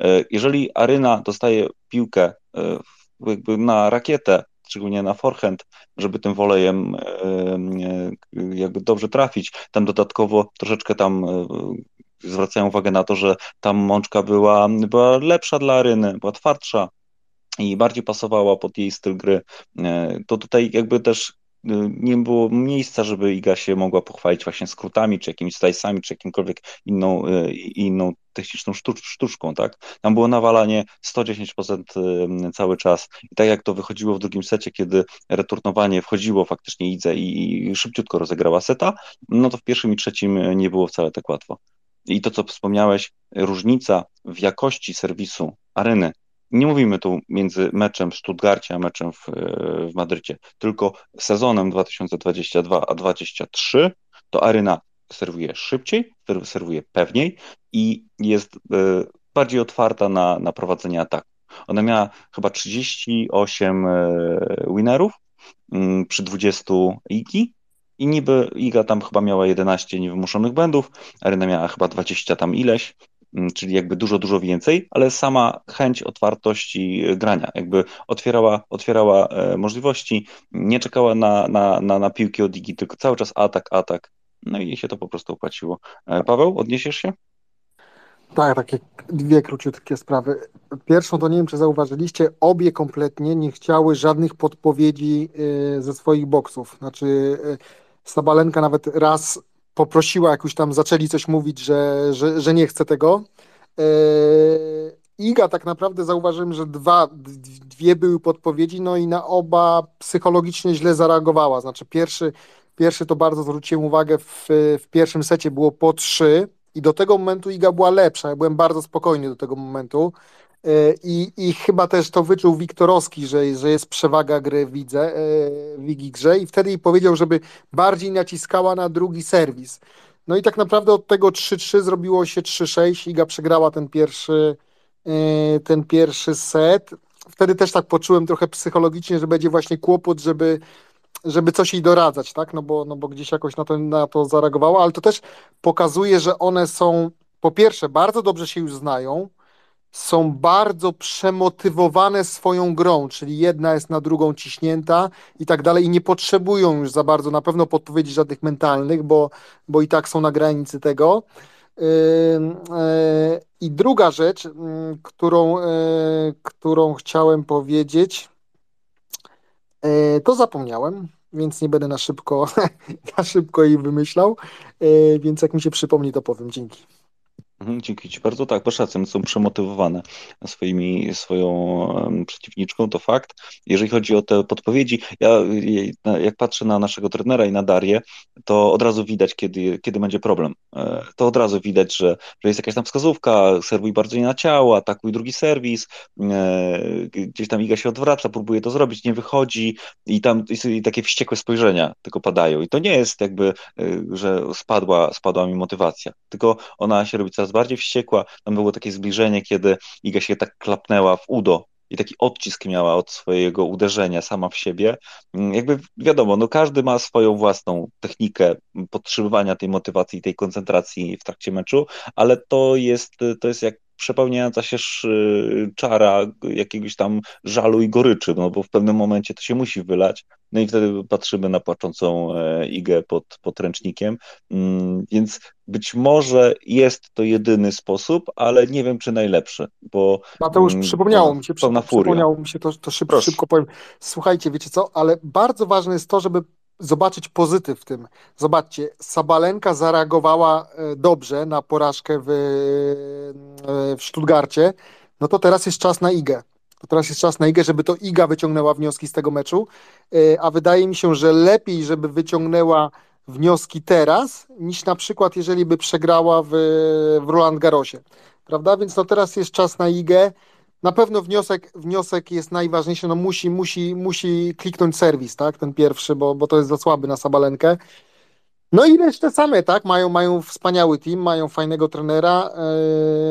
E, Jeżeli Aryna dostaje piłkę e, jakby na rakietę, szczególnie na forehand, żeby tym wolejem jakby dobrze trafić, tam dodatkowo troszeczkę tam zwracają uwagę na to, że tam mączka była, była lepsza dla Aryny, była twardsza i bardziej pasowała pod jej styl gry. To tutaj jakby też nie było miejsca, żeby Iga się mogła pochwalić właśnie skrótami, czy jakimiś slice'ami, czy jakimkolwiek inną, e, inną techniczną sztucz, sztuczką, tak? Tam było nawalanie 110% e, cały czas i tak jak to wychodziło w drugim secie, kiedy returnowanie wchodziło faktycznie Idze i, i szybciutko rozegrała seta, no to w pierwszym i trzecim nie było wcale tak łatwo. I to, co wspomniałeś, różnica w jakości serwisu Areny nie mówimy tu między meczem w Stuttgarcie a meczem w, w Madrycie, tylko sezonem 2022 a 2023 to Aryna serwuje szybciej, serwuje pewniej i jest e, bardziej otwarta na, na prowadzenie ataku. Ona miała chyba 38 e, winerów mm, przy 20 Igi i niby Iga tam chyba miała 11 niewymuszonych błędów, Aryna miała chyba 20 tam ileś, czyli jakby dużo, dużo więcej, ale sama chęć otwartości grania, jakby otwierała, otwierała e, możliwości, nie czekała na, na, na, na piłki od Igi, tylko cały czas atak, atak, no i się to po prostu opłaciło. E, Paweł, odniesiesz się? Tak, takie dwie króciutkie sprawy. Pierwszą to nie wiem, czy zauważyliście, obie kompletnie nie chciały żadnych podpowiedzi ze swoich boksów. Znaczy, Sabalenka nawet raz poprosiła, jak już tam zaczęli coś mówić, że, że, że nie chce tego. Y, Iga tak naprawdę zauważyłem, że dwa, dwie były podpowiedzi, no i na oba psychologicznie źle zareagowała. Znaczy, pierwszy, pierwszy to bardzo zwróciłem uwagę, w, w pierwszym secie było po trzy. I do tego momentu Iga była lepsza. Ja byłem bardzo spokojny do tego momentu. E, I, I chyba też to wyczuł Wiktorowski, że, że jest przewaga gry, widzę, e, w Igi grze. I wtedy powiedział, żeby bardziej naciskała na drugi serwis. No i tak naprawdę od tego 3-3 zrobiło się 3-6. Iga przegrała ten pierwszy, e, ten pierwszy set. Wtedy też tak poczułem trochę psychologicznie, że będzie właśnie kłopot, żeby żeby coś jej doradzać, tak? No bo, no bo gdzieś jakoś na to, na to zareagowała, ale to też pokazuje, że one są po pierwsze bardzo dobrze się już znają, są bardzo przemotywowane swoją grą, czyli jedna jest na drugą ciśnięta i tak dalej i nie potrzebują już za bardzo na pewno podpowiedzi żadnych mentalnych, bo, bo i tak są na granicy tego. E, I druga rzecz, ym, którą, e, którą chciałem powiedzieć, E, To zapomniałem, więc nie będę na szybko, na szybko jej wymyślał, więc jak mi się przypomni, to powiem. Dzięki. Mhm, Dzięki Ci bardzo. Tak, masz rację, są przemotywowane swoimi, swoją przeciwniczką, to fakt. Jeżeli chodzi o te podpowiedzi, ja jak patrzę na naszego trenera i na Darię, to od razu widać, kiedy, kiedy będzie problem. E, To od razu widać, że, że jest jakaś tam wskazówka, serwuj bardzo nie na ciało, atakuj drugi serwis, e, gdzieś tam Iga się odwraca, próbuje to zrobić, nie wychodzi i tam i takie wściekłe spojrzenia tylko padają. I to nie jest jakby, e, że spadła, spadła mi motywacja, tylko ona się robi coraz bardziej wściekła. Tam było takie zbliżenie, kiedy Iga się tak klapnęła w udo i taki odcisk miała od swojego uderzenia sama w siebie. Mm, Jakby wiadomo, no każdy ma swoją własną technikę podtrzymywania tej motywacji tej koncentracji w trakcie meczu, ale to jest, to jest jak przepełniająca się sz- czara jakiegoś tam żalu i goryczy, no bo w pewnym momencie to się musi wylać, no i wtedy patrzymy na płaczącą e, Igę pod, pod ręcznikiem, Mm, więc być może jest to jedyny sposób, ale nie wiem, czy najlepszy, bo Mateusz, mm, przypomniało pełna- mi się, przy, przypomniało mi się to, to szybko, szybko powiem. Słuchajcie, wiecie co, ale bardzo ważne jest to, żeby zobaczyć pozytyw w tym. Zobaczcie, Sabalenka zareagowała e, dobrze na porażkę w, e, w Stuttgarcie, no to teraz jest czas na Igę. To teraz jest czas na Igę, żeby to Iga wyciągnęła wnioski z tego meczu, e, a wydaje mi się, że lepiej, żeby wyciągnęła wnioski teraz, niż na przykład jeżeli by przegrała w, w Roland Garrosie. Prawda? Więc no teraz jest czas na Igę. Na pewno wniosek, wniosek jest najważniejszy, no musi, musi, musi kliknąć serwis, tak, ten pierwszy, bo, bo to jest za słaby na Sabalenkę. No i resztę same, tak, mają, mają wspaniały team, mają fajnego trenera,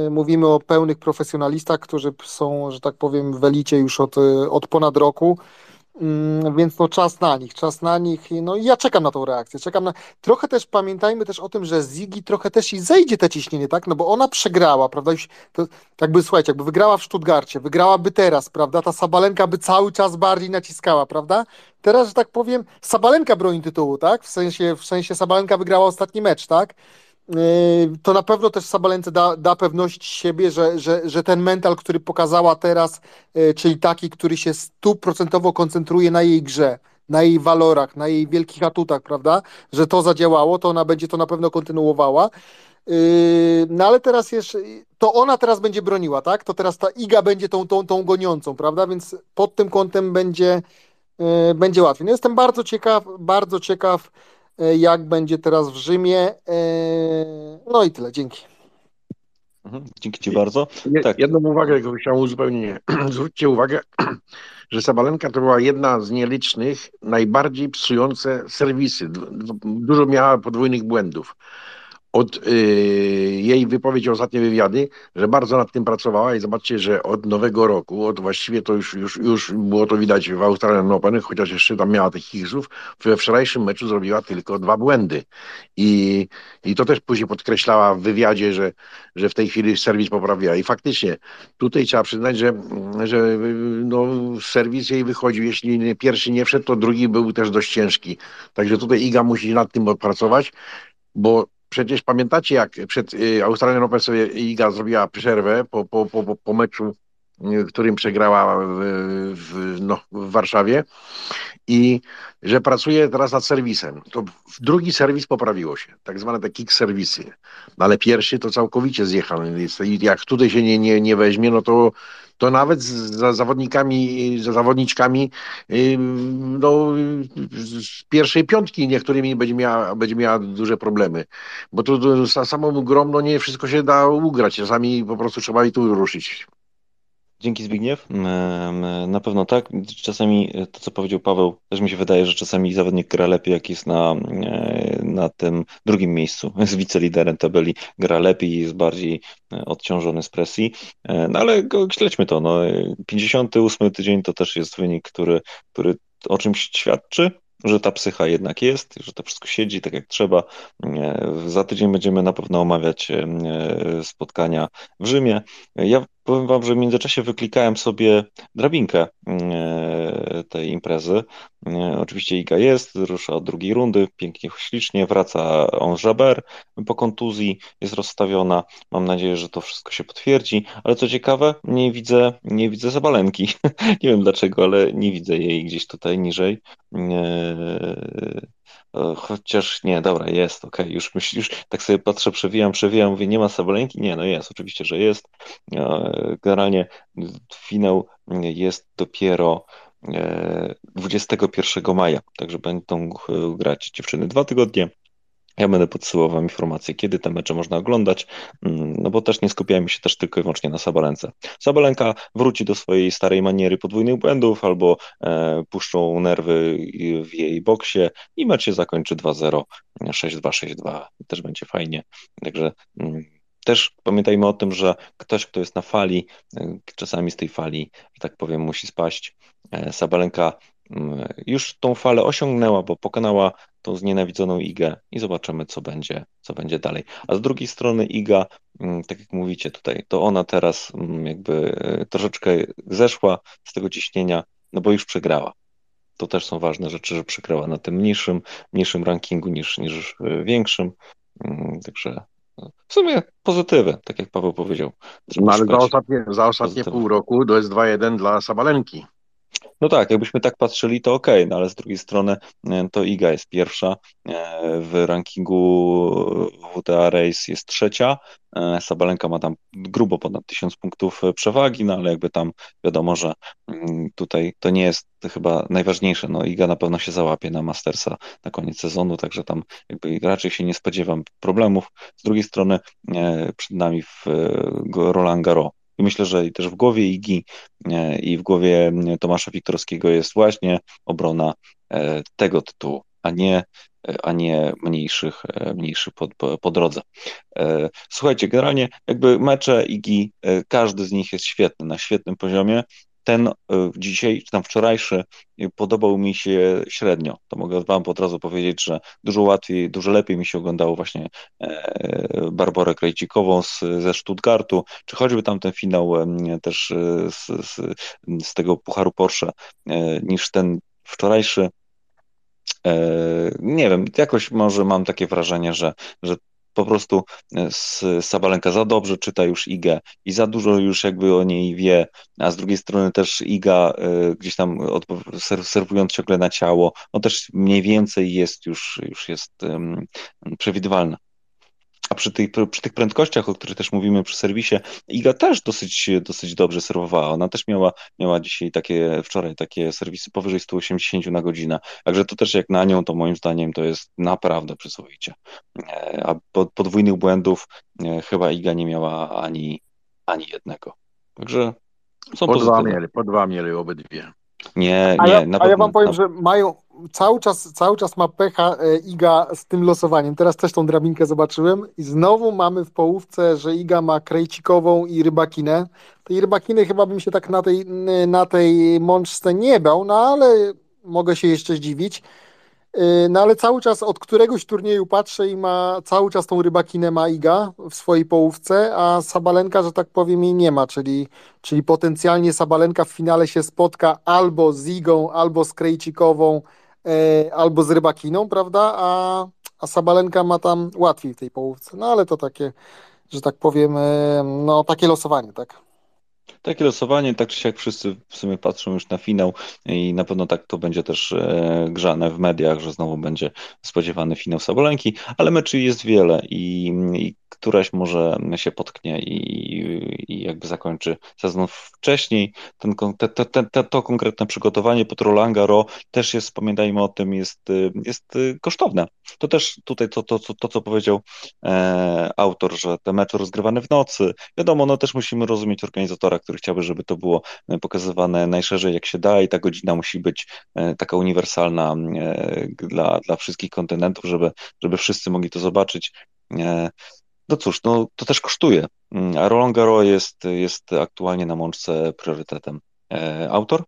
yy, mówimy o pełnych profesjonalistach, którzy są, że tak powiem, w elicie już od, od ponad roku, więc no czas na nich, czas na nich. No i ja czekam na tą reakcję. Czekam na. Trochę też pamiętajmy też o tym, że Zigi trochę też i zejdzie te ciśnienie, tak? No bo ona przegrała, prawda? To, jakby słuchajcie, jakby wygrała w Stuttgarcie, wygrałaby teraz, prawda? Ta Sabalenka by cały czas bardziej naciskała, prawda? Teraz, że tak powiem, Sabalenka broni tytułu, tak? W sensie, w sensie Sabalenka wygrała ostatni mecz, tak? Yy, to na pewno też Sabalence da, da pewność siebie, że, że, że ten mental, który pokazała teraz, yy, czyli taki, który się stuprocentowo koncentruje na jej grze, na jej walorach, na jej wielkich atutach, prawda, że to zadziałało, to ona będzie to na pewno kontynuowała. Yy, no ale teraz jeszcze, to ona teraz będzie broniła, tak? To teraz ta Iga będzie tą, tą, tą goniącą, prawda? Więc pod tym kątem będzie, będzie łatwiej. No jestem bardzo ciekaw, bardzo ciekaw, jak będzie teraz w Rzymie. E, no i tyle, dzięki. Mhm, dzięki Ci bardzo. Tak. Jedną uwagę, jaką chciałem uzupełnienie. Zwróćcie uwagę, że Sabalenka to była jedna z nielicznych, najbardziej psujące serwisy. Dużo miała podwójnych błędów od y, jej wypowiedzi, ostatnie wywiady, że bardzo nad tym pracowała i zobaczcie, że od nowego roku, od właściwie to już, już, już było to widać w Australian Open, chociaż jeszcze tam miała tych higsów, we wczorajszym meczu zrobiła tylko dwa błędy. I, i to też później podkreślała w wywiadzie, że, że w tej chwili serwis poprawiła. I faktycznie tutaj trzeba przyznać, że, że no, serwis jej wychodził. Jeśli pierwszy nie wszedł, to drugi był też dość ciężki. Także tutaj Iga musi nad tym odpracować, bo Przecież pamiętacie, jak przed y, Australią Open sobie Iga zrobiła przerwę po, po, po, po meczu, y, którym przegrała w, no, w Warszawie i że pracuje teraz nad serwisem. To drugi serwis poprawiło się, tak zwane te kick serwisy, ale pierwszy to całkowicie zjechał. Jak tutaj się nie, nie, nie weźmie, no to to nawet z zawodnikami, z zawodniczkami no, z pierwszej piątki niektórymi będzie miała, będzie miała duże problemy, bo to, to samą no nie wszystko się da ugrać, czasami po prostu trzeba i tu ruszyć. Dzięki Zbigniew. Na pewno tak. Czasami to, co powiedział Paweł, też mi się wydaje, że czasami zawodnik gra lepiej, jak jest na, e, na tym drugim miejscu. Jest wiceliderem tabeli, gra lepiej, jest bardziej e, odciążony z presji. E, no ale śledźmy to. No, 58 tydzień to też jest wynik, który, który o czymś świadczy że ta psycha jednak jest, że to wszystko siedzi tak jak trzeba. Za tydzień będziemy na pewno omawiać spotkania w Rzymie. Ja powiem Wam, że w międzyczasie wyklikałem sobie drabinkę tej imprezy. Oczywiście Iga jest, rusza od drugiej rundy, pięknie, ślicznie, wraca on Jaber po kontuzji, jest rozstawiona. Mam nadzieję, że to wszystko się potwierdzi, ale co ciekawe, nie widzę, nie widzę Zabalenki. nie wiem dlaczego, ale nie widzę jej gdzieś tutaj niżej. Chociaż nie, dobra, jest, okej, okay. już, myśl, już tak sobie patrzę, przewijam, przewijam, mówię, nie ma Sabalenki? Nie, no jest, oczywiście, że jest. Generalnie finał jest dopiero 21 maja, także będą grać dziewczyny dwa tygodnie. Ja będę podsyłał Wam informacje, kiedy te mecze można oglądać, mm, no bo też nie skupiajmy się też tylko i wyłącznie na Sabalence. Sabalenka wróci do swojej starej maniery podwójnych błędów albo e, puszczą nerwy w jej boksie i mecz się zakończy 2-0, 6-2, 6-2. Też będzie fajnie. Także mm, też pamiętajmy o tym, że ktoś, kto jest na fali, e, czasami z tej fali, że tak powiem, musi spaść. E, Sabalenka mm, już tą falę osiągnęła, bo pokonała tą znienawidzoną Igę i zobaczymy, co będzie, co będzie dalej. A z drugiej strony Iga, mm, tak jak mówicie tutaj, to ona teraz mm, jakby e, troszeczkę zeszła z tego ciśnienia, no bo już przegrała. To też są ważne rzeczy, że przegrała na tym mniejszym, mniejszym rankingu niż, niż większym. Także w sumie pozytywy, tak jak Paweł powiedział. No ale za ostatnie, za ostatnie pół roku to jest 2-1 dla Sabalenki. No tak, jakbyśmy tak patrzyli, to okay, no ale z drugiej strony e, to Iga jest pierwsza, e, w rankingu WTA Race jest trzecia, e, Sabalenka ma tam grubo ponad tysiąc punktów przewagi, no ale jakby tam wiadomo, że mm, tutaj to nie jest chyba najważniejsze, no Iga na pewno się załapie na Mastersa na koniec sezonu, także tam jakby raczej się nie spodziewam problemów. Z drugiej strony przed nami w Roland Garros i myślę, że też w głowie Igi e, i w głowie Tomasza Wiktorowskiego jest właśnie obrona e, tego tytułu, a nie, a nie mniejszych, e, mniejszych po, po, po drodze. Słuchajcie, generalnie jakby mecze Igi, każdy z nich jest świetny, na świetnym poziomie ten e, dzisiaj, czy tam wczorajszy, e, podobał mi się średnio. To mogę Wam od razu powiedzieć, że dużo łatwiej, dużo lepiej mi się oglądało właśnie e, Barborę Krejcikową z, ze Stuttgartu, czy choćby tam ten finał też z, z, z tego Pucharu Porsche, niż ten wczorajszy. Nie wiem, jakoś może mam takie wrażenie, że, że po prostu e, Sabalenka za dobrze czyta już Igę i za dużo już jakby o niej wie, a z drugiej strony też Iga e, gdzieś tam serwując ciągle na ciało, no też mniej więcej jest już, już jest przewidywalna. A przy tych, przy tych prędkościach, o których też mówimy przy serwisie, Iga też dosyć, dosyć dobrze serwowała. Ona też miała, miała dzisiaj takie, wczoraj takie serwisy powyżej 180 na godzinę. Także to też jak na nią, to moim zdaniem to jest naprawdę przyzwoicie. E, a podwójnych błędów e, chyba Iga nie miała ani, ani jednego. Także są po dwa mieli, po dwa mieli obydwie. Nie, a nie. Ja, na a ja wam powiem, na... że mają cały czas, cały czas ma pecha e, Iga z tym losowaniem. Teraz też tą drabinkę zobaczyłem i znowu mamy w połówce, że Iga ma Krejcikową i Rybakinę. Tej Rybakiny chyba bym się tak na tej, na tej mączce nie bał, no ale mogę się jeszcze zdziwić. Y, no ale cały czas od któregoś turnieju patrzę i ma cały czas tą rybakinę ma Iga w swojej połówce, a Sabalenka, że tak powiem, jej nie ma, czyli, czyli potencjalnie Sabalenka w finale się spotka albo z Igą, albo z Krejcikową, e, albo z rybakiną, prawda? A, a Sabalenka ma tam łatwiej w tej połówce. No ale to takie, że tak powiem, e, no takie losowanie, tak? Takie losowanie, tak czy siak wszyscy w sumie patrzą już na finał i na pewno tak to będzie też e, grzane w mediach, że znowu będzie spodziewany finał Sabolenki, ale meczy jest wiele i, i któraś może się potknie i, i jakby zakończy sezon wcześniej. Ten, te, te, te, to konkretne przygotowanie pod Roland Garros też jest, pamiętajmy o tym, jest, jest kosztowne. To też tutaj to, to, to, to co powiedział e, autor, że te mecze rozgrywane w nocy, wiadomo, no też musimy rozumieć organizatora, który chciałby, żeby to było pokazywane najszerzej jak się da i ta godzina musi być e, taka uniwersalna e, dla, dla wszystkich kontynentów, żeby, żeby wszyscy mogli to zobaczyć. No cóż, no to też kosztuje. Mm, a Roland Garros jest, jest aktualnie na mączce priorytetem. E, autor?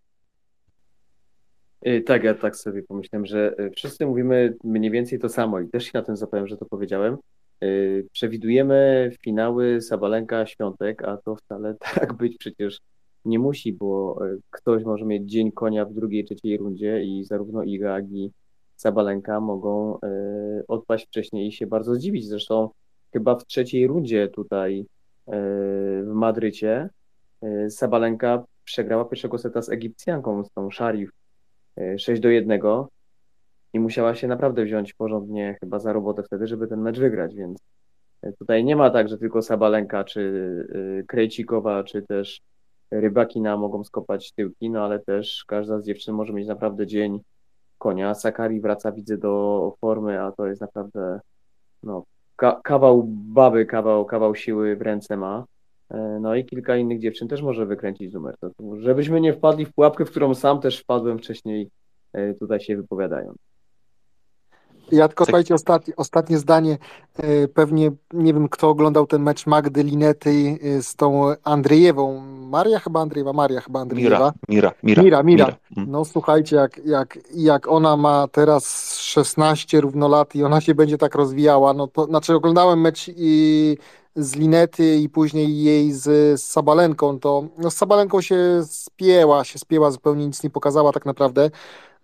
Y, tak, ja tak sobie pomyślałem, że y, wszyscy mówimy mniej więcej to samo i też się na tym zapowiem, że to powiedziałem. Y, przewidujemy finały Sabalenka Świątek, a to wcale tak być przecież nie musi, bo ktoś może mieć dzień konia w drugiej, trzeciej rundzie i zarówno Iga, jak i Sabalenka mogą odpaść wcześniej i się bardzo zdziwić. Zresztą chyba w trzeciej rundzie tutaj e, w Madrycie e, Sabalenka przegrała pierwszego seta z Egipcjanką, z tą Sharif 6 e, do 1 i musiała się naprawdę wziąć porządnie chyba za robotę wtedy, żeby ten mecz wygrać, więc tutaj nie ma tak, że tylko Sabalenka, czy Krejcikowa, czy też Rybakina mogą skopać tyłki, no ale też każda z dziewczyn może mieć naprawdę dzień konia. Sakari wraca, widzę, do formy, a to jest naprawdę no, ka kawał baby, kawał, kawał siły w ręce ma. E, no i kilka innych dziewczyn też może wykręcić numer. Żebyśmy nie wpadli w pułapkę, w którą sam też wpadłem wcześniej, e, tutaj się wypowiadając. Ja tylko słuchajcie, ostatnie, ostatnie zdanie. E, pewnie nie wiem, kto oglądał ten mecz Magdy Linety e, z tą Andrzejewą. Maria chyba Andrzejewa, Maria chyba Andrzejewa. Mira, Mira, Mira. Mira, Mira. Mhm. No słuchajcie, jak, jak, jak ona ma teraz 16 równo lat i ona się będzie tak rozwijała, no to znaczy oglądałem mecz i z Linety i później jej z, z Sabalenką, to no z Sabalenką się spięła, się spięła, zupełnie nic nie pokazała tak naprawdę.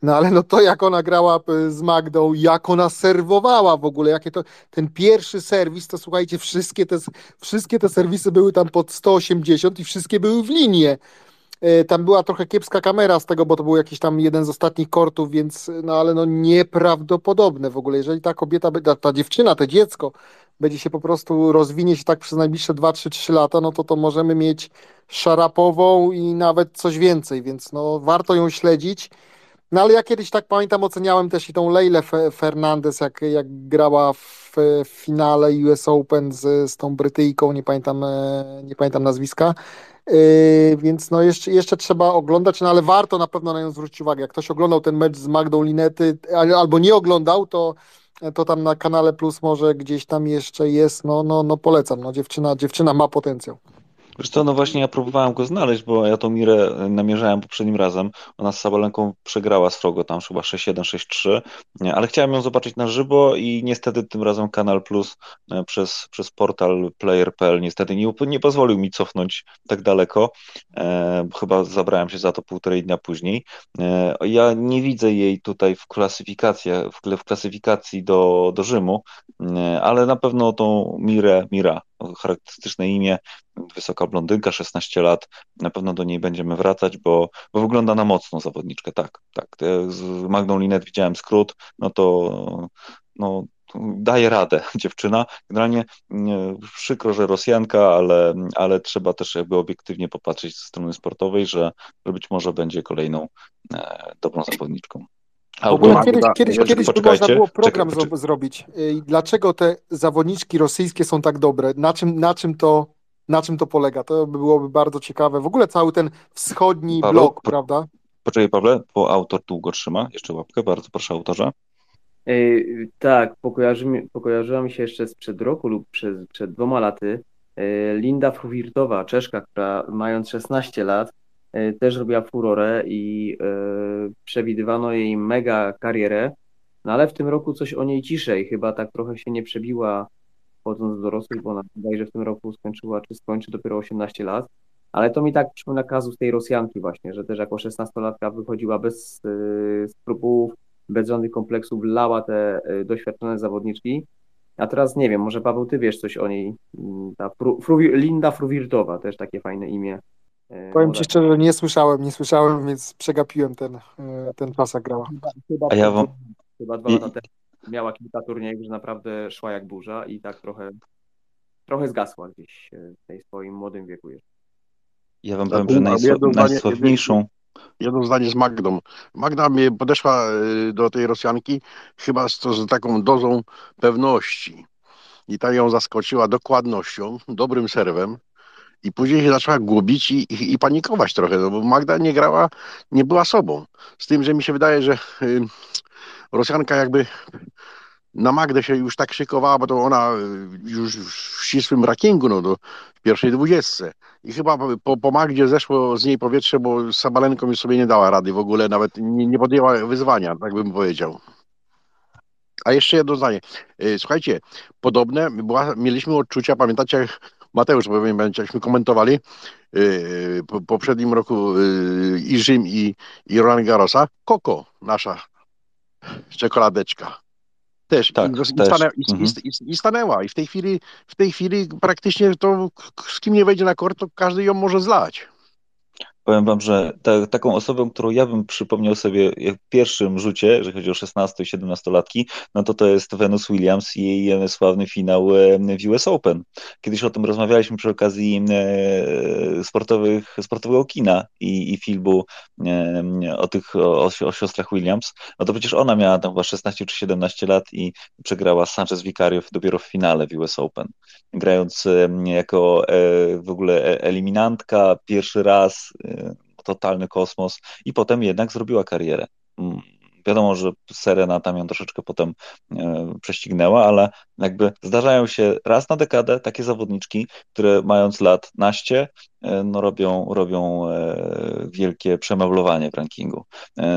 No ale no to jak ona grała e, z Magdą, jak ona serwowała w ogóle, jakie to, ten pierwszy serwis, to słuchajcie, wszystkie te, wszystkie te serwisy były tam pod 180 i wszystkie były w linie. E, tam była trochę kiepska kamera z tego, bo to był jakiś tam jeden z ostatnich kortów, więc no ale no nieprawdopodobne w ogóle. Jeżeli ta kobieta, ta, dziewczyna, to dziecko będzie się po prostu rozwinie się tak przez najbliższe 2, 3, 3 lata, no to to możemy mieć szarapową i nawet coś więcej, więc no warto ją śledzić. No ale ja kiedyś tak pamiętam, oceniałem też i tą Leilę Fernandez, jak, jak grała w, w finale US Open z, z tą Brytyjką, nie pamiętam, e, nie pamiętam nazwiska. Yy, więc no jeszcze, jeszcze trzeba oglądać, no ale warto na pewno na nią zwrócić uwagę. Jak ktoś oglądał ten mecz z Magdą Linety albo nie oglądał, to, to tam na kanale Plus może gdzieś tam jeszcze jest, no, no, no polecam, no dziewczyna, dziewczyna ma potencjał. Wiesz co, no właśnie ja próbowałem go znaleźć, bo ja tą Mirę namierzałem poprzednim razem. Ona z Sabalenką przegrała z Frogo tam chyba 6-1, 6-3, ale chciałem ją zobaczyć na żywo i niestety tym razem Kanal Plus e, przez, przez portal player.pl niestety nie, nie pozwolił mi cofnąć tak daleko. E, chyba zabrałem się za to półtorej dnia później. E, ja nie widzę jej tutaj w klasyfikacji, w, w klasyfikacji do, do Rzymu, e, ale na pewno tą Mirę, Mira charakterystyczne imię, wysoka blondynka, 16 lat, na pewno do niej będziemy wracać, bo, bo wygląda na mocną zawodniczkę, tak, tak. Z Magną Linet widziałem skrót, no to no, daje radę dziewczyna. Generalnie przykro, że Rosjanka, ale, ale trzeba też jakby obiektywnie popatrzeć ze strony sportowej, że, że być może będzie kolejną e, dobrą zawodniczką. Ogóle kiedyś, kiedyś, kiedyś by można było program czekaj, zrobić. Dlaczego te zawodniczki rosyjskie są tak dobre? Na czym, na czym, to, na czym to polega? To by byłoby bardzo ciekawe. W ogóle cały ten wschodni Paweł, blok, po, prawda? Poczekaj, Pawle, bo autor długo trzyma. Jeszcze łapkę, bardzo proszę autorze. Yy, tak, pokojarzy, pokojarzyła mi się jeszcze sprzed roku lub przed, przed dwoma laty yy, Linda Fruwirtowa, Czeszka, która mając 16 lat, też robiła furorę i e, przewidywano jej mega karierę, no ale w tym roku coś o niej ciszej, chyba tak trochę się nie przebiła wchodząc do dorosłych, bo ona że w tym roku skończyła, czy skończy dopiero 18 lat, ale to mi tak przypomina kazus tej Rosjanki właśnie, że też jako 16-latka wychodziła bez yy, skrupów, bez żadnych kompleksów, lała te doświadczone zawodniczki, a teraz nie wiem, może Paweł, ty wiesz coś o niej, mm, ta Fru, Fru, Linda Fruwirtowa, też takie fajne imię. E, Powiem Ci szczerze, nie słyszałem, nie słyszałem, więc przegapiłem ten, e, ten czas, jak grała. Chyba, A ja wam... chyba dwa lata temu miała kilka turniejów, że naprawdę szła jak burza i tak trochę, trochę zgasła gdzieś e, w tej swoim młodym wieku jeszcze. Ja wam powiem, że najsł- najsławniejszą... Jedno zdanie z Magdą. Magda mnie podeszła do tej Rosjanki chyba z, z taką dozą pewności. I ta ją zaskoczyła dokładnością, dobrym serwem, i później się zaczęła gubić i, i, i, panikować trochę, no bo Magda nie grała, nie była sobą. Z tym, że mi się wydaje, że y, Rosjanka jakby na Magdę się już tak szykowała, bo to ona y, już w ścisłym rankingu, no do pierwszej dwudziestce. I chyba po, po Magdzie zeszło z niej powietrze, bo Sabalenką już sobie nie dała rady w ogóle, nawet nie, nie podjęła wyzwania, tak bym powiedział. A jeszcze jedno zdanie. Y, słuchajcie, podobne była, mieliśmy odczucia, pamiętacie, Mateusz, bo będziemy komentowali yy, po poprzednim roku yy, i Rzym i, i Roland Garrosa. Koko, nasza czekoladeczka. Też, tak, i, też. I, mhm. i, i, stanęła. I w tej chwili, w tej chwili praktycznie to z kim nie wejdzie na kort, to każdy ją może zlać. Powiem wam, że ta, taką osobą, którą ja bym przypomniał sobie w pierwszym rzucie, jeżeli chodzi o 16 i 17 latki, no to to jest Venus Williams i jej sławny finał e, w US Open. Kiedyś o tym rozmawialiśmy przy okazji e, sportowych, sportowego kina i, i filmu e, o tych, o, o siostrach Williams. No to przecież ona miała tam chyba 16 czy 17 lat i przegrała Sanchez Vicario dopiero w finale w US Open. Grając jako w ogóle eliminantka pierwszy raz totalny kosmos i potem jednak zrobiła karierę. Mm, wiadomo, że Serena tam ją troszeczkę potem e, prześcignęła, ale jakby zdarzają się raz na dekadę takie zawodniczki, które mając lat naście, e, no robią, robią e, wielkie przemeblowanie w rankingu.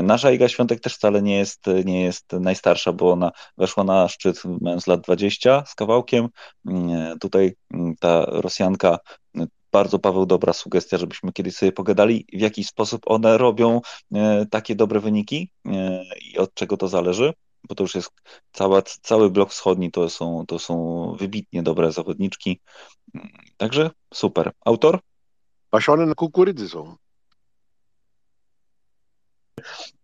Nasza Iga Świątek też wcale nie jest, nie jest najstarsza, bo ona weszła na szczyt mając lat 20 z kawałkiem. Mm, tutaj mm, ta Rosjanka bardzo, Paweł, dobra sugestia, żebyśmy kiedyś sobie pogadali, w jaki sposób one robią e, takie dobre wyniki e, i od czego to zależy, bo to już jest cała, cały blok wschodni, to są, to są wybitnie dobre zawodniczki. Także super. Autor? Pasione na kukurydzy są.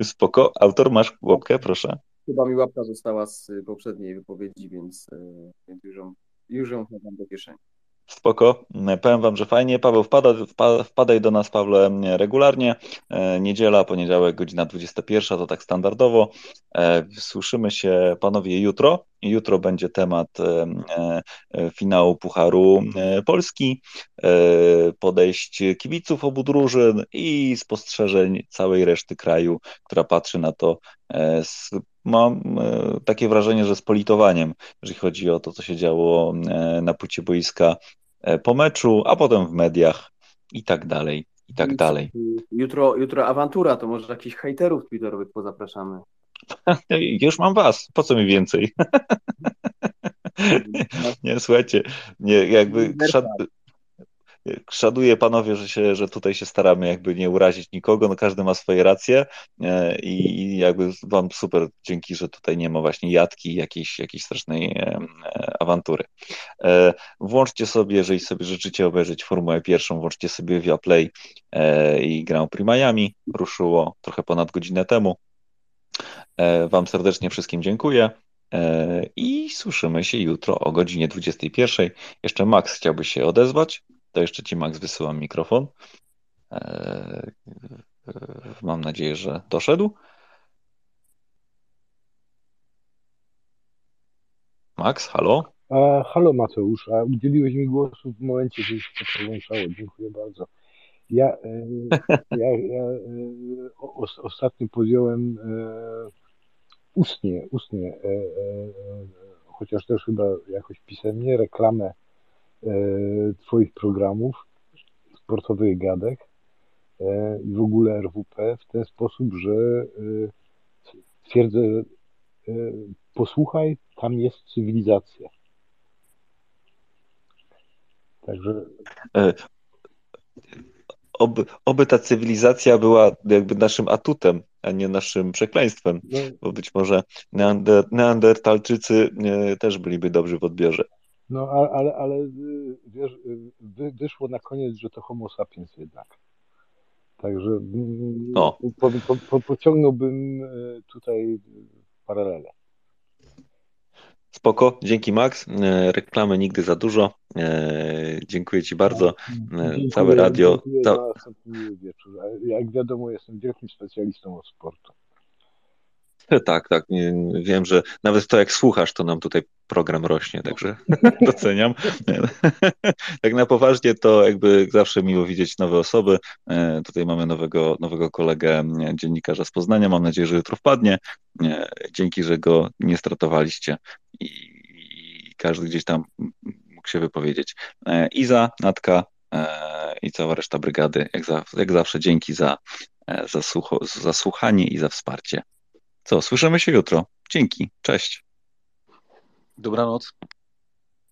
Spoko. Autor, masz łapkę, proszę. Chyba mi łapka została z poprzedniej wypowiedzi, więc, e, więc już ją, już ją chowam do kieszeni. Spoko. Powiem wam, że fajnie. Paweł, wpada, wpa- wpadaj do nas, Pawle, regularnie. E, Niedziela, poniedziałek, godzina 21, to tak standardowo. E, Słyszymy się, panowie, jutro. Jutro będzie temat e, e, finału Pucharu e, Polski, podejść kibiców obu drużyn i spostrzeżeń całej reszty kraju, która patrzy na to z mam takie wrażenie, że z politowaniem, jeżeli chodzi o to, co się działo na płycie boiska po meczu, a potem w mediach i tak dalej, i tak dalej. Jutro, jutro awantura, to może jakichś hejterów twitterowych pozapraszamy. Już mam was, po co mi więcej? Nie, słuchajcie, nie, jakby szad, szanuję panowie, że, się, że tutaj się staramy jakby nie urazić nikogo, no każdy ma swoje racje e, i, jakby wam super dzięki, że tutaj nie ma właśnie jadki jakiejś, jakiejś strasznej e, awantury. E, włączcie sobie, jeżeli sobie życzycie obejrzeć Formułę pierwszą, włączcie sobie Viaplay i Grand Prix Miami, ruszyło trochę ponad godzinę temu. E, Wam serdecznie wszystkim dziękuję e, i słyszymy się jutro o godzinie 21. Jeszcze Max chciałby się odezwać, to jeszcze Ci Max wysyłam mikrofon. E, e, Mam nadzieję, że doszedł. Max, halo? A, halo Mateusz, a udzieliłeś mi głosu w momencie, już się przełączało. Dziękuję bardzo. Ja, e, ja, ja e, o, os- ostatnio podjąłem e, ustnie, ustnie, e, e, chociaż też chyba jakoś pisemnie, reklamę e, Twoich programów sportowych gadek e, i w ogóle RWP w ten sposób, że e, twierdzę, e, posłuchaj, tam jest cywilizacja. Także E, Oby, oby ta cywilizacja była jakby naszym atutem, a nie naszym przekleństwem, no, bo być może neander, neandertalczycy e, też byliby dobrzy w odbiorze. no ale, ale y, wiesz, y, wy, wyszło na koniec, że to homo sapiens jednak. Także mm, O. po, po, po, pociągnąłbym y, tutaj paralelę. Spoko, dzięki Max. E, Reklamy nigdy za dużo. E, Dziękuję Ci bardzo. E, Dziękuję, Całe radio. dziękuję Jak wiadomo, jestem wielkim specjalistą od sportu. Tak, tak. Wiem, że nawet to jak słuchasz, to nam tutaj program rośnie, także doceniam. Tak na poważnie to jakby zawsze miło widzieć nowe osoby. E, Tutaj mamy nowego, nowego kolegę, m, dziennikarza z Poznania. Mam nadzieję, że jutro wpadnie. E, Dzięki, że go nie stratowaliście i, każdy gdzieś tam mógł się wypowiedzieć. E, Iza, Natka e, i cała reszta brygady, jak, za, jak zawsze, dzięki za, e, za, za słuchanie i za wsparcie. Co, słyszymy się jutro. Dzięki, cześć. Dobranoc.